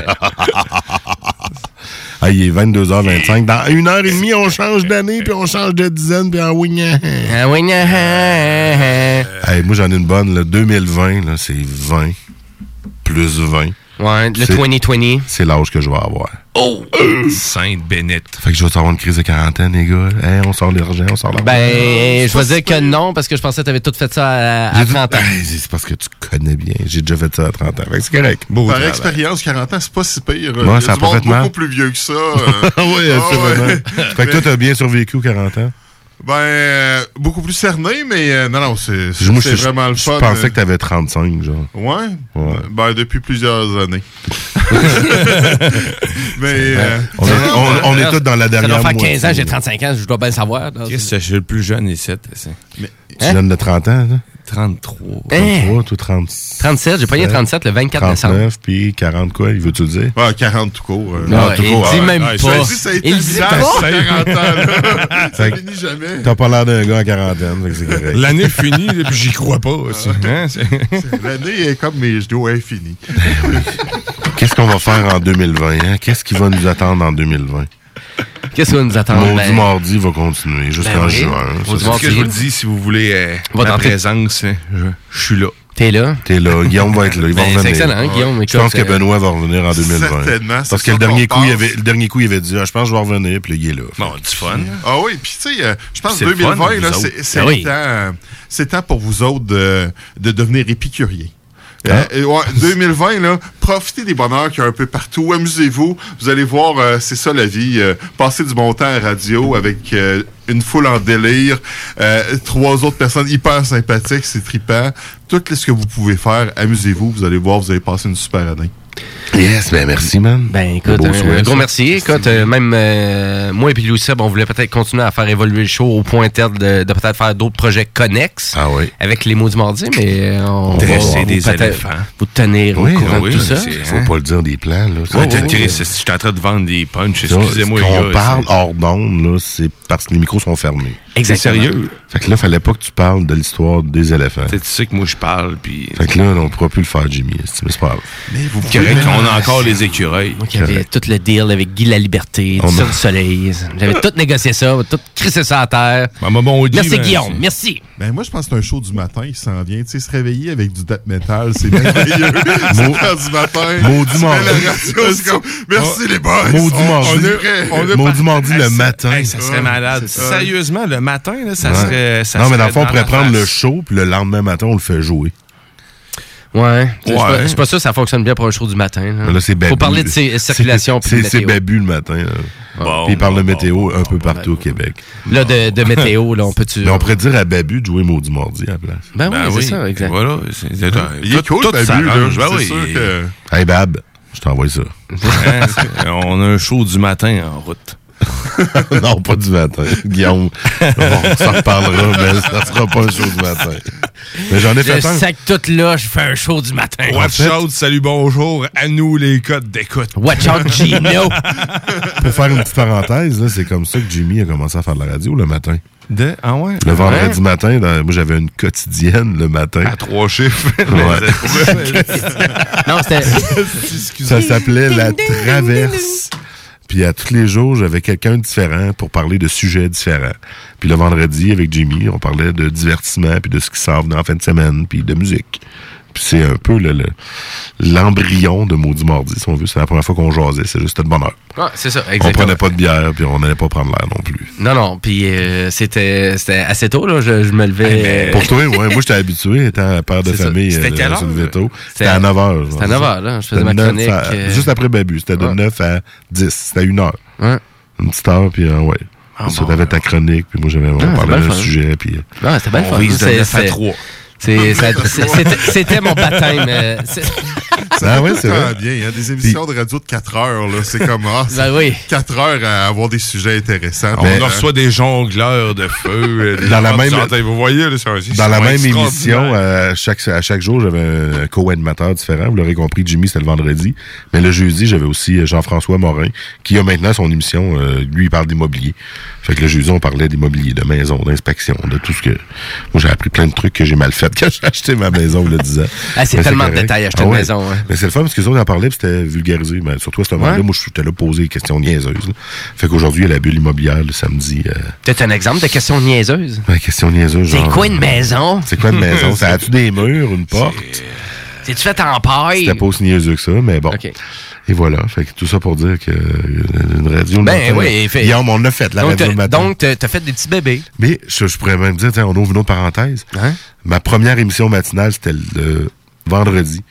ah, il est 22h25. Dans une heure et demie, on change d'année, puis on change de dizaine, puis en wingna. Hey, moi, j'en ai une bonne. Là. 2020, là, c'est 20 plus 20. Ouais, le C'est- 2020. C'est l'âge que je vais avoir. Oh! Sainte Bénette. Fait que je vais avoir une crise de quarantaine, les gars. Hey, on sort l'argent, on sort l'argent. Ben, je vais dire que non, parce que je pensais que tu avais tout fait ça à, à J'ai dit- 30 ans. Hey, c'est parce que tu connais bien. J'ai déjà fait ça à 30 ans. Fait que c'est correct. Beau Par travail. expérience, 40 ans, c'est pas si pire. Y Ouais, ça a pas monde fait mal. beaucoup plus vieux que ça. euh. oui, Ah absolument. ouais. Fait que toi, t'as bien survécu aux 40 ans? Ben, euh, beaucoup plus cerné, mais euh, non, non, c'est c'est Moi, je, vraiment le je fun. pensais euh. que t'avais 35, genre. Ouais? Ouais. Ben, depuis plusieurs années. mais. euh, On est- on- on est tous dans la dernière Ça doit faire moitié. 15 ans, j'ai 35 ans, je dois bien le savoir. là. Qu'est-ce que je suis le plus jeune ici? Tu viens de 30 ans, là? 33. 33, toi, 30. 37, j'ai pogné 37 le 24 décembre. 39, puis 40 quoi, il veut-tu le dire? Ouais, 40 tout court. euh. Non, tout il court, dit ah, même ouais, pas. Si ça a été Il dit pas. 40 ans, là. ça finit jamais. T'as pas l'air d'un gars à quarantaine, c'est correct. L'année est finie, puis j'y crois pas. aussi. Hein, L'année est comme mes genoux infinis. Qu'est-ce qu'on va faire en 2020? hein? Qu'est-ce qui va nous attendre en 2020? Qu'est-ce qui va nous attendre? Maudit Ben, mardi va continuer jusqu'en Ben oui. juin. C'est ce que je vous dis, si vous voulez euh, ma tenter. présence, hein, je, je suis là. T'es là? T'es là. Guillaume va être là. Il va Ben, c'est revenir. excellent, hein, Guillaume, Je pense que euh, Benoît va revenir en 2020. Certainement, c'est Parce que le dernier, coup, il avait, le dernier coup, il avait dit ah, Je pense que je vais revenir. Puis là, il est là. Bon, du fun. Ah oui, puis tu sais, euh, je pense C'est que le fun, 2020, vous là, autres. c'est c'est Ben le oui. temps, euh, c'est temps pour vous autres de, de devenir épicuriens. Ah. Euh, euh, 2020, là, profitez des bonheurs qu'il y un peu partout. Amusez-vous. Vous allez voir, euh, c'est ça la vie. euh, passer du bon temps à radio avec euh, une foule en délire. trois autres personnes hyper sympathiques. C'est trippant. Tout ce que vous pouvez faire, amusez-vous. Vous allez voir, vous allez passer une super année. Yes, ben merci, man. Ben écoute, un, souhait, un gros merci. Écoute, euh, même euh, moi et puis Louis Seb, on voulait peut-être continuer à faire évoluer le show au point tel de, de peut-être faire d'autres projets connexes Ah oui. avec les mots du mardi, mais euh, on va Dresser vous des peut-être éléphants. vous tenir Oui, au courant oui, de tout ça. c'est- Faut pas le dire des plans, là. Ouais, ouais, ouais. Je suis en train de vendre des punchs. Excusez-moi, on parle hors d'onde, là, c'est parce que les micros sont fermés. Exactement. C'est sérieux. Fait que là, fallait pas que tu parles de l'histoire des éléphants. Tu sais que moi, je parle, puis... Fait que là, on pourra plus le faire, Jimmy. c'est pas grave? Mais vous C'est correct qu'on a encore les écureuils. Moi qui avais tout le deal avec Guy La Liberté, On tout ça a- du soleil. J'avais tout négocié ça, tout crissé ça à terre. Maman, bon, Audi, Merci ben, Guillaume, c'est- merci. Ben moi, je pense que c'est un show du matin qui s'en vient. Tu sais, se réveiller avec du death metal, c'est merveilleux. c'est du matin. Maudit mardi. c'est comme, merci les boys. Maudit On- mardi. On est prêts. on a Maudit mardi le ça- matin. ça serait malade. c'est ça. Sérieusement, le matin, là, ça Ouais. serait. ça non, mais dans le fond, on pourrait prendre le show, puis le lendemain matin, on le fait jouer. Ouais. Pas- Ouais. je suis pas sûr que ça fonctionne bien pour un show du matin. là. C'est Faut parler de ces circulations puis C'est c'est. Babu le matin. là. Bon, Puis il parle de météo bon, un peu bon, partout au Québec. Là, de, de météo, là, on peut-tu. Mais on pourrait dire à Babu de jouer Maudit Mardi à la place. Ben oui, Ben c'est oui, ça, exact. Voilà. c'est- c'est- Il est tout- cool, tout Babu, là. Ben C'est oui. sûr que... Hey Bab, je t'envoie ça. C'est- on a un show du matin en route. non, pas du matin. Guillaume, on s'en reparlera, mais ça sera pas un show du matin. Mais j'en ai Je fait un. sac tout là, je fais un show du matin. Watch out, salut, bonjour. À nous, les codes d'écoute. Watch out, Gino. Pour faire une petite parenthèse, c'est comme ça que Jimmy a commencé à faire de la radio le matin. De, ah ouais? Le vendredi matin, dans- moi j'avais une quotidienne le matin. À trois chiffres. Ouais. non, c'était. Ça s'appelait La Traverse. Puis à tous les jours, j'avais quelqu'un différent pour parler de sujets différents. Puis le vendredi, avec Jimmy, on parlait de divertissement, puis de ce qui sort la fin de semaine, puis de musique. C'est un peu le- le- l'embryon de Maudit Mardi, si on veut. C'est la première fois qu'on jasait, c'est juste de bonheur. Ah, c'est ça, On prenait pas de bière, puis on n'allait pas prendre l'air non plus. Non, non, puis euh, c'était c'était assez tôt, là. Je, je me levais. euh, Pour toi, ouais, moi j'étais habitué, étant père de famille C'était euh, quelle le heure? C'était C'était à 9 h. c'était à 9 heures, là. Je faisais ma chronique, euh, Juste après Babu, c'était de Ouais. 9 à 10. C'était une heure. Ouais. Une petite heure, puis euh, ouais. Ah, ça, bon. t'avais ta chronique, puis moi, j'avais, on Ah, parlait d'un le sujet, puis... Ah, c'était bien le fun. C'est- 9 à c'est- 3. C'est- C'était mon baptême. euh, c'est- Ah c'est vrai. bien. Il y a des émissions de radio de 4 heures. là. C'est comme ah, c'est Ben oui. 4 heures à avoir des sujets intéressants. On euh, reçoit des jongleurs de feu. des Dans la même-. Vous voyez, là, Dans la même émission, euh, chaque, à chaque jour, j'avais un co-animateur différent. Vous l'aurez compris, Jimmy, c'était le vendredi. Mais le jeudi, j'avais aussi Jean-François Morin, qui a maintenant son émission. euh, lui, il parle d'immobilier. Fait que le jeudi, on parlait d'immobilier, de maison, d'inspection, de tout ce que... Moi, j'ai appris plein de trucs que j'ai mal fait quand j'ai acheté ma maison, il le 10 ans. Ah, c'est tellement de détails, acheter Ah une ouais. maison, hein. Mais c'est le fun parce que les autres en parlaient c'était vulgarisé. Mais surtout à ce moment-là, Ouais. moi, j'étais là poser des questions niaiseuses. là. Fait qu'aujourd'hui, il y a la bulle immobilière le samedi. Euh, Peut-être un exemple de question niaiseuse. ben, question niaiseuse. C'est quoi une maison? C'est quoi une maison? Ça a-tu des murs, une porte? C'est-tu fait en paille? C'était pas aussi niaiseux que ça, mais bon. Et voilà. Fait que tout ça pour dire que euh, une radio Ben matin- oui, fait- Guillaume, on l'a fait, la donc, radio le matin. donc, t'as t'as fait des petits bébés. Mais je, je pourrais même dire, tiens, on ouvre une autre parenthèse. Hein? Ma première émission matinale, c'était le vendredi.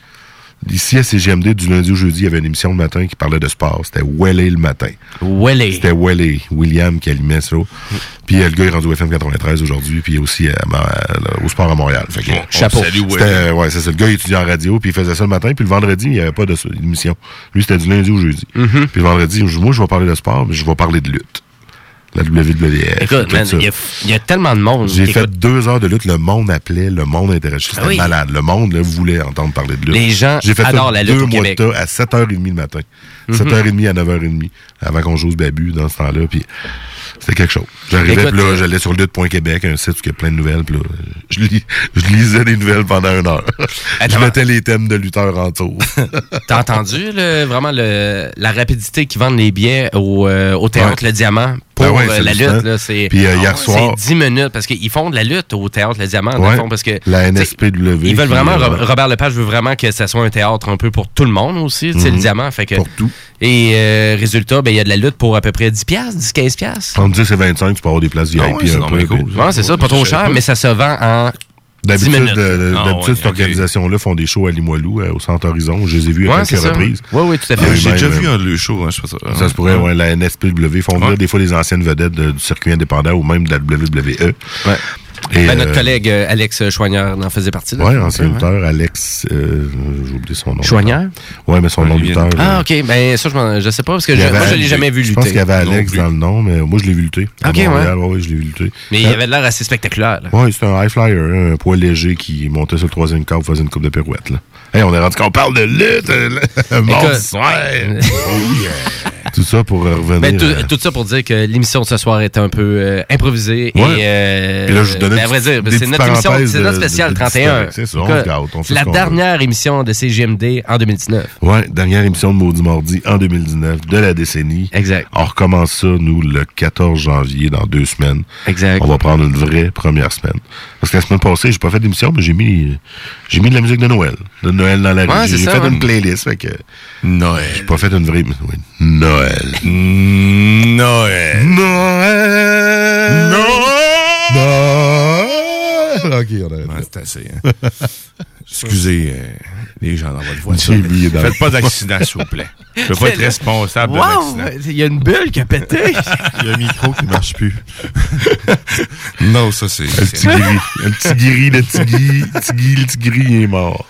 Ici, à CGMD, du lundi au jeudi, il y avait une émission le matin qui parlait de sport. C'était Welly le matin. Welly. C'était Welly, William qui animait ça. Puis euh, le gars est rendu au FM 93 aujourd'hui, puis aussi à Ma- à- au sport à Montréal. Fait que, chapeau. Salut, Welly. C'était- Ouais, c'est ça. Le gars il étudiait en radio, puis il faisait ça le matin, puis le vendredi, il n'y avait pas de- d'émission. Lui, c'était du lundi au jeudi. Mm-hmm. Puis le vendredi, moi, je vais parler de sport, mais je vais parler de lutte. La WWF. Écoute, man, ça. il y, a- il y a tellement de monde. J'ai fait écoute. deux heures de lutte, le monde appelait, le monde intéressait. C'était Ah oui. malade. Le monde là, voulait entendre parler de lutte. Les gens J'ai fait ça adorent la lutte deux au mois Québec. de à 7h30 le matin. Mhm. 7h30 à 9h30, avant qu'on joue ce babu dans ce temps-là. Puis c'était quelque chose. J'arrivais, Écoute, là, euh, j'allais sur lutte.québec, un site où il y a plein de nouvelles. Puis là, je, lis- je lisais des nouvelles pendant une heure. je mettais les thèmes de lutteurs en tour. T'as entendu le- vraiment le- la rapidité qui vendent les billets au, euh, au théâtre Ouais. Le Diamant? Pour ouais, euh, la lutte? là, C'est Puis, euh, hier soir- c'est 10 minutes parce qu'ils font de la lutte au théâtre Le Diamant. le Ouais. fond, parce que, La NSPW. Ils veulent vraiment, euh, Ro- Robert Lepage veut vraiment que ça soit un théâtre un peu pour tout le monde aussi, tu sais, Mhm. le diamant. Fait que, Pour tout. Et euh, résultat, ben, il y a de la lutte pour à peu près 10 piastres, 10, 15 piastres. Entre 10 et 25, tu peux avoir des places VIP Ah ouais, c'est un peu. cool. C'est ça, pas trop cher, mais ça se vend en 10 D'habitude, euh, Ah, d'habitude, ouais, cette organisation-là font des shows à Limoilou, euh, au Centre Horizon. Je les ai vus à Ouais, quelques reprises. Ouais, oui, tout à fait. Euh, J'ai déjà euh, vu un de leurs shows, hein, je ça. Ça se pourrait, ouais, la NSPW font venir des fois des anciennes vedettes de- du circuit indépendant ou même de la WWE. Ouais. Et, Ben, notre euh, collègue euh, Alex Choignard en faisait partie. là. Ouais, ancien Ouais. lutteur, Alex, euh, j'ai oublié son nom. Choignard? Ouais, mais son nom de lutteur. Ah, ok. Ben, ça, je, m'en- je sais pas, parce que je, avait- moi, je l'ai jamais vu Je lutter. pense qu'il y avait Alex dans le nom, mais moi, je l'ai vu lutter. Ok, ouais, ouais, je l'ai vu lutter. Mais il avait l'air assez spectaculaire. Ouais, c'était un high flyer, hein, un poids léger qui montait sur le troisième câble, faisait une coupe de pirouette. Là. Hey, on est rendu qu'on parle de lutte. soir. Oh yeah. Tout ça pour euh, revenir. Ben, tout, euh, tout ça pour dire que l'émission de ce soir était un peu euh, improvisée. Ouais. Et, euh, Et là, je vous donnais ben, c'est notre émission, c'est notre spécial de- de 31. d'historique. C'est ça, on fait la ce dernière émission de CGMD en 2019. Ouais, dernière émission de Maudit Mardi en 2019 de la décennie. Exact. On recommence ça, nous, le 14 janvier, dans deux semaines. Exact. On va prendre une vraie première semaine. Parce que la semaine passée, j'ai pas fait d'émission, mais j'ai mis, j'ai mis de la musique de Noël. De Noël dans la rue. Ouais, j'ai fait une playlist, fait que. Noël. J'ai pas fait une vraie. oui, Noël. Noël. Noël. Noël. Ok, on arrête. Ouais, c'est assez. hein. Excusez euh, les gens dans votre voiture. Dans- Faites pas d'accident, s'il vous plaît. Je peux pas être responsable d'un Wow! accident. Il y a une bulle qui a pété. Il y a un micro qui marche plus. non, ça c'est. Un petit gris. Un petit gris, le petit gris. petit gris, le petit gris, est mort.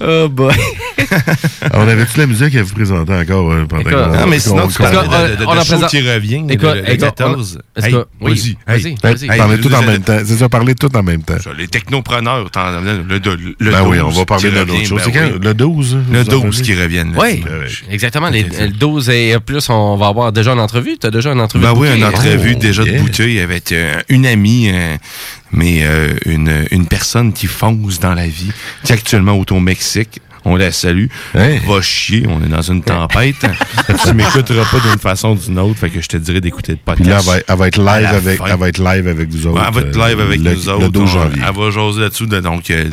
Oh boy. Alors, on avait-tu la musique à vous présenter encore euh, pendant Écoute, qu'on- Non, mais sinon, tu parles de, de, présente- qui revient, Écoute, le, le écoute, 14. on- est-ce Hey, que- oui, vas-y, vas-y, hey. tout en même temps. C'est ça, parler tout en même temps. Les technopreneurs, t'en- le, le, le Ben oui, 12 on va parler de choses. ben C'est quand? Le 12? Le vous en 12 qui reviennent. Oui, exactement. Les- le 12 et plus, on va avoir déjà une entrevue. Tu as déjà une entrevue Ben oui, une entrevue Oh, déjà de bouteille avec euh, une amie, mais euh, une, une personne qui fonce dans la vie, qui est actuellement au au Mexique. On la salue. Hey. Va chier, on est dans une tempête. tu m'écouteras pas d'une façon ou d'une autre, fait que je te dirais d'écouter le Puis là, podcast. elle va, elle va être live avec, elle va être live avec vous autres. Elle va être euh, live avec le, nous autres. Le 12 On- janvier. Elle va jaser là-dessus, de, donc euh,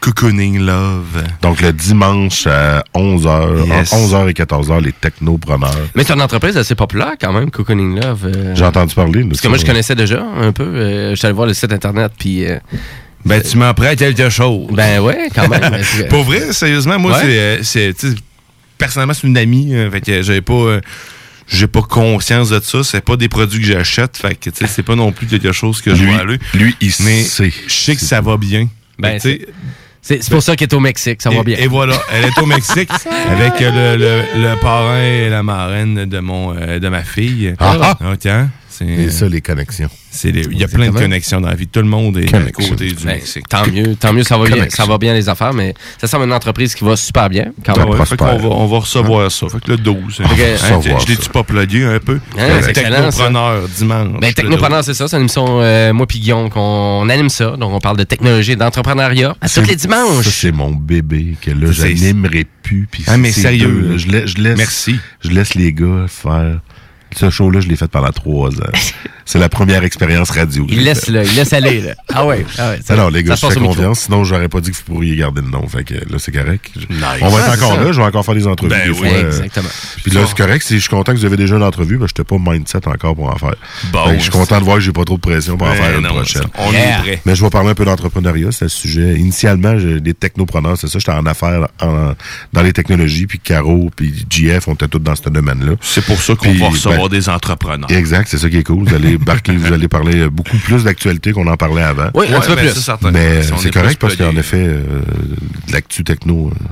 Cocooning Love. Donc, le dimanche à 11h, Yes. entre 11h et 14h, les technopreneurs. Mais c'est une entreprise assez populaire quand même, Cocooning Love. euh, J'ai entendu parler. Parce que moi, je connaissais déjà un peu. euh, je suis allé voir le site internet, puis... euh, Ben, tu m'en prends quelque chose. Ben ouais, quand même. Pour vrai, sérieusement, moi, Ouais. c'est, Personnellement, c'est une amie. fait que j'avais pas. j'ai pas conscience de ça. C'est pas des produits que j'achète. Fait que, tu sais, c'est pas non plus quelque chose que je vais aller. lui, il Mais sait. je sais que ça va bien. Ben, Tu sais, C'est c'est pour ça qu'elle est au Mexique, ça va bien. et voilà, elle est au Mexique avec euh, le, le, le parrain et la marraine de mon euh, de ma fille. Ah, Ok, hein? C'est Et ça, les connexions. il y a plein de connexions dans la vie. Tout le monde est à côté du Ben, Mexique. tant mieux, tant mieux, ça va bien, ça va bien les affaires, mais ça semble une entreprise qui va super bien. Quand Ah ouais, fait va, on va recevoir ça. Fait que le 12. que- hein, je l'ai-tu pas plugué un peu? Hein, Technopreneur, dimanche. Ben, Technopreneur, c'est ça, c'est une émission, euh, moi puis Guillaume, qu'on anime ça. Donc, on parle de technologie et d'entrepreneuriat à tous C'est- les dimanches. Ça, c'est mon bébé que là, j'animerai plus. Ah, mais sérieux, je laisse, Merci. Je laisse les gars faire Ce show-là, je l'ai fait pendant trois ans. C'est la première expérience radio. Il laisse, là, il laisse aller, là. Ah ouais, ah ouais. Alors, les gars, ça je fais confiance. Sinon, j'aurais pas dit que vous pourriez garder le nom. Fait que là, c'est correct. On va être encore ça. là. Je vais encore faire des entrevues. Ben des oui, fois, exactement. Puis là, c'est correct. Si je suis content que vous avez déjà une entrevue, ben, je n'étais pas mindset encore pour en faire. Bon, Fait que je suis content de voir que j'ai pas trop de pression pour en Ben faire une non, prochaine. on est prêt. Mais je vais parler un peu d'entrepreneuriat. C'est le sujet. Initialement, j'ai des technopreneurs. C'est ça. J'étais en affaires en- dans les technologies. Puis Caro, puis GF, on était tous dans ce domaine-là. C'est pour ça qu'on va recevoir des entrepreneurs. Exact, c'est ça qui est cool. Vous allez barquer, vous allez parler beaucoup plus d'actualité qu'on en parlait avant. Oui, un Ouais, petit peu ben, plus. c'est certain. Mais Si c'est est correct parce qu'en effet, euh, l'actu techno, euh,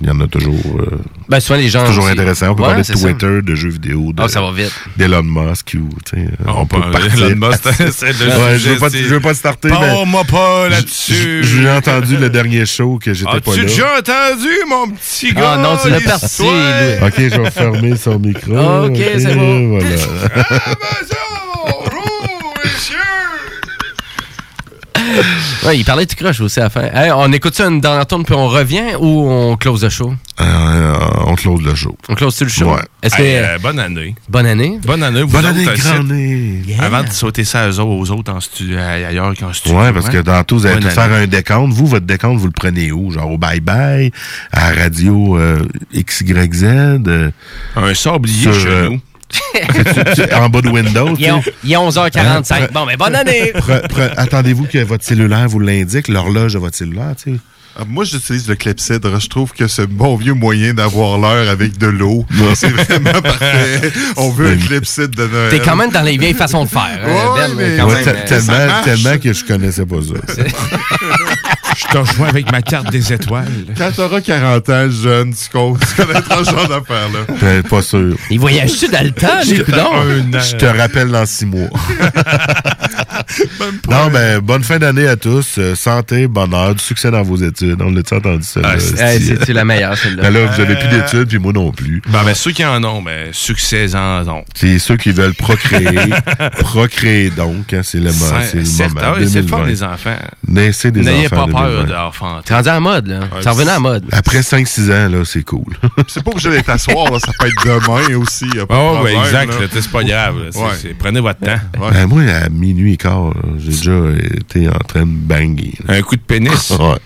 il y en a toujours. euh, Ben, souvent, les gens c'est toujours aussi. intéressant. On peut Ouais, parler de c'est ça. Twitter, de jeux vidéo, de, Ah, ça va vite. d'Elon Musk ou, tu sais, Ah, on peut partir. Elon Musk, c'est le Ouais, je veux pas, je veux pas te starter, mais. Parle-moi pas là-dessus. J'ai entendu le dernier show que j'étais pas As-tu là. déjà entendu, mon petit gars? Ah non, tu l'as parti. Ok, je vais fermer son micro. Ok, c'est bon. Voilà. Ouais, il parlait de croche aussi à la fin. Hey, on écoute ça une dernière tourne puis on revient ou on close le show? Euh, on close le show. On close-tu le show? Ouais. Est-ce que... Euh, bonne année. Bonne année. Bonne année, vous Bonne année, grande année. Avant de sauter ça aux autres, aux autres en studio, ailleurs qu'en studio. Ouais, parce que tantôt, vous allez tout faire un décompte. Vous, votre décompte, vous le prenez où? Genre au bye-bye, à Radio euh, XYZ? euh, un sablier sur, chez euh, nous. En bas de Windows. Il est, on- il est 11h45. Hein, bon, mais bonne année! Attendez-vous que votre cellulaire vous l'indique, l'horloge de votre cellulaire, tu sais. Ah, Moi, j'utilise le clepsydre. Je trouve que c'est un bon vieux moyen d'avoir l'heure avec de l'eau. C'est vraiment parfait. On veut un clepsydre de Noël. T'es quand même dans les vieilles façons de faire. hein, Ouais, Ben, mais- quand Ouais, même, te- euh, tellement, tellement que je connaissais pas ça. Je te rejoins avec ma carte des étoiles. Quand t'auras 40 ans, jeune, tu con- tu connaîtras ce genre d'affaires-là. Ben, pas sûr. Il voyage-tu dans le temps? Je te rappelle dans six mois. non, ben, bonne fin d'année à tous. Euh, santé, bonheur, du succès dans vos études. On l'a-tu entendu ça? Ah, c'est- la meilleure, celle-là? Ben là, vous avez plus Euh, d'études, puis moi non plus. Ben, ben, ceux qui en ont, ben, succès en ont. C'est ceux qui veulent procréer. procréer donc, hein, c'est le, mo- C'est- c'est le moment. c'est le 2020. des enfants. Naissez des N'ayez enfants pas en peur 2020. d'enfants. T'es rendu à la mode, là. Ouais, revenais à la mode. Après 5-6 ans, là, c'est cool. C'est pas obligé d'être à soir, là. Ça peut être demain aussi. y a pas de Oh, problème, exact. C'est pas grave. Ouais. Prenez votre temps. Ben, moi, à minuit et quart, là, j'ai déjà été en train de banger. Un coup de pénis? Ouais.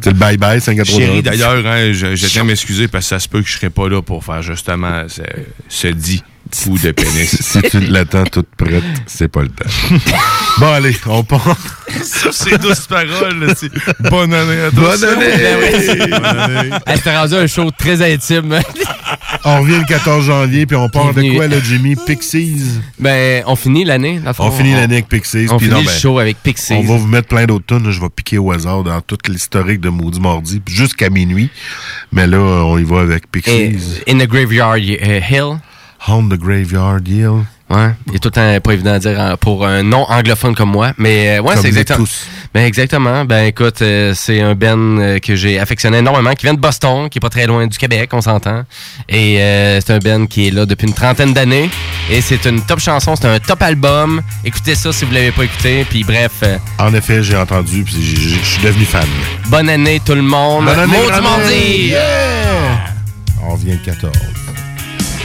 C'est le bye-bye, 5 à 3 Chérie, d'ailleurs, hein, je, je tiens à m'excuser parce que ça se peut que je serai pas là pour faire justement ce, ce dit coup de pénis. si tu l'attends toute prête, c'est pas le temps. bon, allez, on part. Sur ces douces paroles, là, c'est bonne année à tous. Bonne année! Ben. Bonne année. Hey, C'était rendu un show très intime. On revient le 14 janvier, puis on part de quoi, là, Jimmy? Pixies. ben, on finit l'année. fond. On finit l'année avec Pixies. On finit non, le ben, show avec Pixies. On va vous mettre plein d'autres tunes. Je vais piquer au hasard dans tout l'historique de Maudit Mardi puis jusqu'à minuit. Mais là, on y va avec Pixies. in the Graveyard euh, Hill. Home the Graveyard Hill. Ouais, il est tout le temps pas évident à dire hein, pour un non anglophone comme moi, mais euh, ouais, c'est exactement. tous. Ben exactement. Ben écoute, euh, c'est un Ben euh, que j'ai affectionné énormément, qui vient de Boston, qui est pas très loin du Québec, on s'entend. Et euh, c'est un Ben qui est là depuis une trentaine d'années. Et c'est une top chanson, c'est un top album. Écoutez ça si vous l'avez pas écouté. Puis bref, En effet, j'ai entendu puis je suis devenu fan. bonne année tout le monde. Bonne année, année! Yeah! On revient le 14